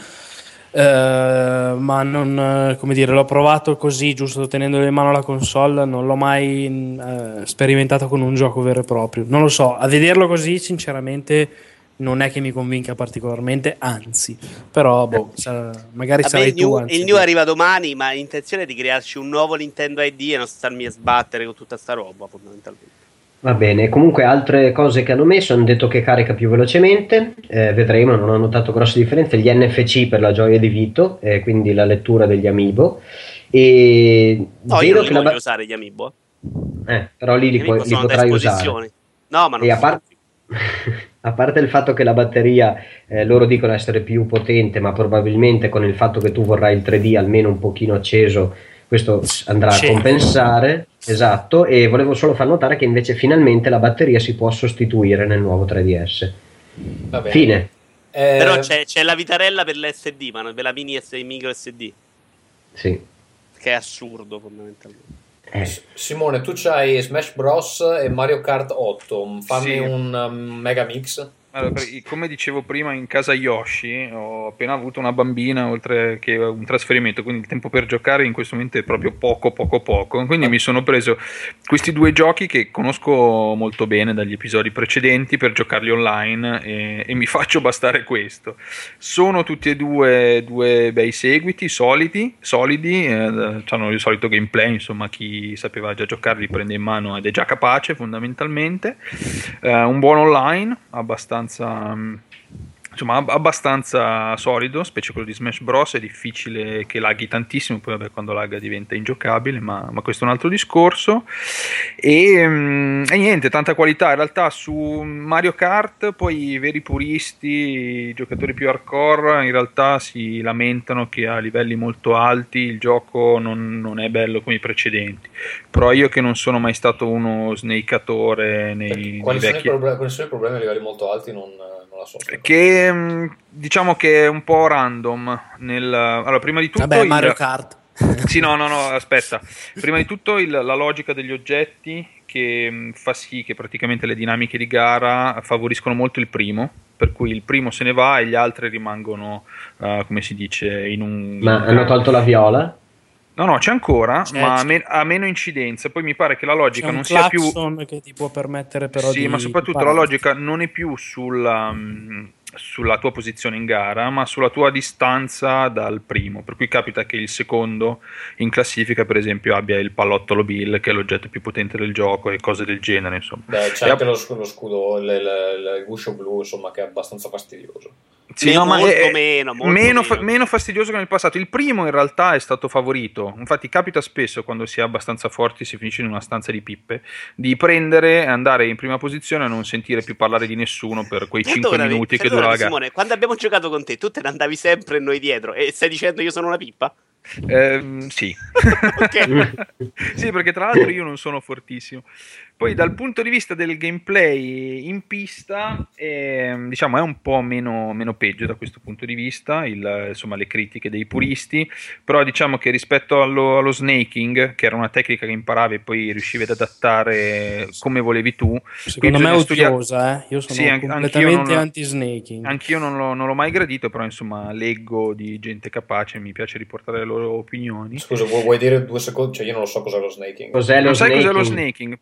eh, ma non, eh, come dire, l'ho provato così, giusto tenendo in mano la console, non l'ho mai eh, sperimentato con un gioco vero e proprio. Non lo so, a vederlo così, sinceramente, non è che mi convinca particolarmente, anzi, però boh, sa- magari Vabbè, sarai il, new, tu. anzi. il new arriva domani, ma l'intenzione è di crearci un nuovo Nintendo ID e non starmi a sbattere con tutta sta roba, fondamentalmente. Va bene, comunque altre cose che hanno messo hanno detto che carica più velocemente, eh, vedremo, non ho notato grosse differenze, gli NFC per la gioia di Vito, eh, quindi la lettura degli amiibo. E No, io non li voglio ba- usare gli amiibo. eh. però lì li, puoi- li potrai usare. No, ma non E a, par- a parte il fatto che la batteria eh, loro dicono essere più potente, ma probabilmente con il fatto che tu vorrai il 3D almeno un pochino acceso, questo andrà a compensare. Esatto, e volevo solo far notare che invece finalmente la batteria si può sostituire nel nuovo 3DS. Va bene. Fine. Eh, Però c'è, c'è la vitarella per l'SD, ma non per la mini SD, micro SD, Sì. che è assurdo fondamentalmente. Eh, Simone, tu c'hai Smash Bros. e Mario Kart 8. Fammi Sì. un um, mega mix. Allora, come dicevo prima, in casa Yoshi ho appena avuto una bambina oltre che un trasferimento, quindi il tempo per giocare in questo momento è proprio poco, poco, poco. Quindi mi sono preso questi due giochi che conosco molto bene dagli episodi precedenti per giocarli online e, e mi faccio bastare questo. Sono tutti e due, due bei seguiti, solidi, solidi, eh, hanno il solito gameplay, insomma chi sapeva già giocarli prende in mano ed è già capace fondamentalmente. Eh, un buon online, abbastanza... mm, Insomma, ab- abbastanza solido, specie quello di Smash Bros. È difficile che laghi tantissimo, poi vabbè, quando lagga diventa ingiocabile, ma, ma questo è un altro discorso. E, mm, e niente, tanta qualità. In realtà su Mario Kart, poi i veri puristi, i giocatori più hardcore, in realtà si lamentano che a livelli molto alti il gioco non, non è bello come i precedenti. Però io che non sono mai stato uno snakeatore nei, nei Quali sono, i vecchi... proble- quali sono i problemi a livelli molto alti? Non, non la so. che mh, diciamo che è un po' random nel allora prima di tutto Vabbè, il- Mario Kart. sì no no no aspetta prima di tutto il- la logica degli oggetti che mh, fa sì che praticamente le dinamiche di gara favoriscono molto il primo per cui il primo se ne va e gli altri rimangono eh, come si dice in un ma hanno tolto la viola? No no c'è ancora C'è, ma c'è. me- ha meno incidenza poi mi pare che la C'è logica un non sia più che ti può permettere però sì, di ma soprattutto la logica non è più sulla, mm, sulla tua posizione in gara, ma sulla tua distanza dal primo. Per cui capita che il secondo in classifica, per esempio, abbia il pallottolo Bill, che è l'oggetto più potente del gioco, e cose del genere, insomma. Beh, c'è E anche app- lo, sc- lo scudo, il, il- il guscio blu, insomma, che è abbastanza fastidioso. Sì, no, molto è- meno, molto meno, meno. fa- meno fastidioso che nel passato. Il primo in realtà è stato favorito. Infatti, capita spesso quando si è abbastanza forti, si finisce in una stanza di pippe, di prendere, andare in prima posizione e non sentire più parlare di nessuno per quei 5 Perdonami, minuti che dura la gara. Simone, quando abbiamo giocato con te, tu te ne andavi sempre e noi dietro. E stai dicendo io sono una pippa? Ehm, sì. Sì, perché tra l'altro io non sono fortissimo. Poi dal punto di vista del gameplay in pista, ehm, diciamo è un po' meno, meno peggio da questo punto di vista, il- insomma le critiche dei puristi, però diciamo che rispetto allo, allo snaking, che era una tecnica che imparavi e poi riuscivi ad adattare come volevi tu, Secondo me è odiosa, eh. Io sono Sì, completamente anti-snaking. Anch'io non l'ho, non l'ho mai gradito, però insomma leggo di gente capace, mi piace riportare le loro opinioni. Scusa, vuoi, vuoi dire due secondi? Cioè, io non lo so cos'è lo snaking. Cos'è lo Non sai cos'è lo snaking? snaking?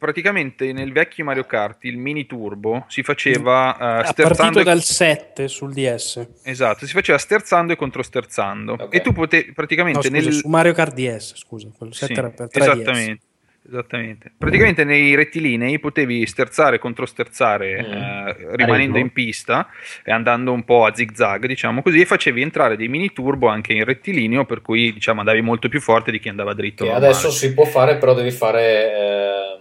Praticamente nel vecchio Mario Kart il mini turbo si faceva eh, a partito sterzando e- dal 7 sul DS. esatto, si faceva sterzando e controsterzando Ok. e tu potevi No, praticamente scusa, nel su Mario Kart DS, scusa, quello 7 Sì, era per 3DS. esattamente. Esattamente. Praticamente nei rettilinei potevi sterzare e controsterzare Mm. eh, rimanendo in pista e andando un po' a zig zag, diciamo così, e facevi entrare dei mini turbo anche in rettilineo, per cui diciamo andavi molto più forte di chi andava dritto. Che adesso si può fare, però devi fare la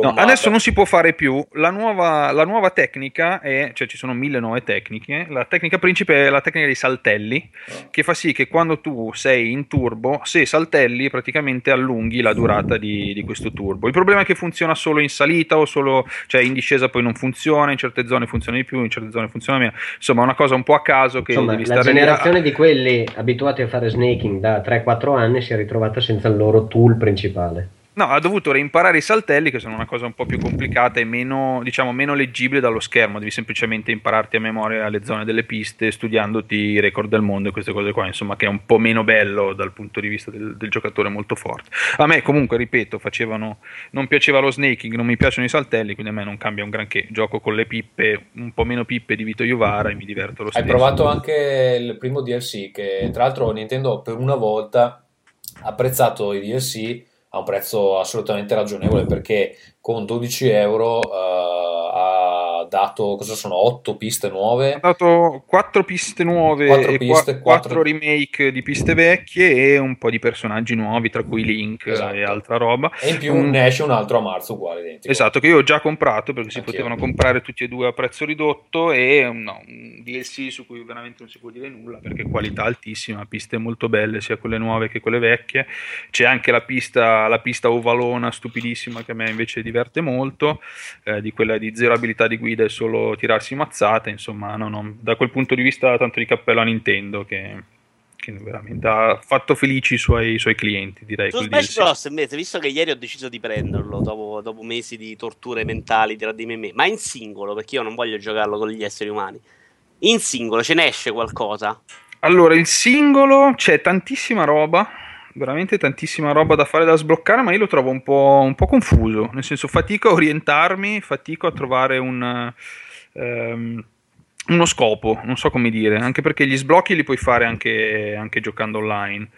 No, adesso non si può fare più. La nuova, la nuova tecnica è, cioè ci sono mille nuove tecniche. La tecnica principe è la tecnica dei saltelli, che fa sì che quando tu sei in turbo, se saltelli, praticamente allunghi la durata di, di questo turbo. Il problema è che funziona solo in salita o solo, cioè in discesa poi non funziona, in certe zone funziona di più, in certe zone funziona meno. Insomma, è una cosa un po' a caso che Insomma, devi la stare lì a- generazione di quelli abituati a fare snaking da 3-4 anni si è ritrovata senza il loro tool principale. No, ha dovuto reimparare i saltelli, che sono una cosa un po' più complicata e meno, diciamo, meno leggibile dallo schermo. Devi semplicemente impararti a memoria le zone delle piste, studiandoti i record del mondo e queste cose qua, insomma, che è un po' meno bello dal punto di vista del, del giocatore molto forte. A me, comunque, ripeto, facevano. Non piaceva lo snaking, non mi piacciono i saltelli, quindi a me non cambia un granché. Gioco con le pippe, un po' meno pippe di Vito Iuvara e mi diverto lo Hai stesso. provato anche il primo DLC, che tra l'altro Nintendo per una volta ha apprezzato i DLC a un prezzo assolutamente ragionevole perché con 12 euro ha dato, cosa sono, 8 piste nuove? Ha dato quattro piste nuove Quattro e piste, qua- quattro- quattro remake di piste vecchie e un po' di personaggi nuovi, tra cui Link Esatto. e altra roba. E in più Un- ne esce un altro a marzo uguale identico. Esatto, che io ho già comprato perché si Anch'io. potevano comprare tutti e due a prezzo ridotto e no, un DLC su cui veramente non si può dire nulla perché qualità altissima, piste molto belle sia quelle nuove che quelle vecchie. C'è anche la pista, la pista ovalona stupidissima che a me invece diverte molto, eh, di quella di zero abilità di guida e solo tirarsi mazzate, insomma, no, no, da quel punto di vista tanto di cappello a Nintendo che, che veramente ha fatto felici i suoi, i suoi clienti, direi. Su Smash. Bros. invece, visto che ieri ho deciso di prenderlo dopo, dopo mesi di torture mentali tra di me e me, ma in singolo, perché io non voglio giocarlo con gli esseri umani, in singolo ce ne esce qualcosa? Allora, il singolo c'è tantissima roba, veramente tantissima roba da fare da sbloccare, ma io lo trovo un po', un po' confuso, nel senso fatico a orientarmi, fatico a trovare un, ehm, uno scopo, non so come dire, anche perché gli sblocchi li puoi fare anche, anche giocando online.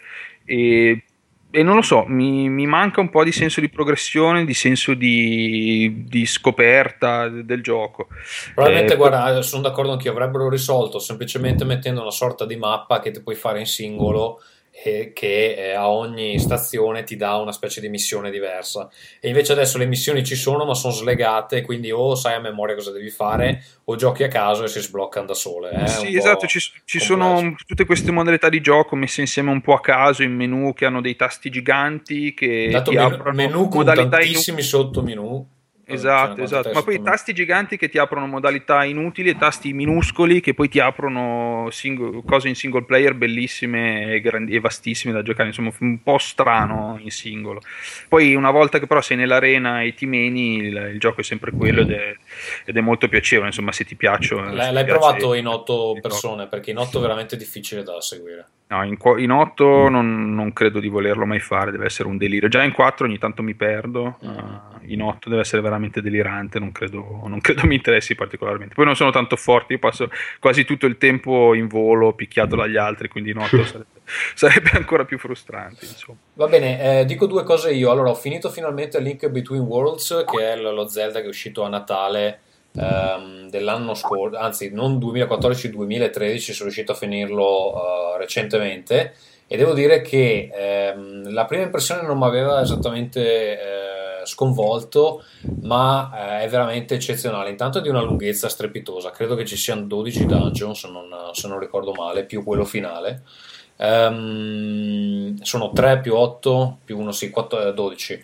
E, e non lo so, mi, mi manca un po' di senso di progressione, di senso di, di scoperta del gioco. Probabilmente, Eh, guarda, sono d'accordo anch'io, avrebbero risolto semplicemente mettendo una sorta di mappa che ti puoi fare in singolo e che eh, a ogni stazione ti dà una specie di missione diversa. E invece adesso le missioni ci sono, ma sono slegate, quindi o sai a memoria cosa devi fare o giochi a caso e si sbloccano da sole. eh, Sì, esatto, ci, ci sono tutte queste modalità di gioco messe insieme un po' a caso in menu che hanno dei tasti giganti che Dato ti menu, aprono menu con modalità tantissimi sottomenu. Esatto, cioè, esatto, quante ma poi tasti giganti che ti aprono modalità inutili e tasti minuscoli che poi ti aprono single- cose in single player bellissime e, grandi- e vastissime da giocare, insomma un po' strano in singolo. Poi una volta che però sei nell'arena e ti meni, il, il gioco è sempre quello ed è, ed è molto piacevole, insomma se ti se L'hai, l'hai piace- provato in otto persone perché in otto è veramente difficile da seguire. No, in, qu- in 8 non, non credo di volerlo mai fare, deve essere un delirio. Già in 4 ogni tanto mi perdo, eh, in 8 deve essere veramente delirante, non credo, non credo mi interessi particolarmente. Poi non sono tanto forte, io passo quasi tutto il tempo in volo, picchiato dagli altri, quindi in 8 sarebbe, sarebbe ancora più frustrante. Insomma. Va bene, eh, dico due cose io. Allora, ho finito finalmente Link Between Worlds, che è lo lo Zelda che è uscito a Natale ehm, dell'anno scorso, anzi non 2014-2013, sono riuscito a finirlo eh, recentemente e devo dire che ehm, la prima impressione non mi aveva esattamente eh, sconvolto, ma eh, è veramente eccezionale. Intanto è di una lunghezza strepitosa, credo che ci siano 12 dungeon, se non, se non ricordo male, più quello finale. Ehm, sono 3 più 8 più 1, sì, 4, 12.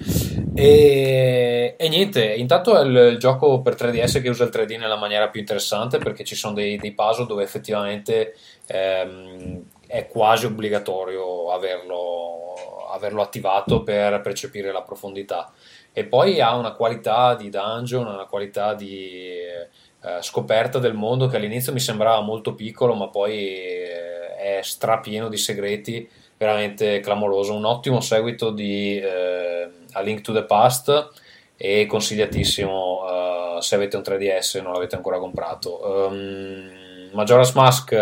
E, e niente, intanto è il, il gioco per 3DS che usa il 3D nella maniera più interessante perché ci sono dei, dei puzzle dove effettivamente ehm, è quasi obbligatorio averlo, averlo attivato per percepire la profondità. E poi ha una qualità di dungeon, una qualità di eh, scoperta del mondo che all'inizio mi sembrava molto piccolo, ma poi eh, è strapieno di segreti, veramente clamoroso. Un ottimo seguito di eh, A Link to the Past e consigliatissimo eh, se avete un 3DS e non l'avete ancora comprato. Um, Majora's Mask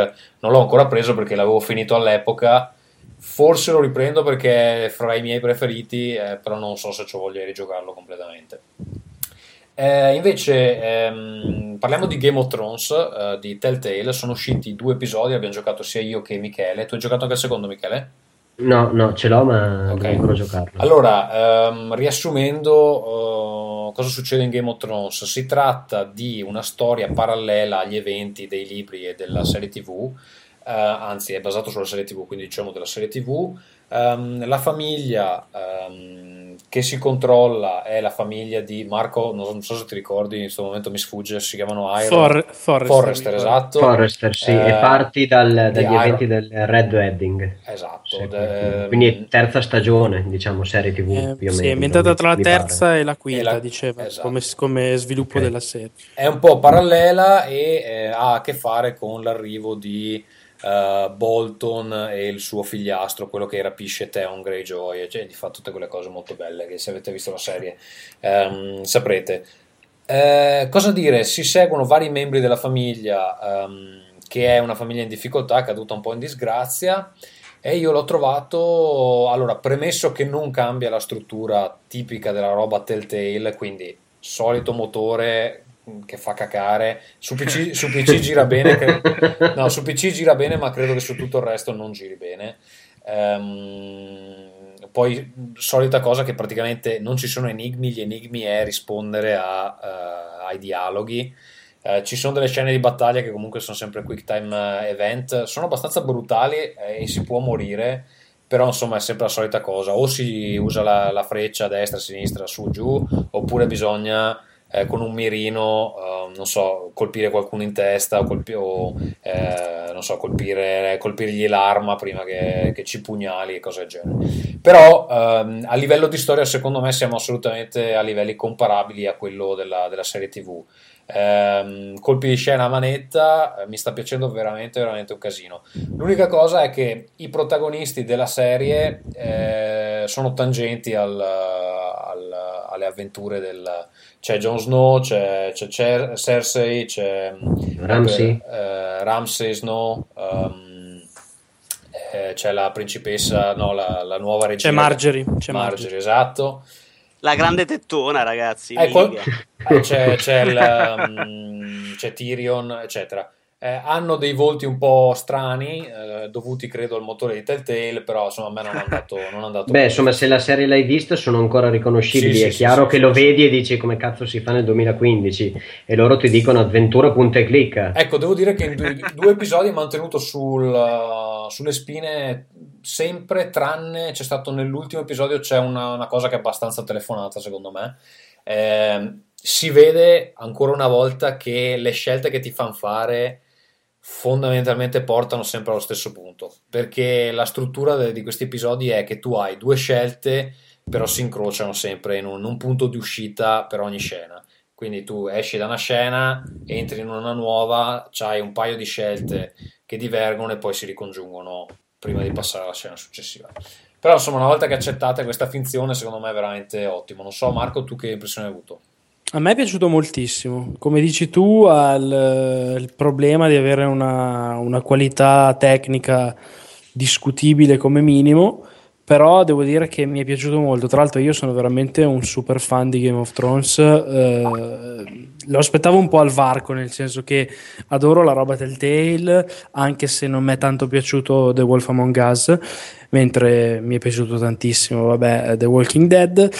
non l'ho ancora preso perché l'avevo finito all'epoca. Forse lo riprendo perché è fra i miei preferiti, eh, però non so se ho voglia di rigiocarlo completamente. Eh, invece ehm, parliamo di Game of Thrones eh, di Telltale. Sono usciti due episodi, abbiamo giocato sia io che Michele. Tu hai giocato anche il secondo, Michele? No, no, ce l'ho, ma Ok. devo ancora giocarlo. Allora, ehm, riassumendo, eh, cosa succede in Game of Thrones? Si tratta di una storia parallela agli eventi dei libri e della serie TV, anzi è basato sulla serie TV, quindi diciamo della serie TV. Ehm, la famiglia ehm, che si controlla è la famiglia di Marco, non so se ti ricordi, in questo momento mi sfugge, si chiamano Iron For- Forrester, Forrester, esatto. Forrester, sì, Eh, e parti dal- dagli Iron- eventi del Red Wedding. Esatto. Sì, de- quindi è terza stagione, diciamo, serie TV Eh, più o sì, meno. è ambientata tra la mi pare. terza e la quinta, E la- diceva, esatto. come, come sviluppo Ok. della serie. è un po' parallela e eh, ha a che fare con l'arrivo di eh, Bolton e il suo figliastro, quello che rapisce Theon Greyjoy, e cioè, di fatto tutte quelle cose molto belle che se avete visto la serie ehm, saprete. Eh, cosa dire? Si seguono vari membri della famiglia, ehm, che è una famiglia in difficoltà, caduta un po' in disgrazia. E io l'ho trovato, allora, premesso che non cambia la struttura tipica della roba Telltale, quindi solito motore che fa cacare, su PC, su PC gira bene, cre- no, su PC gira bene, ma credo che su tutto il resto non giri bene. Ehm, poi, solita cosa che praticamente non ci sono enigmi, gli enigmi è rispondere a, eh, ai dialoghi. Eh, ci sono delle scene di battaglia che comunque sono sempre quick time eh, event, sono abbastanza brutali e si può morire, però insomma è sempre la solita cosa, o si usa la, la freccia a destra, a sinistra, su, giù, oppure bisogna eh, con un mirino, eh, non so, colpire qualcuno in testa o, colpi- o, eh, non so, colpire, colpirgli l'arma prima che, che ci pugnali e cose del genere. Però ehm, a livello di storia secondo me siamo assolutamente a livelli comparabili a quello della, della serie TV. Ehm, colpi di scena a manetta, eh, mi sta piacendo veramente, veramente un casino. L'unica cosa è che i protagonisti della serie eh, sono tangenti al- al- alle avventure del. C'è Jon Snow, c'è, c'è Cer- Cersei, c'è Ramsay. eh, Ramsay Snow, ehm, eh, c'è la principessa, no, la, la nuova regina. C'è Marjorie, c'è Marjorie. esatto. La grande tettona, ragazzi. Ecco, eh, c'è, c'è il, um, c'è Tyrion, eccetera. Eh, hanno dei volti un po' strani, eh, dovuti credo al motore di Telltale, però insomma a me non è andato, non è andato Beh, insomma, se la serie l'hai vista sono ancora riconoscibili. Sì, è sì, chiaro sì, che lo vedi e dici come cazzo si fa nel 2015 e loro ti dicono avventura punta e clicca. Ecco, devo dire che in due, due episodi ha mantenuto sul, uh, sulle spine sempre, tranne c'è stato nell'ultimo episodio c'è una, una cosa che è abbastanza telefonata secondo me. Ehm, si vede ancora una volta che le scelte che ti fanno fare fondamentalmente portano sempre allo stesso punto, perché la struttura de- di questi episodi è che tu hai due scelte, però si incrociano sempre in un, un punto di uscita per ogni scena. Quindi tu esci da una scena, entri in una nuova, c'hai un paio di scelte che divergono e poi si ricongiungono prima di passare alla scena successiva. Però insomma, una volta che accettate questa finzione, secondo me è veramente ottimo. Non so, Marco, tu che impressione hai avuto? A me è piaciuto moltissimo. Come dici tu, ha il, il problema di avere una, una qualità tecnica discutibile come minimo, però devo dire che mi è piaciuto molto. Tra l'altro, io sono veramente un super fan di Game of Thrones. Eh, lo aspettavo un po' al varco, nel senso che adoro la roba Telltale, anche se non mi è tanto piaciuto The Wolf Among Us, mentre mi è piaciuto tantissimo, vabbè, The Walking Dead.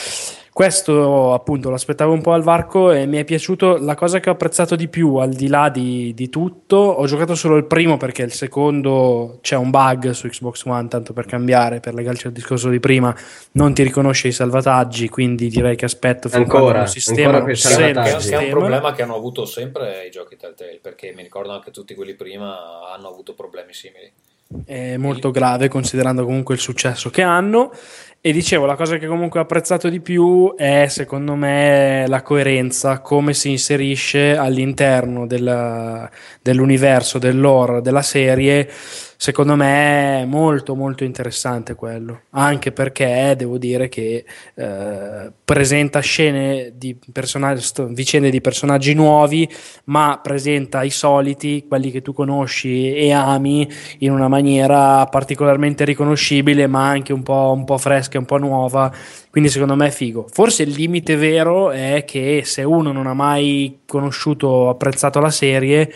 Questo appunto l'aspettavo un po' al varco e mi è piaciuto. La cosa che ho apprezzato di più, al di là di, di tutto, ho giocato solo il primo perché il secondo c'è un bug su Xbox One, tanto per cambiare, per legarci al discorso di prima, non ti riconosce i salvataggi, quindi direi che aspetto fin Ancora, un sistema ancora lo salvataggi. Che, è un sistema. problema che hanno avuto sempre i giochi Telltale, perché mi ricordo anche tutti quelli prima hanno avuto problemi simili. È molto grave considerando comunque il successo che hanno. E dicevo la cosa che comunque ho apprezzato di più è secondo me la coerenza come si inserisce all'interno della- dell'universo dell'horror della serie secondo me è molto molto interessante quello anche perché devo dire che eh, presenta scene di personaggi vicende di personaggi nuovi ma presenta i soliti quelli che tu conosci e ami in una maniera particolarmente riconoscibile, ma anche un po', un po' fresca, un po' nuova. Quindi secondo me è figo. Forse il limite vero è che se uno non ha mai conosciuto o apprezzato la serie,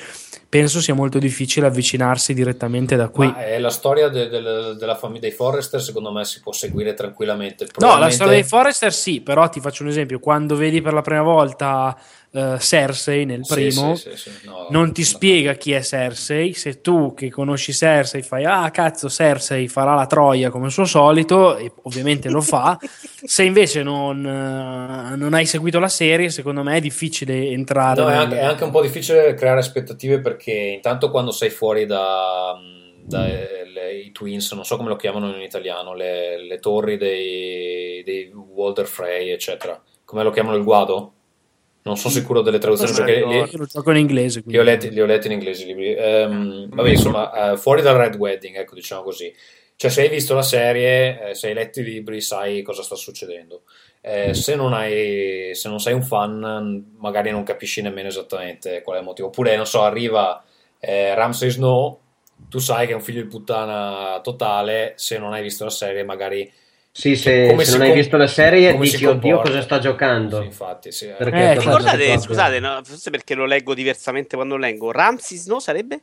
penso sia molto difficile avvicinarsi direttamente da qui. Ma è la storia de- del- della famiglia dei Forrester, secondo me si può seguire tranquillamente. No, la Probabilmente- storia dei Forrester sì, però ti faccio un esempio. Quando vedi per la prima volta eh, Cersei nel primo, sì, sì, sì, no, non ti no. spiega chi è Cersei. Se tu che conosci Cersei fai, ah cazzo, Cersei farà la Troia come al suo solito, e ovviamente lo fa. Se invece non, eh, non hai seguito la serie, secondo me è difficile entrare. No, è anche, è anche un po' difficile creare aspettative perché intanto quando sei fuori da, da- le- i twins, non so come lo chiamano in italiano, le, le torri dei, dei Walter Frey, eccetera. Come lo chiamano il guado? Non sono sicuro delle traduzioni perché so, li, lo gioco in inglese. li ho, letti, li ho letti in inglese i libri. Ehm, vabbè, insomma, eh, fuori dal Red Wedding, ecco, diciamo così. Cioè, se hai visto la serie, eh, se hai letto i libri, sai cosa sta succedendo. Eh, se, non hai, se non sei un fan, magari non capisci nemmeno esattamente qual è il motivo. Oppure, non so, arriva eh, Ramsay Snow, tu sai che è un figlio di puttana totale. Se non hai visto la serie, magari Sì, se, se non hai com- visto la serie dici, oddio, comporta?" cosa sta giocando? Sì, infatti, sì. eh. Eh, Ricordate, scusate, no, forse perché lo leggo diversamente quando lo leggo. Ramsey Snow sarebbe?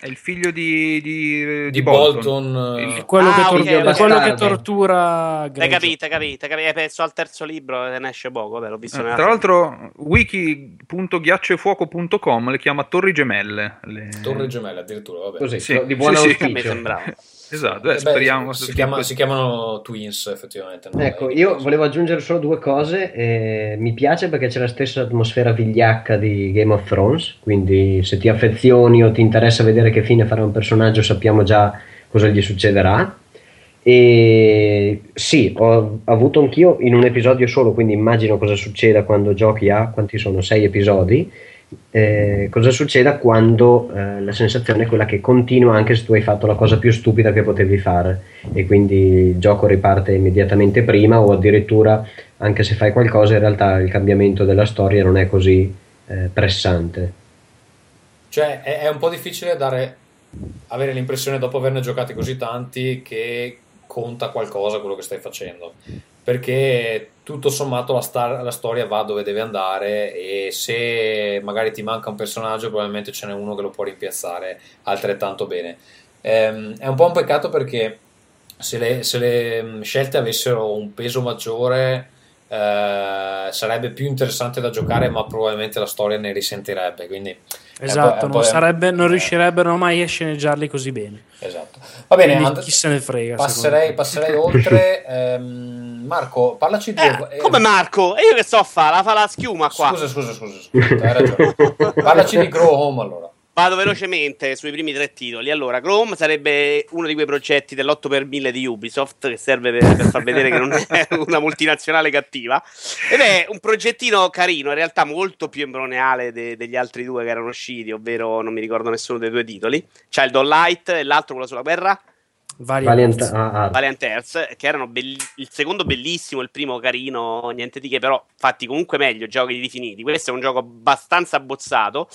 È il figlio di, di, di di Bolton, Bolton. eh, È quello, Ah, che, tor- ok, è ok. quello che tortura. Hai Greyjoy. capito, hai capito, hai capito. Hai penso al terzo libro e ne esce poco. Vabbè, l'ho visto Eh, tra l'altro, wiki.ghiaccioefuoco.com le chiama torri gemelle. Le... Torre Gemelle, addirittura, vabbè. Così, Sì, di buon sì, sì. A me auspicio. sembrava. Esatto, eh, Eh, beh, speriamo. si, chiama- si chiamano Twins, effettivamente. Ecco, io volevo aggiungere solo due cose. eh, mi piace perché c'è la stessa atmosfera vigliacca di Game of Thrones, quindi se ti affezioni o ti interessa vedere che fine farà un personaggio sappiamo già cosa gli succederà. E sì, ho avuto anch'io in un episodio solo, quindi immagino cosa succeda quando giochi a quanti sono? Sei episodi. Eh, cosa succeda quando eh, la sensazione è quella che continua anche se tu hai fatto la cosa più stupida che potevi fare e quindi il gioco riparte immediatamente prima o addirittura anche se fai qualcosa in realtà il cambiamento della storia non è così eh, pressante. Cioè, è, è un po' difficile dare, avere l'impressione, dopo averne giocati così tanti, che conta qualcosa quello che stai facendo. Perché tutto sommato la, star- la storia va dove deve andare e se magari ti manca un personaggio, probabilmente ce n'è uno che lo può rimpiazzare altrettanto bene. Ehm, è un po' un peccato perché se le, se le mh, scelte avessero un peso maggiore eh, sarebbe più interessante da giocare, ma probabilmente la storia ne risentirebbe. Quindi Esatto, un non, po'- sarebbe- non eh, riuscirebbero mai a sceneggiarli così bene. Esatto. Va bene, and- chi se ne frega. passerei, passerei oltre. Ehm, Marco, parlaci di. Eh, eh, come Marco? E io che so a fare? La fa la schiuma qua. Scusa, scusa, scusa, scusa, hai ragione. Parlaci di Grow Home allora. Vado velocemente sui primi tre titoli. Allora, Chrome sarebbe uno di quei progetti dell'8 per 1000 di Ubisoft che serve per, per far vedere che non è una multinazionale cattiva. Ed è un progettino carino, in realtà molto più embryoneale de- degli altri due che erano usciti, ovvero non mi ricordo nessuno dei due titoli. C'è il Dawn Light e l'altro, quello sulla guerra. Valiant. Valiant, ah, ah, Valiant Earth, che erano belli- il secondo bellissimo, il primo carino, niente di che, però fatti comunque meglio, giochi rifiniti. Questo è un gioco abbastanza abbozzato,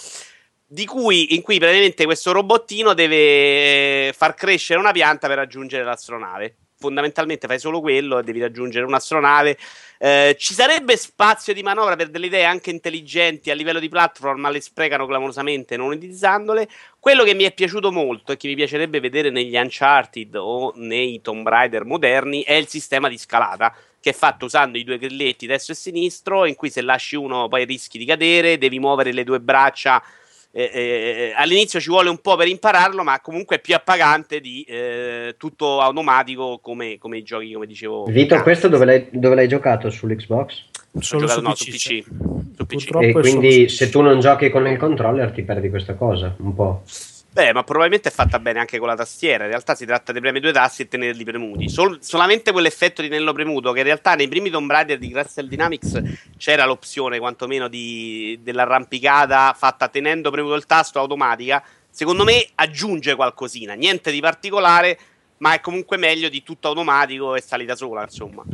di cui, in cui praticamente questo robottino deve far crescere una pianta per raggiungere l'astronave. fondamentalmente fai solo quello e devi raggiungere un'astronave. Eh, ci sarebbe spazio di manovra per delle idee anche intelligenti a livello di platform, ma le sprecano clamorosamente non utilizzandole. Quello che mi è piaciuto molto e che mi piacerebbe vedere negli Uncharted o nei Tomb Raider moderni è il sistema di scalata che è fatto usando i due grilletti destro e sinistro, in cui se lasci uno poi rischi di cadere, devi muovere le due braccia eh, eh, all'inizio ci vuole un po' per impararlo, ma comunque è più appagante di eh, tutto automatico come, come, i giochi, come dicevo. Vito, questo dove l'hai, dove l'hai giocato? Sull'Xbox? Solo giocato, su no, PC, su PC. Su PC. E quindi solo- se tu non giochi con il controller ti perdi questa cosa, un po'. Beh, ma probabilmente è fatta bene anche con la tastiera. In realtà si tratta di premere due tasti e tenerli premuti. Sol- solamente quell'effetto di tenerlo premuto, che in realtà nei primi Tomb Raider di Crystal Dynamics c'era l'opzione quantomeno di, dell'arrampicata fatta tenendo premuto il tasto automatica. Secondo me aggiunge qualcosina, niente di particolare, ma è comunque meglio di tutto automatico e salita sola, insomma.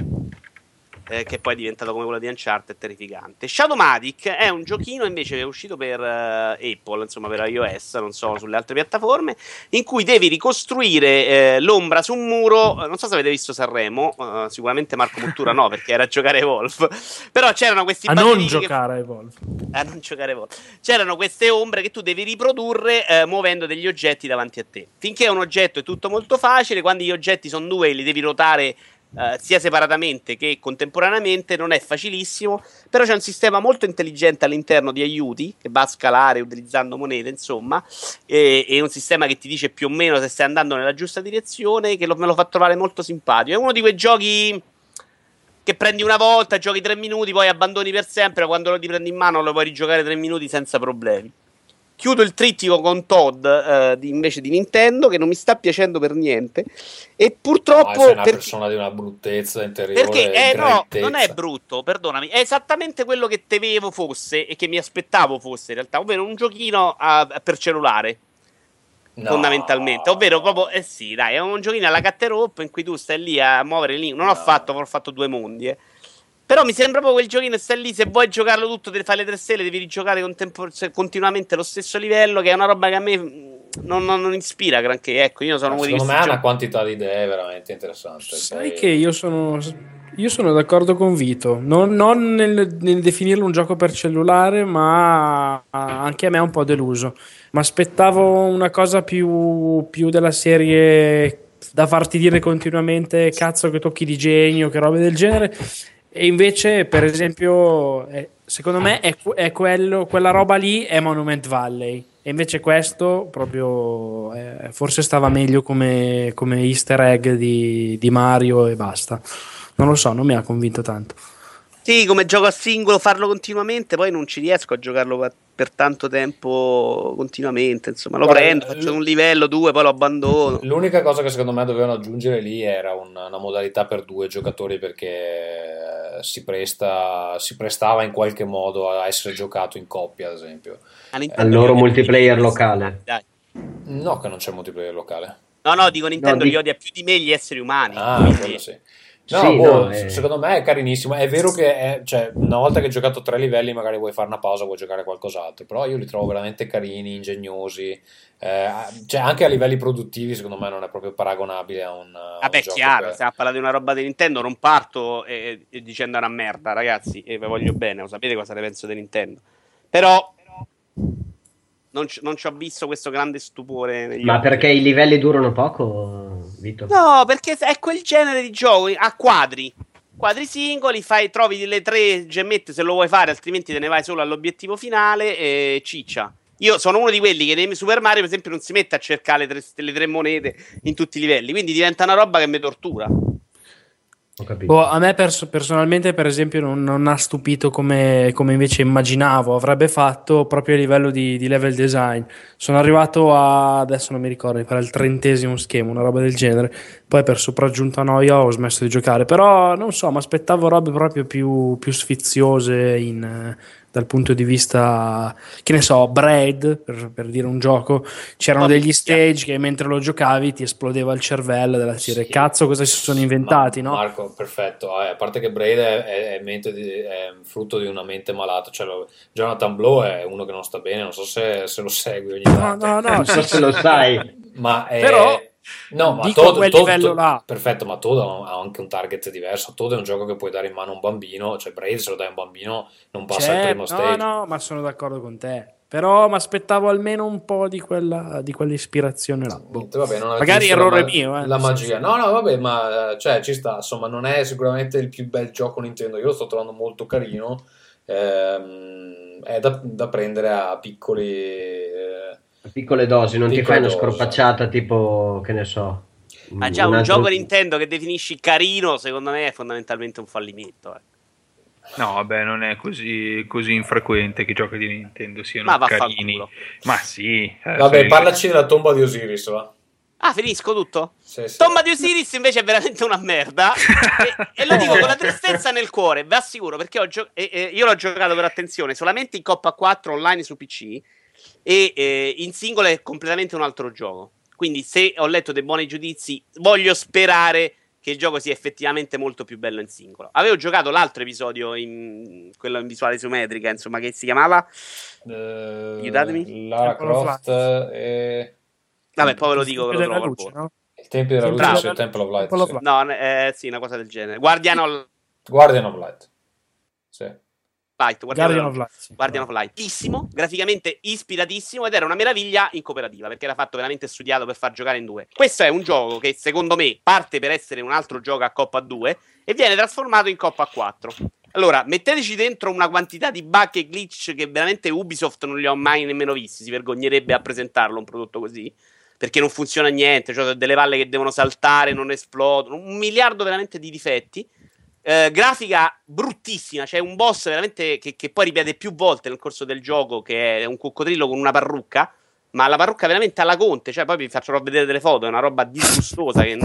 Eh, che poi è diventato come quello di Uncharted terrificante. Shadowmatic è un giochino invece che è uscito per eh, Apple, insomma per iOS, non so sulle altre piattaforme, in cui devi ricostruire eh, l'ombra su un muro. Non so se avete visto Sanremo, eh, sicuramente Marco Muttura no, perché era a giocare Evolve. Però c'erano questi a non che- giocare a Evolve. a non giocare voi. C'erano queste ombre che tu devi riprodurre eh, muovendo degli oggetti davanti a te. Finché un oggetto è tutto molto facile, quando gli oggetti sono due li devi ruotare eh, sia separatamente che contemporaneamente, non è facilissimo. Però c'è un sistema molto intelligente all'interno di aiuti che va a scalare utilizzando monete, insomma. E, e un sistema che ti dice più o meno se stai andando nella giusta direzione, che lo- me lo fa trovare molto simpatico. È uno di quei giochi che prendi una volta, giochi tre minuti, poi abbandoni per sempre. Quando lo riprendi in mano lo puoi rigiocare tre minuti senza problemi. Chiudo il trittico con Todd eh, di- invece di Nintendo, che non mi sta piacendo per niente. E purtroppo. sei una perché- persona di una bruttezza interiore. perché, eh no, non è brutto, perdonami, è esattamente quello che temevo fosse e che mi aspettavo fosse in realtà, ovvero un giochino a- per cellulare, No. fondamentalmente, ovvero proprio, eh sì, dai, è un giochino alla cat rope in cui tu stai lì a muovere lì, non ho No. fatto, ho fatto due mondi, eh. Però mi sembra proprio quel giochino stai lì, se vuoi giocarlo tutto, devi fare le tre stelle, devi rigiocare continuamente lo stesso livello, che è una roba che a me mm, non, non- non ispira granché, ecco, io sono uno di Secondo me ha una quantità di idee veramente interessante. Sai Poi- che io sono, io sono d'accordo con Vito, non, non nel, nel definirlo un gioco per cellulare, ma anche a me è un po' deluso. Ma aspettavo una cosa più, più della serie da farti dire continuamente cazzo che tocchi di genio, che robe del genere. E invece, per esempio, eh, secondo me è, è quello, quella roba lì è Monument Valley. E invece questo proprio eh, forse stava meglio come, come easter egg di, di Mario e basta. Non lo so, non mi ha convinto tanto. Sì, come gioco a singolo, farlo continuamente, poi non ci riesco a giocarlo per, tanto tempo continuamente. Insomma, lo Guarda, prendo, l- faccio un livello, due, poi lo abbandono. L'unica cosa che secondo me dovevano aggiungere lì era una, una modalità per due giocatori perché eh, si, presta, si prestava in qualche modo a essere giocato in coppia, ad esempio. A Al Nintendo loro multiplayer locale. Dai. No, che non c'è multiplayer locale. No, no, dico Nintendo No, gli di- odia più di me gli esseri umani. Ah, quindi- quello sì. No, Sì, boh, no, eh. secondo me è carinissimo. È vero che è- cioè, una volta che hai giocato tre livelli, magari vuoi fare una pausa, vuoi giocare qualcos'altro. Però io li trovo veramente carini, ingegnosi. Eh, cioè, anche a livelli produttivi, secondo me, non è proprio paragonabile a un. un Vabbè, gioco chiaro, per- stiamo a parlare di una roba di Nintendo, non parto e, e dicendo una merda, ragazzi, e vi voglio bene, lo sapete cosa ne penso di Nintendo. Però non ci, non ci ho visto questo grande stupore Ma occhi. perché i livelli durano poco, Vito? No, perché è quel genere di gioco a quadri. Quadri singoli, fai, trovi le tre gemmette se lo vuoi fare, altrimenti te ne vai solo all'obiettivo finale e ciccia. Io sono uno di quelli che nei Super Mario, per esempio, non si mette a cercare le tre, le tre monete in tutti i livelli, quindi diventa una roba che mi tortura. Boh, a me pers- personalmente, per esempio, non, non ha stupito come, come invece immaginavo avrebbe fatto proprio a livello di, di level design. Sono arrivato a adesso non mi ricordo, per il trentesimo schema, una roba del genere. Poi per sopraggiunta noia ho smesso di giocare. Però non so, mi aspettavo robe proprio più, più sfiziose in, dal punto di vista, che ne so, Braid, per, per dire un gioco. C'erano Ma degli stage che mentre lo giocavi ti esplodeva il cervello della dire Sì. cazzo cosa si sono inventati, Ma- no? Marco, perfetto. Eh, a parte che Braid è, è- è mente di- è frutto di una mente malata. Cioè, lo- Jonathan Blow è uno che non sta bene. Non so se, se lo segui ogni No, tanto. no, no, non so se lo sai. Ma è, Però- No, ma Dico a Toad, quel Toad- livello Toad- là. perfetto, ma Toad ha anche un target diverso. Toad è un gioco che puoi dare in mano a un bambino, cioè Braid se lo dai a un bambino non passa al Cioè, primo no, stage. no, ma sono d'accordo con te. Però mi aspettavo almeno un po' di quella di quell'ispirazione là. Boh. Vabbè, Magari errore la mio, eh, La magia. No, no, vabbè, ma eh, cioè, ci sta. Insomma, non è sicuramente il più bel gioco Nintendo. Io lo sto trovando molto carino. Ehm, è da, da prendere a piccoli. eh, Piccole dosi, non ti Piccole fai una scorpacciata tipo, che ne so. Ma già un altro- gioco Nintendo che definisci carino, secondo me è fondamentalmente un fallimento. eh. No, vabbè, non è così, così infrequente che i giochi di Nintendo siano Ma carini. Ma sì. eh, Vabbè, parlaci della tomba di Osiris, va. Ah, finisco tutto? Sì, sì. Tomba di Osiris invece è veramente una merda. e, e lo dico con la tristezza nel cuore, vi assicuro, perché ho gio- e- e io l'ho giocato per attenzione solamente in Coppa 4 online su PC e eh, in singolo è completamente un altro gioco. Quindi se ho letto dei buoni giudizi, voglio sperare che il gioco sia effettivamente molto più bello in singolo. Avevo giocato l'altro episodio, in, quello in visuale isometrica, insomma, che si chiamava... Eh, Aiutatemi. Lara Temple of Croft e Vabbè, poi ve lo dico, ve lo della trovo luce, no? il Tempio della Luce, Bravo. sì, Temple of Light. Temple of sì. Light. No, eh, sì, una cosa del genere. Guardian of Guardian of Light. Light. Guardian, Guardian of Light. Guardian of Light. Bellissimo, graficamente ispiratissimo ed era una meraviglia in cooperativa perché era fatto veramente studiato per far giocare in due. Questo è un gioco che secondo me parte per essere un altro gioco a Coppa 2 e viene trasformato in Coppa 4. Allora, metteteci dentro una quantità di bug e glitch che veramente Ubisoft non li ho mai nemmeno visti, si vergognerebbe a presentarlo un prodotto così. Perché non funziona niente, cioè delle valle che devono saltare, non esplodono, un miliardo veramente di difetti. Eh, grafica bruttissima, c'è un boss veramente che, che poi ripete più volte nel corso del gioco, che è un coccodrillo con una parrucca, ma la parrucca veramente alla Conte, cioè poi vi faccio vedere delle foto, è una roba disgustosa, che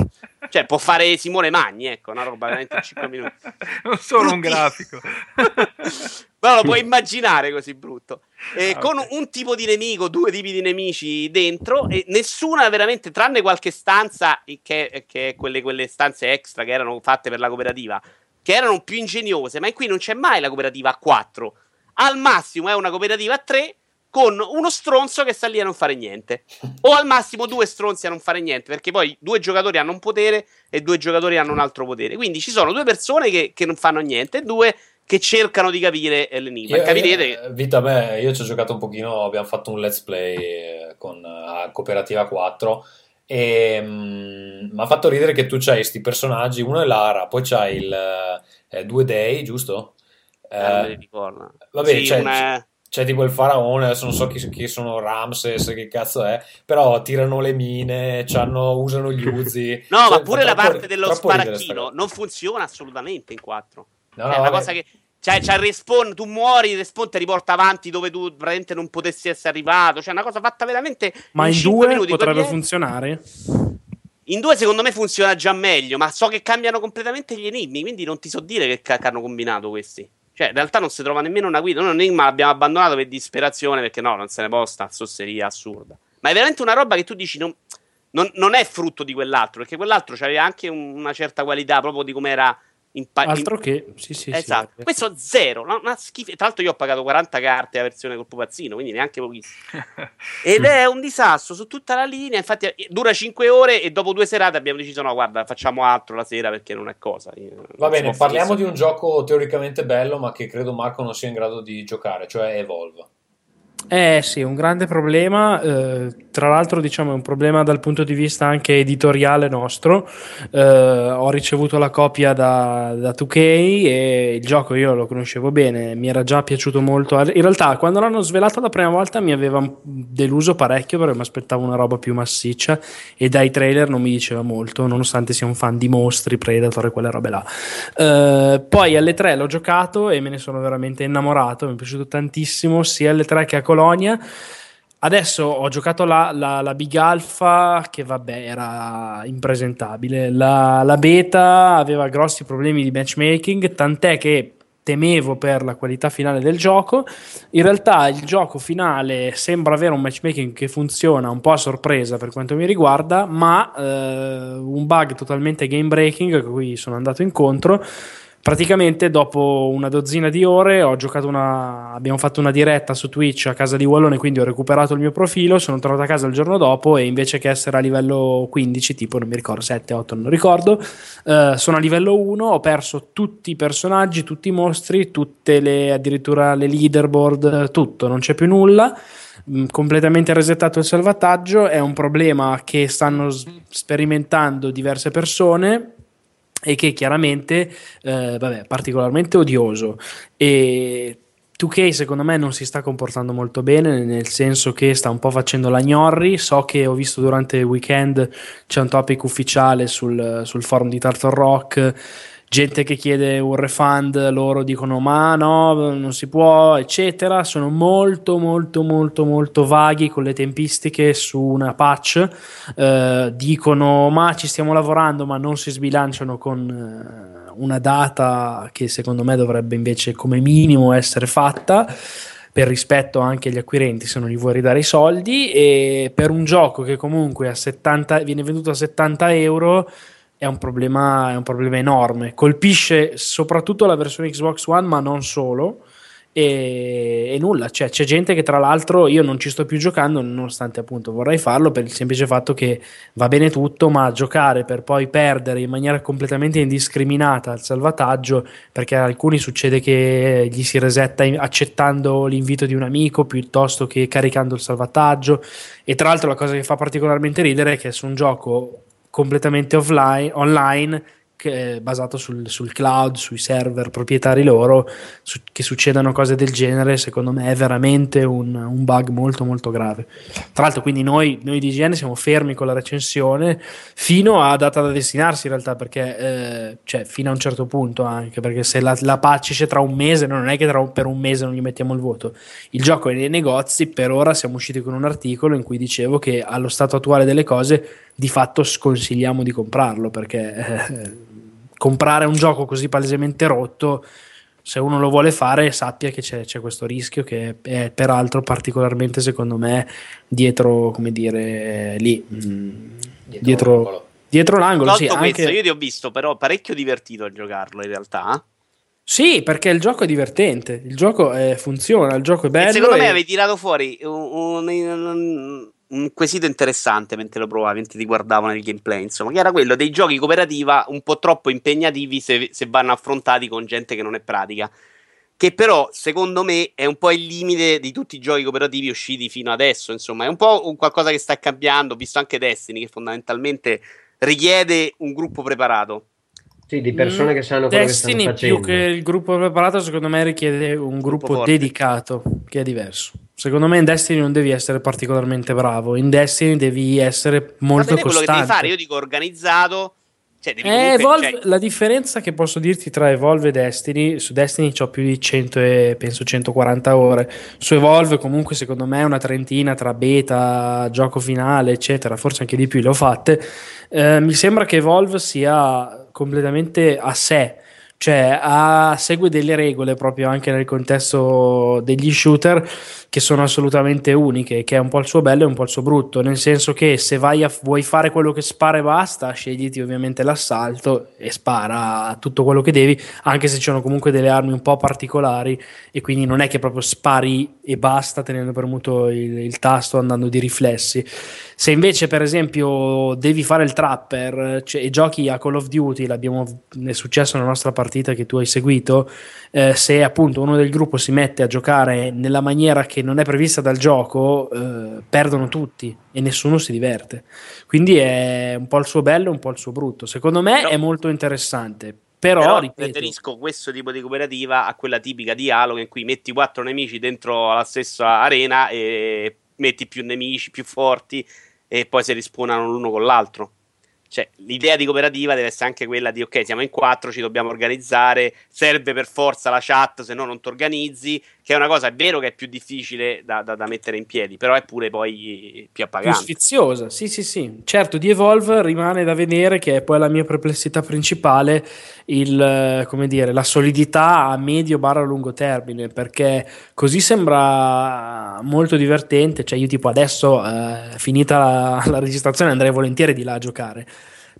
cioè può fare Simone Magni, ecco, una roba veramente in 5 minuti. non solo un grafico. Però lo puoi immaginare così brutto. E Ah, con un tipo di nemico, due tipi di nemici dentro, e nessuna veramente, tranne qualche stanza, che, che è quelle, quelle stanze extra che erano fatte per la cooperativa, che erano più ingegnose, ma in cui non c'è mai la cooperativa a 4. Al massimo è una cooperativa a 3 con uno stronzo che sta lì a non fare niente. O al massimo due stronzi a non fare niente, perché poi due giocatori hanno un potere e due giocatori hanno un altro potere. Quindi ci sono due persone che, che non fanno niente e due che cercano di capire eh, l'enigma. Io- E capirete io- Vita, beh, io ci ho giocato un pochino, abbiamo fatto un let's play eh, con eh, Cooperativa 4 e mi ha fatto ridere che tu c'hai questi personaggi, uno è Lara, poi c'hai il eh, Due Dei, giusto? Eh, Eh, vabbè, Sì, cioè, una- c'è tipo il faraone, adesso non so chi, chi sono Ramses, che cazzo è, però tirano le mine, usano gli uzi. No, Cioè, ma pure la troppo- parte dello troppo sparacchino non funziona assolutamente in 4. No, Cioè, no, è una vabbè. cosa che. Cioè, c'è il respawn, tu muori, il respawn ti riporta avanti dove tu veramente non potessi essere arrivato. Cioè, è una cosa fatta veramente. Ma in cinque due minuti. potrebbe Quelli- funzionare? In due, secondo me, funziona già meglio. Ma so che cambiano completamente gli enigmi. Quindi non ti so dire che cacchio hanno combinato questi. Cioè, in realtà non si trova nemmeno una guida. Noi un enigma l'abbiamo abbandonato per disperazione. Perché no, non se ne può sta sosseria assurda. Ma è veramente una roba che tu dici. Non, non- non è frutto di quell'altro. Perché quell'altro aveva anche un- una certa qualità proprio di come era. Impa- Altro che, sì, sì, sì. Esatto, questo zero, no? una schifo. Tra l'altro, io ho pagato 40 carte la versione col pupazzino, quindi neanche pochissimo. Ed è un disastro su tutta la linea. Infatti, eh, dura 5 ore e dopo due serate abbiamo deciso: no, guarda, facciamo altro la sera perché non è cosa. Io- non Va bene, parliamo di finire. un gioco teoricamente bello, ma che credo Marco non sia in grado di giocare, cioè Evolve. Eh sì, un grande problema, eh, tra l'altro diciamo è un problema dal punto di vista anche editoriale nostro, Eh, ho ricevuto la copia da, da 2K e il gioco io lo conoscevo bene, mi era già piaciuto molto, in realtà quando l'hanno svelato la prima volta mi aveva deluso parecchio perché mi aspettavo una roba più massiccia e dai trailer non mi diceva molto, nonostante sia un fan di mostri, Predator e quelle robe là. Eh, poi alle 3 l'ho giocato e me ne sono veramente innamorato, mi è piaciuto tantissimo sia alle 3 che a Colonia. Adesso ho giocato la, la- la Big Alpha che vabbè era impresentabile, la, la beta aveva grossi problemi di matchmaking, tant'è che temevo per la qualità finale del gioco. In realtà il gioco finale sembra avere un matchmaking che funziona un po' a sorpresa per quanto mi riguarda, ma eh, un bug totalmente game breaking a cui sono andato incontro praticamente dopo una dozzina di ore una abbiamo fatto una diretta su Twitch a casa di Wallone quindi ho recuperato il mio profilo sono tornato a casa il giorno dopo e invece che essere a livello 15 tipo non mi ricordo 7 8 non ricordo eh, sono a livello 1 ho perso tutti i personaggi tutti i mostri tutte le addirittura le leaderboard tutto non c'è più nulla mh, completamente resettato il salvataggio è un problema che stanno sperimentando diverse persone e che chiaramente eh, vabbè, particolarmente odioso. E 2K secondo me non si sta comportando molto bene nel senso che sta un po' facendo la gnorri. So che ho visto durante il weekend c'è un topic ufficiale sul, sul forum di Turtle Rock gente che chiede un refund, loro dicono ma no, non si può, eccetera. Sono molto, molto, molto, molto vaghi con le tempistiche su una patch. Eh, dicono ma ci stiamo lavorando, ma non si sbilanciano con eh, una data che secondo me dovrebbe invece come minimo essere fatta per rispetto anche agli acquirenti se non gli vuoi ridare i soldi e per un gioco che comunque a 70, viene venduto a 70 euro è un, problema, è un problema enorme. Colpisce soprattutto la versione Xbox One, ma non solo. E, e nulla, cioè, c'è gente che tra l'altro io non ci sto più giocando, nonostante appunto vorrei farlo per il semplice fatto che va bene tutto, ma giocare per poi perdere in maniera completamente indiscriminata il salvataggio, perché a alcuni succede che gli si resetta accettando l'invito di un amico piuttosto che caricando il salvataggio. E tra l'altro la cosa che fa particolarmente ridere è che su un gioco completamente offline, online, che basato sul, sul cloud, sui server proprietari loro, su- che succedano cose del genere, secondo me è veramente un, un bug molto molto grave. Tra l'altro, quindi noi, noi di IGN siamo fermi con la recensione fino a data da destinarsi in realtà, perché eh, cioè fino a un certo punto anche, perché se la, la patch esce tra un mese, non è che un- per un mese non gli mettiamo il voto. Il gioco è nei negozi, per ora siamo usciti con un articolo in cui dicevo che allo stato attuale delle cose di fatto sconsigliamo di comprarlo perché eh, comprare un gioco così palesemente rotto se uno lo vuole fare sappia che c'è, c'è questo rischio che è peraltro particolarmente secondo me dietro come dire lì mm, dietro, l'angolo. dietro l'angolo sì, questo, anche- io ti ho visto però parecchio divertito a giocarlo in realtà. sì perché il gioco è divertente il gioco eh, funziona il gioco è bello e secondo me e- avevi tirato fuori un, un- un quesito interessante mentre lo provavi, mentre ti guardavo nel gameplay, insomma, che era quello dei giochi cooperativa un po' troppo impegnativi se, se vanno affrontati con gente che non è pratica. Che però, secondo me, è un po' il limite di tutti i giochi cooperativi usciti fino adesso. Insomma, è un po' un qualcosa che sta cambiando. Visto anche Destiny, che fondamentalmente richiede un gruppo preparato. Sì, di persone che sanno quello Destiny che stanno più facendo. che il gruppo preparato secondo me richiede un gruppo, forte. dedicato che è diverso secondo me in Destiny non devi essere particolarmente bravo in Destiny devi essere molto bene quello che devi costante fare, io dico organizzato. Cioè, devi Eh, Evolve- cioè, la differenza che posso dirti tra Evolve e Destiny, su Destiny ho più di 100 e penso 140 ore, su Evolve comunque secondo me una trentina tra beta, gioco finale, eccetera, forse anche di più le ho fatte. Eh, mi sembra che Evolve sia completamente a sé, cioè ha- segue delle regole proprio anche nel contesto degli shooter che sono assolutamente uniche, che è un po' il suo bello e un po' il suo brutto, nel senso che se a, vuoi fare quello che spara e basta, scegliti ovviamente l'assalto e spara tutto quello che devi, anche se ci sono comunque delle armi un po' particolari e quindi non è che proprio spari e basta tenendo premuto il, il tasto andando di riflessi. Se invece, per esempio, devi fare il trapper cioè, e giochi a Call of Duty, l'abbiamo, è successo nella nostra partita che tu hai seguito, eh, se appunto uno del gruppo si mette a giocare nella maniera che non è prevista dal gioco, eh, perdono tutti e nessuno si diverte. Quindi è un po' il suo bello e un po' il suo brutto. Secondo me Però- è molto interessante. Però, Però ripeto, preferisco questo tipo di cooperativa a quella tipica di Halo in cui metti quattro nemici dentro la stessa arena e metti più nemici più forti e poi si rispawnano l'uno con l'altro. Cioè, l'idea di cooperativa deve essere anche quella di ok, siamo in quattro, ci dobbiamo organizzare, serve per forza la chat, se no non ti organizzi, che è una cosa, è vero che è più difficile da, da- da mettere in piedi, però è pure poi più più appagante. sfiziosa. Sì, sì, sì. Certo, di Evolve rimane da vedere che è poi la mia perplessità principale, il, come dire, la solidità a medio barra lungo termine, perché così sembra molto divertente, cioè io tipo adesso, eh, finita la, la registrazione, andrei volentieri di là a giocare.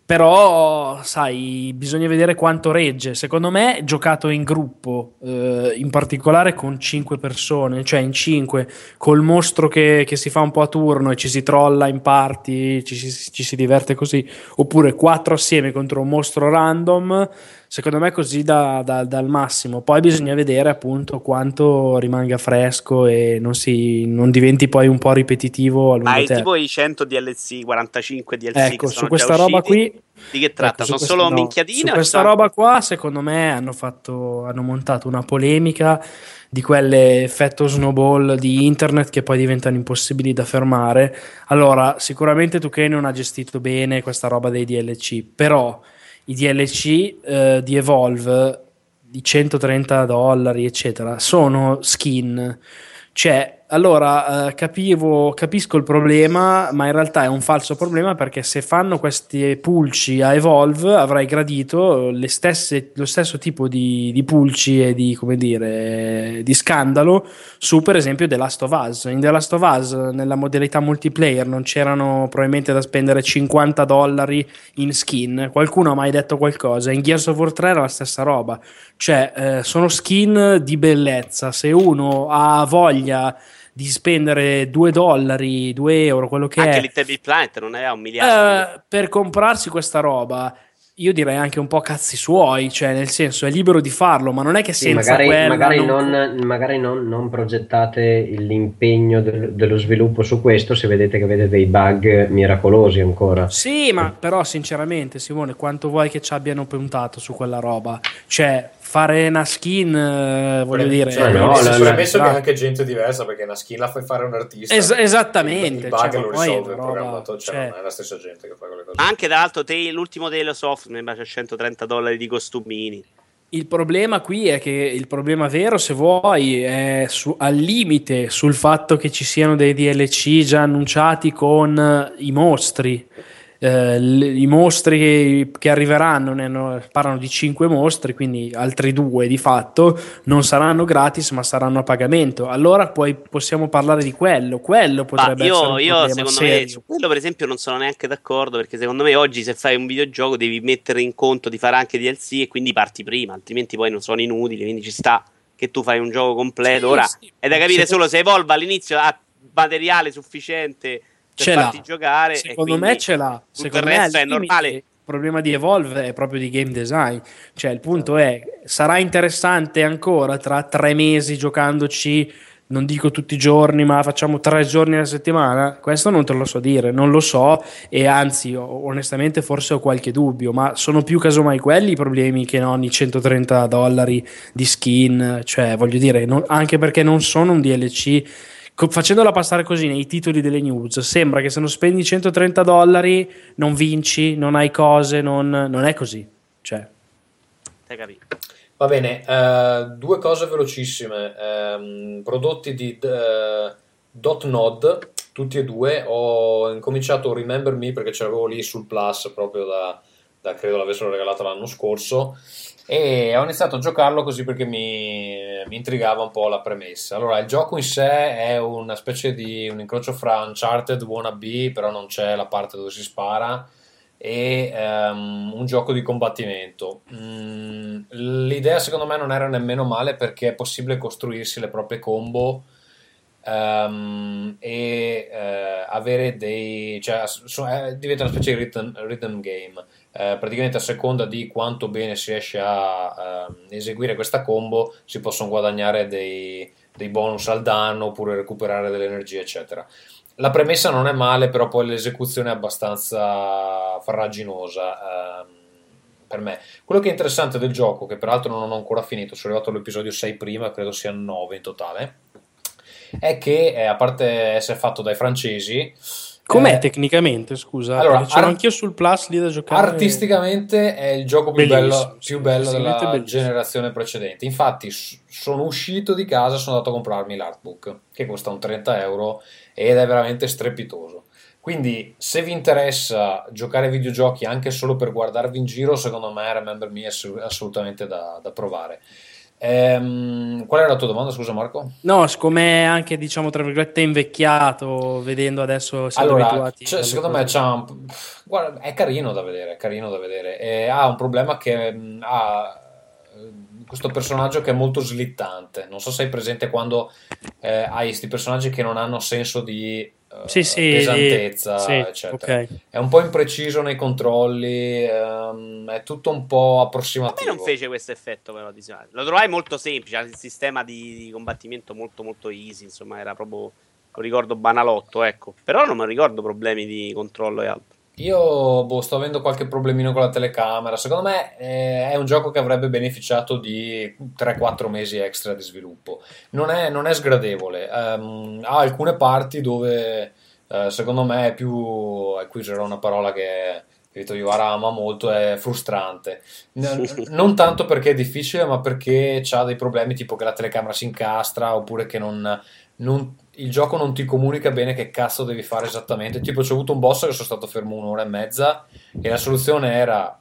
Però, sai, bisogna vedere quanto regge. Secondo me, giocato in gruppo, eh, in particolare con 5 persone, cioè in 5, col mostro che, che si fa un po' a turno e ci si trolla in parti, ci, si- ci si diverte così, oppure 4 assieme contro un mostro random, secondo me così da- da- dal massimo. Poi bisogna vedere appunto quanto rimanga fresco e non, si, non diventi poi un po' ripetitivo a lungo Ma tipo i 100 DLC, 45 DLC Ecco, su questa roba usciti. qui Di che tratta? Ecco, sono questa- solo no, minchiadine? Su questa sono- roba qua, secondo me, hanno, fatto, hanno montato una polemica di quelle effetto snowball di internet che poi diventano impossibili da fermare. Allora, sicuramente 2K non ha gestito bene questa roba dei DLC, però i DLC eh, di Evolve di 130 dollari, eccetera, sono skin. Cioè, allora eh, capivo, capisco il problema, ma in realtà è un falso problema perché se fanno questi pulci a Evolve avrai gradito stesse- lo stesso tipo di, di pulci e di, dire, di scandalo su per esempio The Last of Us. In The Last of Us nella modalità multiplayer non c'erano probabilmente da spendere 50 dollari in skin. Qualcuno ha mai detto qualcosa? In Gears of War 3 era la stessa roba. Cioè, eh, sono skin di bellezza. Se uno ha voglia di spendere 2 dollari, 2 euro, quello che Anche è, Little Big Planet non aveva un miliardo. eh, per comprarsi questa roba, io direi anche un po' cazzi suoi, cioè nel senso è libero di farlo, ma non è che Sì, senza magari, quella magari non- non, magari non- non progettate l'impegno del- dello sviluppo su questo se vedete che avete dei bug miracolosi ancora. Sì, ma però sinceramente Simone, quanto vuoi che ci abbiano puntato su quella roba? Cioè, fare una skin, eh, voglio dire... Cioè, no, la- la- che la- anche gente diversa perché una skin la fai fare un artista Es- esattamente, il bug cioè, lo risolve il programmatore cioè, cioè- non è la stessa gente che fa quelle cose Anche tra l'altro te- l'ultimo Tales of mi c'è 130 dollari di costumini. Il problema qui è che il problema vero, se vuoi, è su- al limite sul fatto che ci siano dei DLC già annunciati con i mostri. Eh, I mostri che, arriveranno hanno- parlano di 5 mostri, quindi altri due di fatto non saranno gratis, ma saranno a pagamento. Allora poi possiamo parlare di quello. Quello Ma potrebbe essere io, un io secondo me serio. su quello per esempio non sono neanche d'accordo perché secondo me oggi se fai un videogioco devi mettere in conto di fare anche DLC e quindi parti prima, altrimenti poi non sono inutili, quindi ci sta che tu fai un gioco completo. Sì, Ora sì. è da capire Se- solo se Evolve all'inizio ha materiale sufficiente Ce l'ha. giocare. Secondo me ce l'ha. Secondo me è normale. Il problema di Evolve è proprio di game design. Cioè, il punto è: sarà interessante ancora tra tre mesi giocandoci. Non dico tutti i giorni, ma facciamo tre giorni alla settimana. Questo non te lo so dire, non lo so. E anzi, onestamente, forse ho qualche dubbio. Ma sono più casomai quelli i problemi che non i 130 dollari di skin. Cioè, voglio dire, non- anche perché non sono un DLC Co- facendola passare così nei titoli delle news, sembra che se non spendi 130 dollari non vinci, non hai cose, non, non è così. Cioè, Hai capito? Va bene, eh, due cose velocissime. Ehm, prodotti di eh, Dotnod, tutti e due. Ho incominciato Remember Me perché ce l'avevo lì sul Plus proprio da, da credo l'avessero regalato l'anno scorso. E ho iniziato a giocarlo così perché mi, mi intrigava un po' la premessa. Allora, il gioco in sé è una specie di un incrocio fra Uncharted Wannabe, però non c'è la parte dove si spara e ehm, un gioco di combattimento. Mm, l'idea secondo me non era nemmeno male perché è possibile costruirsi le proprie combo ehm, e eh, avere dei... cioè so- eh, diventa una specie di rhythm, rhythm game. Eh, praticamente a seconda di quanto bene si riesce a ehm, eseguire questa combo si possono guadagnare dei, dei bonus al danno oppure recuperare delle energie eccetera. La premessa non è male, però poi l'esecuzione è abbastanza farraginosa ehm, per me. Quello che è interessante del gioco, che peraltro non ho ancora finito, sono arrivato all'episodio 6 prima, credo siano 9 in totale, è che eh, a parte essere fatto dai francesi, com'è eh, tecnicamente? Scusa, allora, perché c'ero ar- anch'io sul Plus lì da giocare. Artisticamente è il gioco più bello, più bello della bellissimo. generazione precedente. Infatti, s- sono uscito di casa, sono andato a comprarmi l'artbook che costa un 30 euro ed è veramente strepitoso. Quindi, se vi interessa giocare ai videogiochi anche solo per guardarvi in giro, secondo me Remember Me è assolutamente da, da provare. Ehm, qual era la tua domanda, scusa Marco? No, siccome è anche, diciamo, tra virgolette, invecchiato, vedendo adesso siamo Allora, abituati. cioè, secondo me un- guarda, è carino da vedere, è carino da vedere. E ha un problema che mh, ha eh, questo personaggio che è molto slittante. Non so se hai presente quando eh, hai questi personaggi che non hanno senso di Sì, sì, pesantezza, sì, eccetera. ok. È un po' impreciso nei controlli, ehm, è tutto un po' A me approssimativo. non fece questo effetto, però. Di... Lo trovai molto semplice. Il sistema di, di combattimento molto, molto easy. Insomma, era proprio. Lo ricordo banalotto, ecco. Però non mi ricordo problemi di controllo e altro. Io boh, sto avendo qualche problemino con la telecamera. Secondo me eh, è un gioco che avrebbe beneficiato di 3-4 mesi extra di sviluppo. Non è, non è sgradevole. Ehm, ha alcune parti dove eh, secondo me è più. E qui userò una parola che Vito Iwara ama molto: è frustrante. Non tanto perché è difficile, ma perché ha dei problemi tipo che la telecamera si incastra oppure che non, non- il gioco non ti comunica bene che cazzo devi fare esattamente. Tipo, c'è avuto un boss che sono stato fermo un'ora e mezza e la soluzione era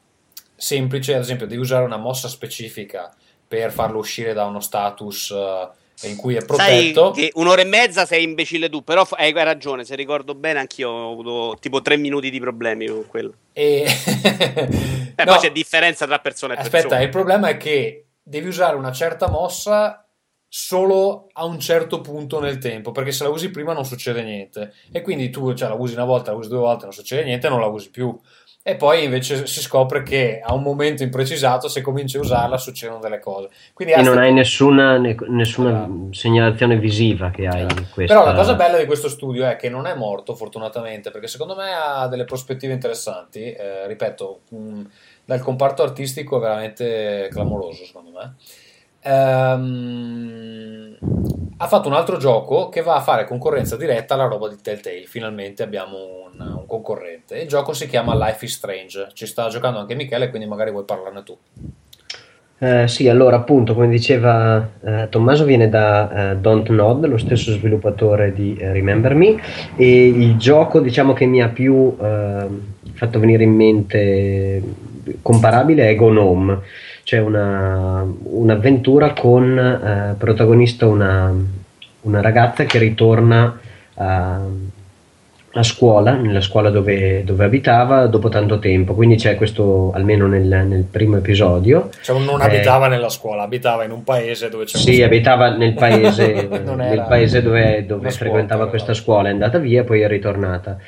semplice, ad esempio, devi usare una mossa specifica per farlo uscire da uno status eh, in cui è Sai protetto. che un'ora e mezza sei imbecille tu. Però hai ragione. Se ricordo bene, anch'io ho avuto tipo tre minuti di problemi con quello. E... Eh, No, Poi c'è differenza tra persone e Aspetta, persone. il problema è che devi usare una certa mossa solo a un certo punto nel tempo, perché se la usi prima non succede niente. E quindi tu cioè, la usi una volta, la usi due volte, non succede niente, non la usi più. E poi invece si scopre che a un momento imprecisato, se cominci a usarla, succedono delle cose. Quindi E non hai nessuna, ne- nessuna Esatto. segnalazione visiva che hai questa... Però la cosa bella di questo studio è che non è morto, fortunatamente, perché secondo me ha delle prospettive interessanti. Eh, ripeto, mh, dal comparto artistico è veramente clamoroso, secondo me. Ehm, ha fatto un altro gioco che va a fare concorrenza diretta alla roba di Telltale. Finalmente abbiamo un, un concorrente. Il gioco si chiama Life is Strange. Ci sta giocando anche Michele, quindi magari vuoi parlarne tu. Eh, sì, allora appunto, come diceva eh, Tommaso, viene da eh, Don't Nod, lo stesso sviluppatore di eh, Remember Me, e il gioco diciamo che mi ha più eh, fatto venire in mente comparabile è Gnome, cioè una, un'avventura con eh, protagonista una, una ragazza che ritorna a, a scuola, nella scuola dove, dove abitava dopo tanto tempo, quindi c'è questo almeno nel, nel primo episodio. Cioè, non Eh, abitava nella scuola, abitava in un paese dove c'era Sì, abitava nel paese, nel paese dove, dove scuola, frequentava però. questa scuola, è andata via e poi è ritornata.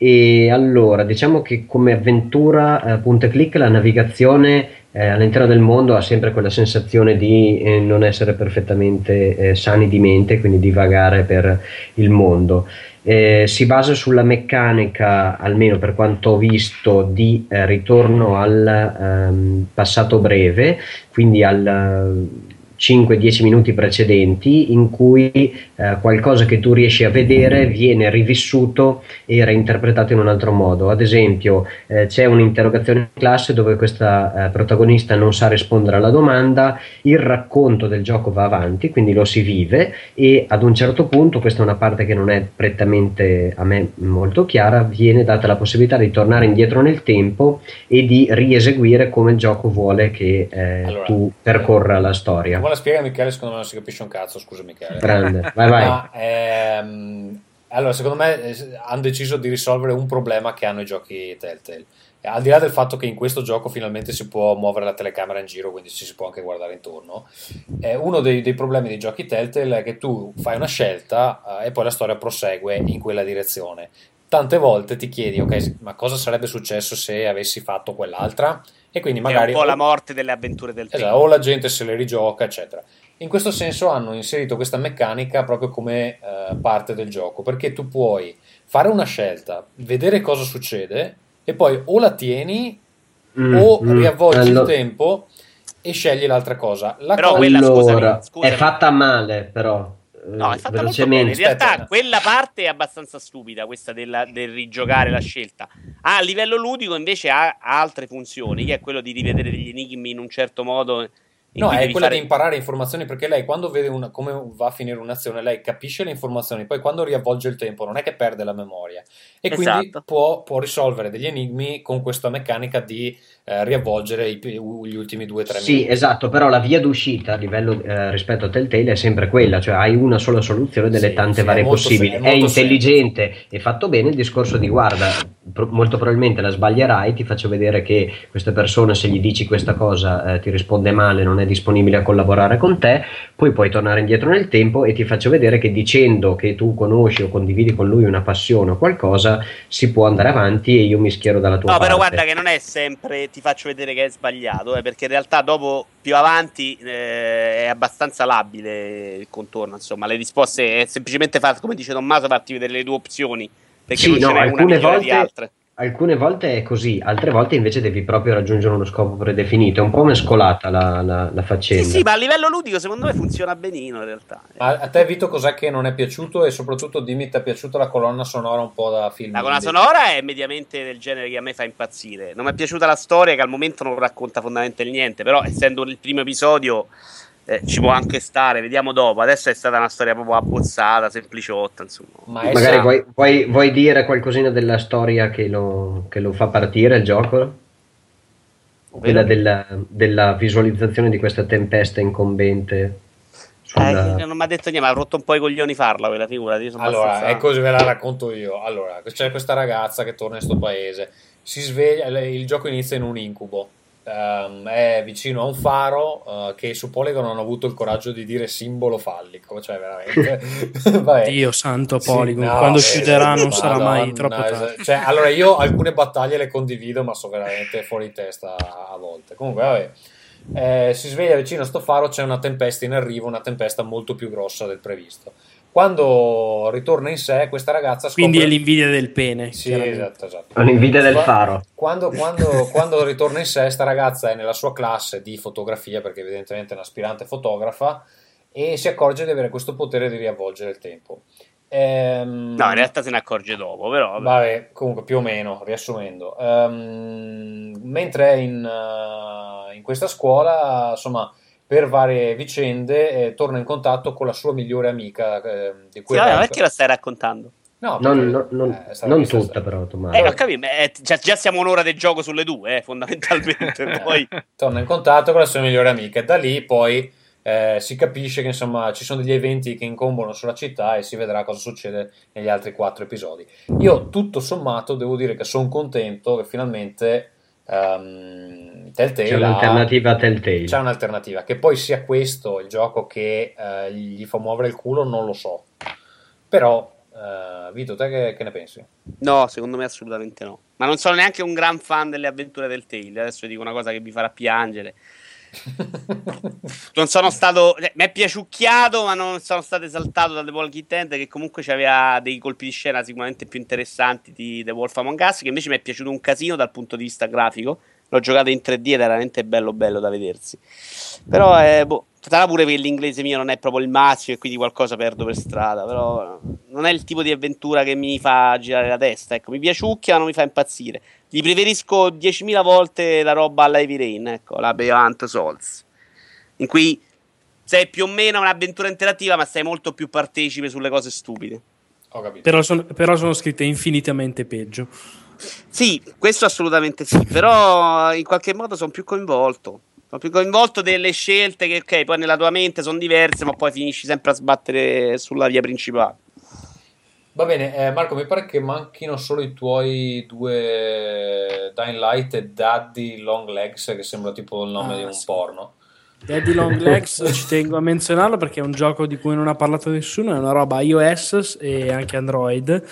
E allora, diciamo che come avventura eh, punta e clic la navigazione eh, all'interno del mondo ha sempre quella sensazione di eh, non essere perfettamente eh, sani di mente, quindi di vagare per il mondo. Eh, si basa sulla meccanica, almeno per quanto ho visto, di eh, ritorno al ehm, passato breve, quindi al 5-10 minuti precedenti in cui eh, qualcosa che tu riesci a vedere viene rivissuto e reinterpretato in un altro modo. Ad esempio, eh, c'è un'interrogazione in classe dove questa eh, protagonista non sa rispondere alla domanda, il racconto del gioco va avanti, quindi lo si vive e ad un certo punto, questa è una parte che non è prettamente a me molto chiara, viene data la possibilità di tornare indietro nel tempo e di rieseguire come il gioco vuole che eh, Allora, tu percorra la storia. La spiega Michele, secondo me non si capisce un cazzo, scusa Michele. Grande, vai vai. Ma, ehm, allora, secondo me eh, hanno deciso di risolvere un problema che hanno i giochi Telltale. Al di là del fatto che in questo gioco finalmente si può muovere la telecamera in giro, quindi ci si può anche guardare intorno, eh, uno dei, dei problemi dei giochi Telltale è che tu fai una scelta eh, e poi la storia prosegue in quella direzione. Tante volte ti chiedi, ok, ma cosa sarebbe successo se avessi fatto quell'altra? E quindi magari È un po' la morte delle avventure del Esatto, tempo. o la gente se le rigioca, eccetera. In questo senso hanno inserito questa meccanica proprio come eh, parte del gioco, perché tu puoi fare una scelta, vedere cosa succede e poi o la tieni Mm, o mm, riavvolgi allo- il tempo e scegli l'altra cosa. La Però cosa- quella, scusami, allora, scusami. è fatta male però. No, è fatta molto bene. In realtà Aspetta. quella parte è abbastanza stupida, questa della- del rigiocare la scelta. Ah, a livello ludico invece ha, ha altre funzioni, che è quello di rivedere degli enigmi in un certo modo. No, è quella fare- di imparare informazioni perché lei quando vede una- come va a finire un'azione, lei capisce le informazioni, poi quando riavvolge il tempo non è che perde la memoria e quindi Esatto. può, può risolvere degli enigmi con questa meccanica di eh, riavvolgere i- gli ultimi due o tre Sì, minuti. esatto, però la via d'uscita a livello eh, rispetto a Telltale è sempre quella, cioè hai una sola soluzione delle Sì, tante sì, varie è possibili. se- è È, intelligente e fatto bene il discorso di guarda, pro- molto probabilmente la sbaglierai, ti faccio vedere che questa persona se gli dici questa cosa eh, ti risponde male, non è disponibile a collaborare con te, poi puoi tornare indietro nel tempo e ti faccio vedere che dicendo che tu conosci o condividi con lui una passione o qualcosa si può andare avanti e io mi schiero dalla tua No, parte. però guarda che non è sempre ti faccio vedere che è sbagliato, eh, perché in realtà dopo più avanti eh, è abbastanza labile il contorno, insomma, le risposte è semplicemente far, come dice Tommaso, farti vedere le tue opzioni, perché Sì, non no, ce n'è una migliore di volte, altre. Alcune volte è così, altre volte invece devi proprio raggiungere uno scopo predefinito. È un po' mescolata la, la, la Sì, faccenda. sì, ma a livello ludico secondo me funziona benino in realtà. A, a te, Vito, cos'è che non è piaciuto? E soprattutto dimmi, ti è piaciuta la colonna sonora un po' da film? La colonna sonora è mediamente del genere che a me fa impazzire. Non mi è piaciuta la storia, che al momento non racconta fondamentalmente niente. Però, essendo il primo episodio, eh, ci può anche stare. Vediamo dopo. Adesso è stata una storia proprio abbozzata, sempliciotta. Insomma. Ma Magari vuoi, vuoi- vuoi dire qualcosina della storia che lo, che lo fa partire il gioco? Quella della, della visualizzazione di questa tempesta incombente. sulla- Eh, non mi ha detto niente, ma ha rotto un po' i coglioni farla quella figura. Allora, abbastanza- è così, ve la racconto io. Allora, c'è questa ragazza che torna in sto paese, si sveglia, il gioco inizia in un incubo. Ehm, è vicino a un faro eh, che su Polygon hanno avuto il coraggio di dire simbolo fallico, cioè veramente. Dio santo Sì, Polygon, no, quando eh, chiuderà non sarà mai Madonna, troppo es- tardi. cioè, allora io alcune battaglie le condivido, ma sono veramente fuori testa a volte. Comunque, vabbè. Eh, si sveglia vicino a sto faro, c'è una tempesta in arrivo, una tempesta molto più grossa del previsto. Quando ritorna in sé, questa ragazza scopre... Quindi è l'invidia del pene. Sì, esatto, esatto. È un'invidia del faro. Quando, quando- quando ritorna in sé, sta ragazza è nella sua classe di fotografia, perché evidentemente è un'aspirante fotografa, e si accorge di avere questo potere di riavvolgere il tempo. Ehm, No, in realtà se ne accorge dopo, però. vabbè. Vabbè, comunque più o meno, riassumendo. Ehm, mentre è in, eh, in questa scuola, insomma, per varie vicende, eh, torna in contatto con la sua migliore amica. eh, di Sì, cui vabbè, era- perché la stai raccontando? No, Non, perché, non- non- eh, non tutta, però, Tommaso. Eh, ho capito, ma è- già, già siamo un'ora del gioco sulle due, eh, fondamentalmente. Poi, torna in contatto con la sua migliore amica e da lì poi eh, si capisce che insomma ci sono degli eventi che incombono sulla città e si vedrà cosa succede negli altri quattro episodi. Io tutto sommato devo dire che sono contento che finalmente ehm, Telltale C'è un'alternativa a Telltale. c'è un'alternativa. Che poi sia questo il gioco che eh, gli fa muovere il culo non lo so. Però eh, Vito, te che, che ne pensi? no, secondo me assolutamente no. Ma non sono neanche un gran fan delle avventure del Tale. Adesso dico una cosa che vi farà piangere. Non sono stato. cioè, mi è piaciucchiato, ma non sono stato esaltato da The Walking Dead, che comunque aveva dei colpi di scena sicuramente più interessanti di The Wolf Among Us, che invece mi è piaciuto un casino dal punto di vista grafico. L'ho giocato in 3D ed era veramente bello bello da vedersi. Però eh, boh, sarà pure che l'inglese mio non è proprio il massimo e quindi qualcosa perdo per strada. Però non è il tipo di avventura che mi fa girare la testa. Ecco, mi piaciucchia, ma non mi fa impazzire. Gli preferisco 10.000 volte la roba alla Heavy Rain, ecco, la Beyond Souls. In cui sei più o meno un'avventura interattiva, ma sei molto più partecipe sulle cose stupide. Ho capito. Però, sono- però sono scritte infinitamente peggio. Sì, questo assolutamente sì, però in qualche modo sono più coinvolto. Sono più coinvolto delle scelte che, ok, poi nella tua mente sono diverse, ma poi finisci sempre a sbattere sulla via principale. Va bene, eh, Marco, mi pare che manchino solo i tuoi due Dying Light e Daddy Long Legs, che sembra tipo il nome Ah, di un sì. porno. Daddy Long Legs ci tengo a menzionarlo perché è un gioco di cui non ha parlato nessuno, è una roba iOS e anche Android.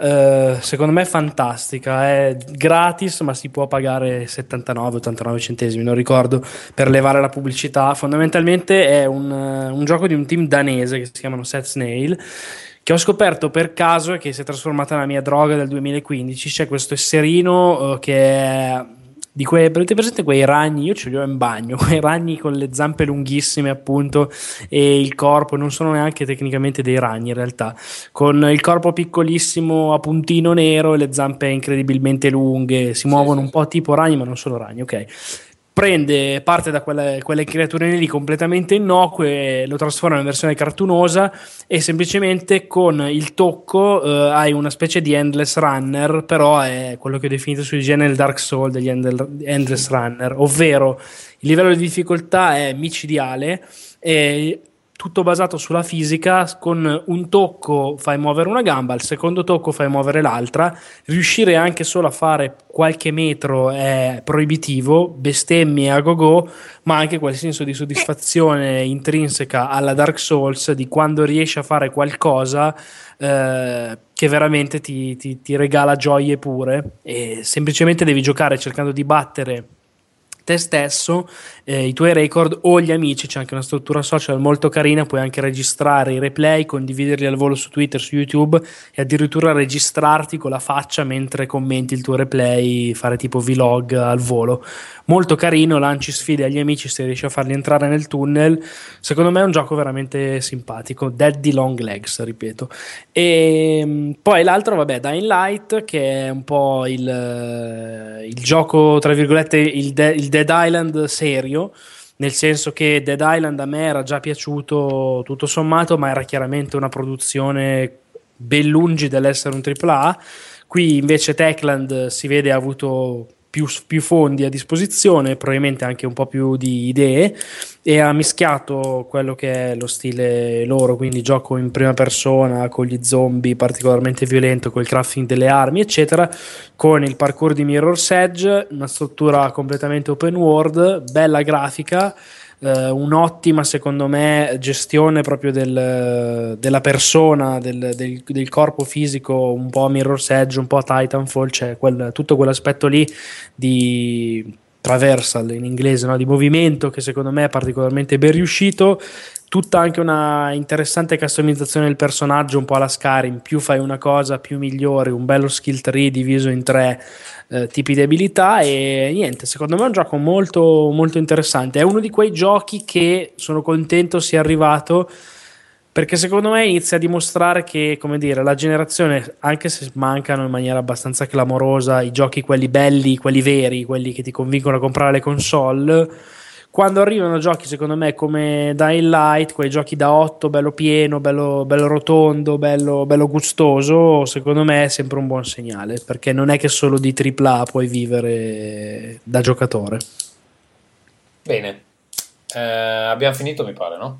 Eh, secondo me è fantastica, è gratis ma si può pagare 79-89 centesimi, non ricordo, per levare la pubblicità. Fondamentalmente è un, eh, un gioco di un team danese che si chiamano Set Snail che ho scoperto per caso e che si è trasformata nella mia droga del 2015. C'è questo esserino eh, che è di quei, avete presente quei ragni? Io ce li ho in bagno, quei ragni con le zampe lunghissime, appunto, e il corpo, non sono neanche tecnicamente dei ragni in realtà, con il corpo piccolissimo a puntino nero e le zampe incredibilmente lunghe, si muovono sì, un po' tipo ragni, ma non sono ragni, ok. Prende parte da quelle, quelle creature lì completamente innocue, lo trasforma in versione cartunosa e semplicemente con il tocco eh, hai una specie di endless runner, però è quello che ho definito sui generi Dark Soul degli endless runner, ovvero il livello di difficoltà è micidiale e tutto basato sulla fisica, con un tocco fai muovere una gamba, al secondo tocco fai muovere l'altra, riuscire anche solo a fare qualche metro è proibitivo, bestemmie a go-go, ma anche quel senso di soddisfazione intrinseca alla Dark Souls di quando riesci a fare qualcosa eh, che veramente ti, ti, ti regala gioie pure. E semplicemente devi giocare cercando di battere te stesso, eh, i tuoi record o gli amici, c'è anche una struttura social molto carina, puoi anche registrare i replay, condividerli al volo su Twitter, su YouTube e addirittura registrarti con la faccia mentre commenti il tuo replay, fare tipo vlog al volo. Molto carino, lanci sfide agli amici se riesci a farli entrare nel tunnel. Secondo me è un gioco veramente simpatico, Daddy Long Legs, ripeto. E mm, poi l'altro, vabbè, Dying Light, che è un po' il, il gioco, tra virgolette, il, de- il Dead Island serio, nel senso che Dead Island a me era già piaciuto tutto sommato, ma era chiaramente una produzione ben lungi dall'essere un AAA. Qui invece Techland si vede ha avuto più, più, fondi a disposizione, probabilmente anche un po' più di idee, e ha mischiato quello che è lo stile loro, quindi gioco in prima persona con gli zombie particolarmente violento, con il crafting delle armi, eccetera, con il parkour di Mirror's Edge, una struttura completamente open world, bella grafica eh, un'ottima, secondo me, gestione proprio del, della persona, del, del, del, corpo fisico, un po' a Mirror's Edge, un po' a Titanfall, c'è quel, tutto quell'aspetto lì di traversal in inglese, no? di movimento che secondo me è particolarmente ben riuscito. Tutta anche una interessante customizzazione del personaggio un po' alla Skyrim. Più fai una cosa più migliori. Un bello skill tree diviso in tre eh, tipi di abilità e niente secondo me è un gioco molto molto interessante. È uno di quei giochi che sono contento sia arrivato perché secondo me inizia a dimostrare che come dire la generazione anche se mancano in maniera abbastanza clamorosa i giochi quelli belli quelli veri quelli che ti convincono a comprare le console quando arrivano giochi secondo me come Dying Light, quei giochi da 8, bello pieno, bello, bello rotondo, bello, bello, gustoso, secondo me è sempre un buon segnale, perché non è che solo di AAA puoi vivere da giocatore. Bene, eh, abbiamo finito mi pare, no?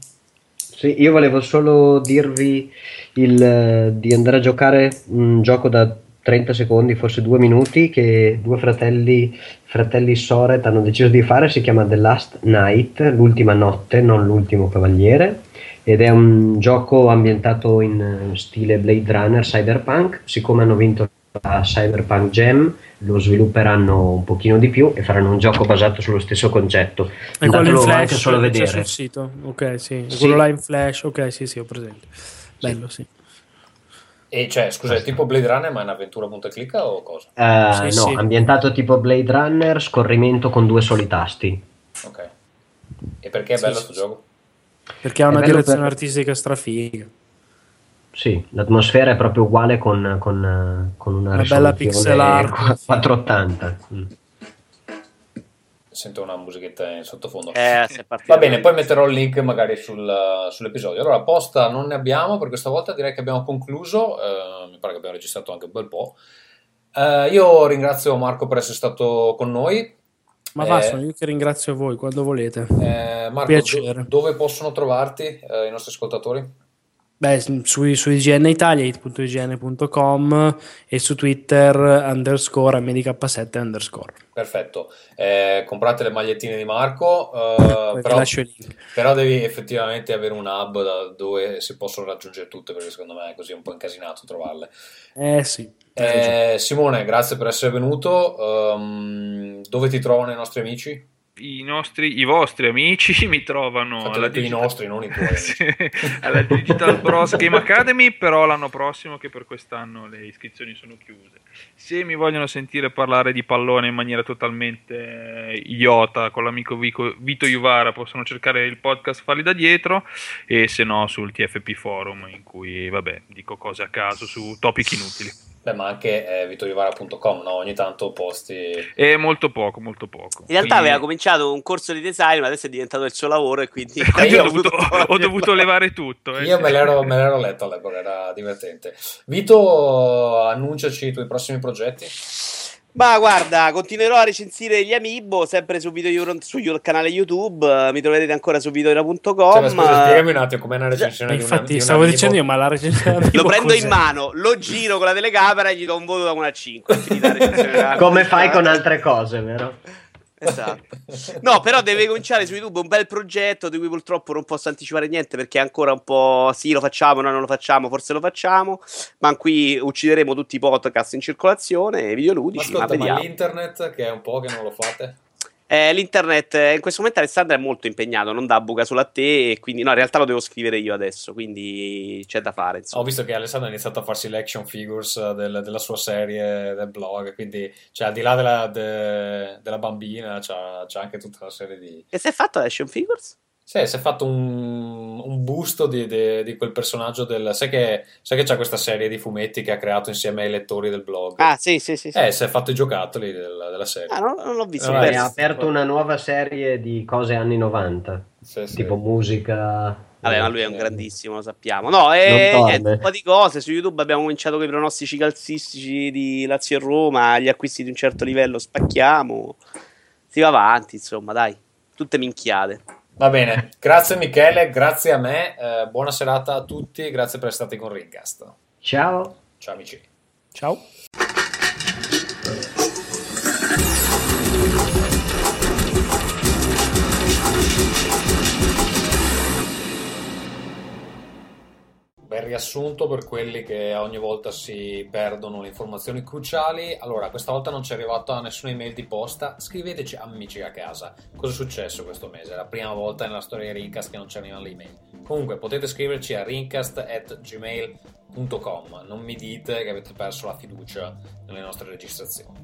Sì, io volevo solo dirvi il, di andare a giocare un gioco da 30 secondi, forse due minuti, che due fratelli, fratelli Soret hanno deciso di fare, si chiama The Last Night, l'ultima notte, non l'ultimo cavaliere, ed è un gioco ambientato in stile Blade Runner Cyberpunk, siccome hanno vinto la Cyberpunk Gem lo svilupperanno un pochino di più e faranno un gioco basato sullo stesso concetto. E quello in flash anche solo a vedere. Sul sito. Ok, sì. sì. Quello là in flash, ok, sì, sì, ho presente. Bello, sì. sì. E cioè, scusa, è tipo Blade Runner, ma è un'avventura punta e clicca o cosa? Uh, sì, no, sì. ambientato tipo Blade Runner, scorrimento con due soli tasti. Ok. E perché è bello questo sì, gioco? Perché ha una direzione per... artistica strafiga. Sì, l'atmosfera è proprio uguale con, con, con una, una bella pixel art 480. Mm sento una musichetta in sottofondo. Eh, Va bene, poi metterò il link magari sul, sull'episodio. Allora, posta non ne abbiamo per questa volta, direi che abbiamo concluso. Uh, mi pare che abbiamo registrato anche un bel po'. Uh, io ringrazio Marco per essere stato con noi. Ma eh, va, sono io che ringrazio voi quando volete. Eh, Marco, do, dove possono trovarti eh, i nostri ascoltatori? Beh, su, su IGN Italia, it.ign.com e su Twitter underscore MDK7 underscore. Perfetto, eh, comprate le magliettine di Marco, eh, però, però, devi effettivamente avere un hub da dove si possono raggiungere tutte perché secondo me è così un po' incasinato trovarle. Eh sì. Eh, Simone, grazie per essere venuto. Um, dove ti trovano i nostri amici? I, nostri, i vostri amici mi trovano alla digital... nostri, non i tuoi. sì, alla Digital Bros Game Academy, però l'anno prossimo che per quest'anno le iscrizioni sono chiuse. Se mi vogliono sentire parlare di pallone in maniera totalmente eh, idiota con l'amico Vico, Vito Juvara possono cercare il podcast Falli da dietro e se no sul TFP Forum in cui vabbè dico cose a caso su topic inutili. Beh, ma anche eh, vitorivara.com, no? Ogni tanto posti... E molto poco, molto poco. In realtà Quindi- aveva cominciato un corso di design, ma adesso è diventato il suo lavoro e quindi... quindi io ho, dovuto, ho dovuto levare tutto. eh, Io me l'ero, me l'ero letto all'epoca, era divertente. Vito, annunciaci i tuoi prossimi progetti. Ma guarda, continuerò a recensire gli Amiibo sempre su video Euro- su io- canale YouTube. Mi troverete ancora su videoeuro.com. Cioè, ma scusa, spiegami un attimo com'è una recensione di una Infatti, di un stavo amiibo. dicendo io, ma la recensione Lo prendo in cos'è? mano, lo giro con la telecamera e gli do un voto da 1 a 5. Finita la recensione. Come fai con altre cose, vero? Esatto. No, però deve cominciare su YouTube un bel progetto di cui purtroppo non posso anticipare niente perché è ancora un po' sì, lo facciamo, no, non lo facciamo, forse lo facciamo, ma qui uccideremo tutti i podcast in circolazione, Ma videoludici, ma, ascolta, ma, vediamo. l'internet, che è un po' che non lo fate? Eh, l'internet in questo momento Alessandro è molto impegnato, non dà buca solo a te e quindi no, in realtà lo devo scrivere io adesso, quindi c'è da fare, Ho insomma. visto che Alessandro ha iniziato a farsi le action figures eh, del- della sua serie del blog, quindi cioè, al di là della, de- della bambina c'ha anche tutta una serie di... E si è fatto Action Figures? Sì, si è fatto un, un busto di, di- di quel personaggio del... Sai che, sai che c'ha questa serie di fumetti che ha creato insieme ai lettori del blog? Ah, sì, sì, sì. sì. Eh, si è fatto i giocattoli del- della serie. Ah, non, non l'ho visto. Ho ha aperto una nuova serie di cose anni 90, Sì, sì. tipo musica. Vabbè, ma lui è un grandissimo, lo sappiamo. No, niente, dorme. un po' di cose. Su YouTube abbiamo cominciato con i pronostici calcistici di Lazio e Roma. Gli acquisti di un certo livello spacchiamo. Si va avanti, insomma, dai. Tutte minchiate. Va bene, grazie Michele, grazie a me, eh, buona serata a tutti, grazie per essere stati con Ringcast. Ciao. Ciao amici. Ciao. Bel riassunto per quelli che ogni volta si perdono le informazioni cruciali. Allora, questa volta non ci è arrivata nessuna email di posta. Scriveteci amici a casa. Cosa è successo questo mese? È la prima volta nella storia di Rincast che non ci arrivano le email. Comunque potete scriverci a rincast.gmail.com. Non mi dite che avete perso la fiducia nelle nostre registrazioni.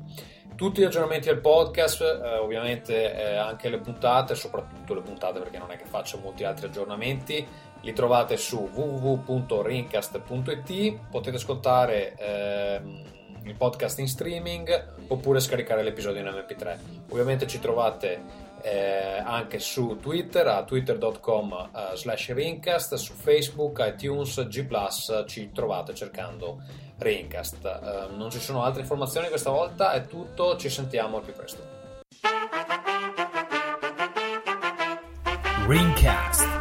Tutti gli aggiornamenti del podcast, eh, ovviamente eh, anche le puntate, soprattutto le puntate perché non è che faccio molti altri aggiornamenti, li trovate su www.rincast.it, potete ascoltare ehm, il podcast in streaming oppure scaricare l'episodio in mp3. Ovviamente ci trovate eh, anche su Twitter a twitter.com eh, slash rincast, su Facebook, iTunes, G+, ci trovate cercando Rincast. Eh, non ci sono altre informazioni questa volta, è tutto, ci sentiamo al più presto. Ringcast.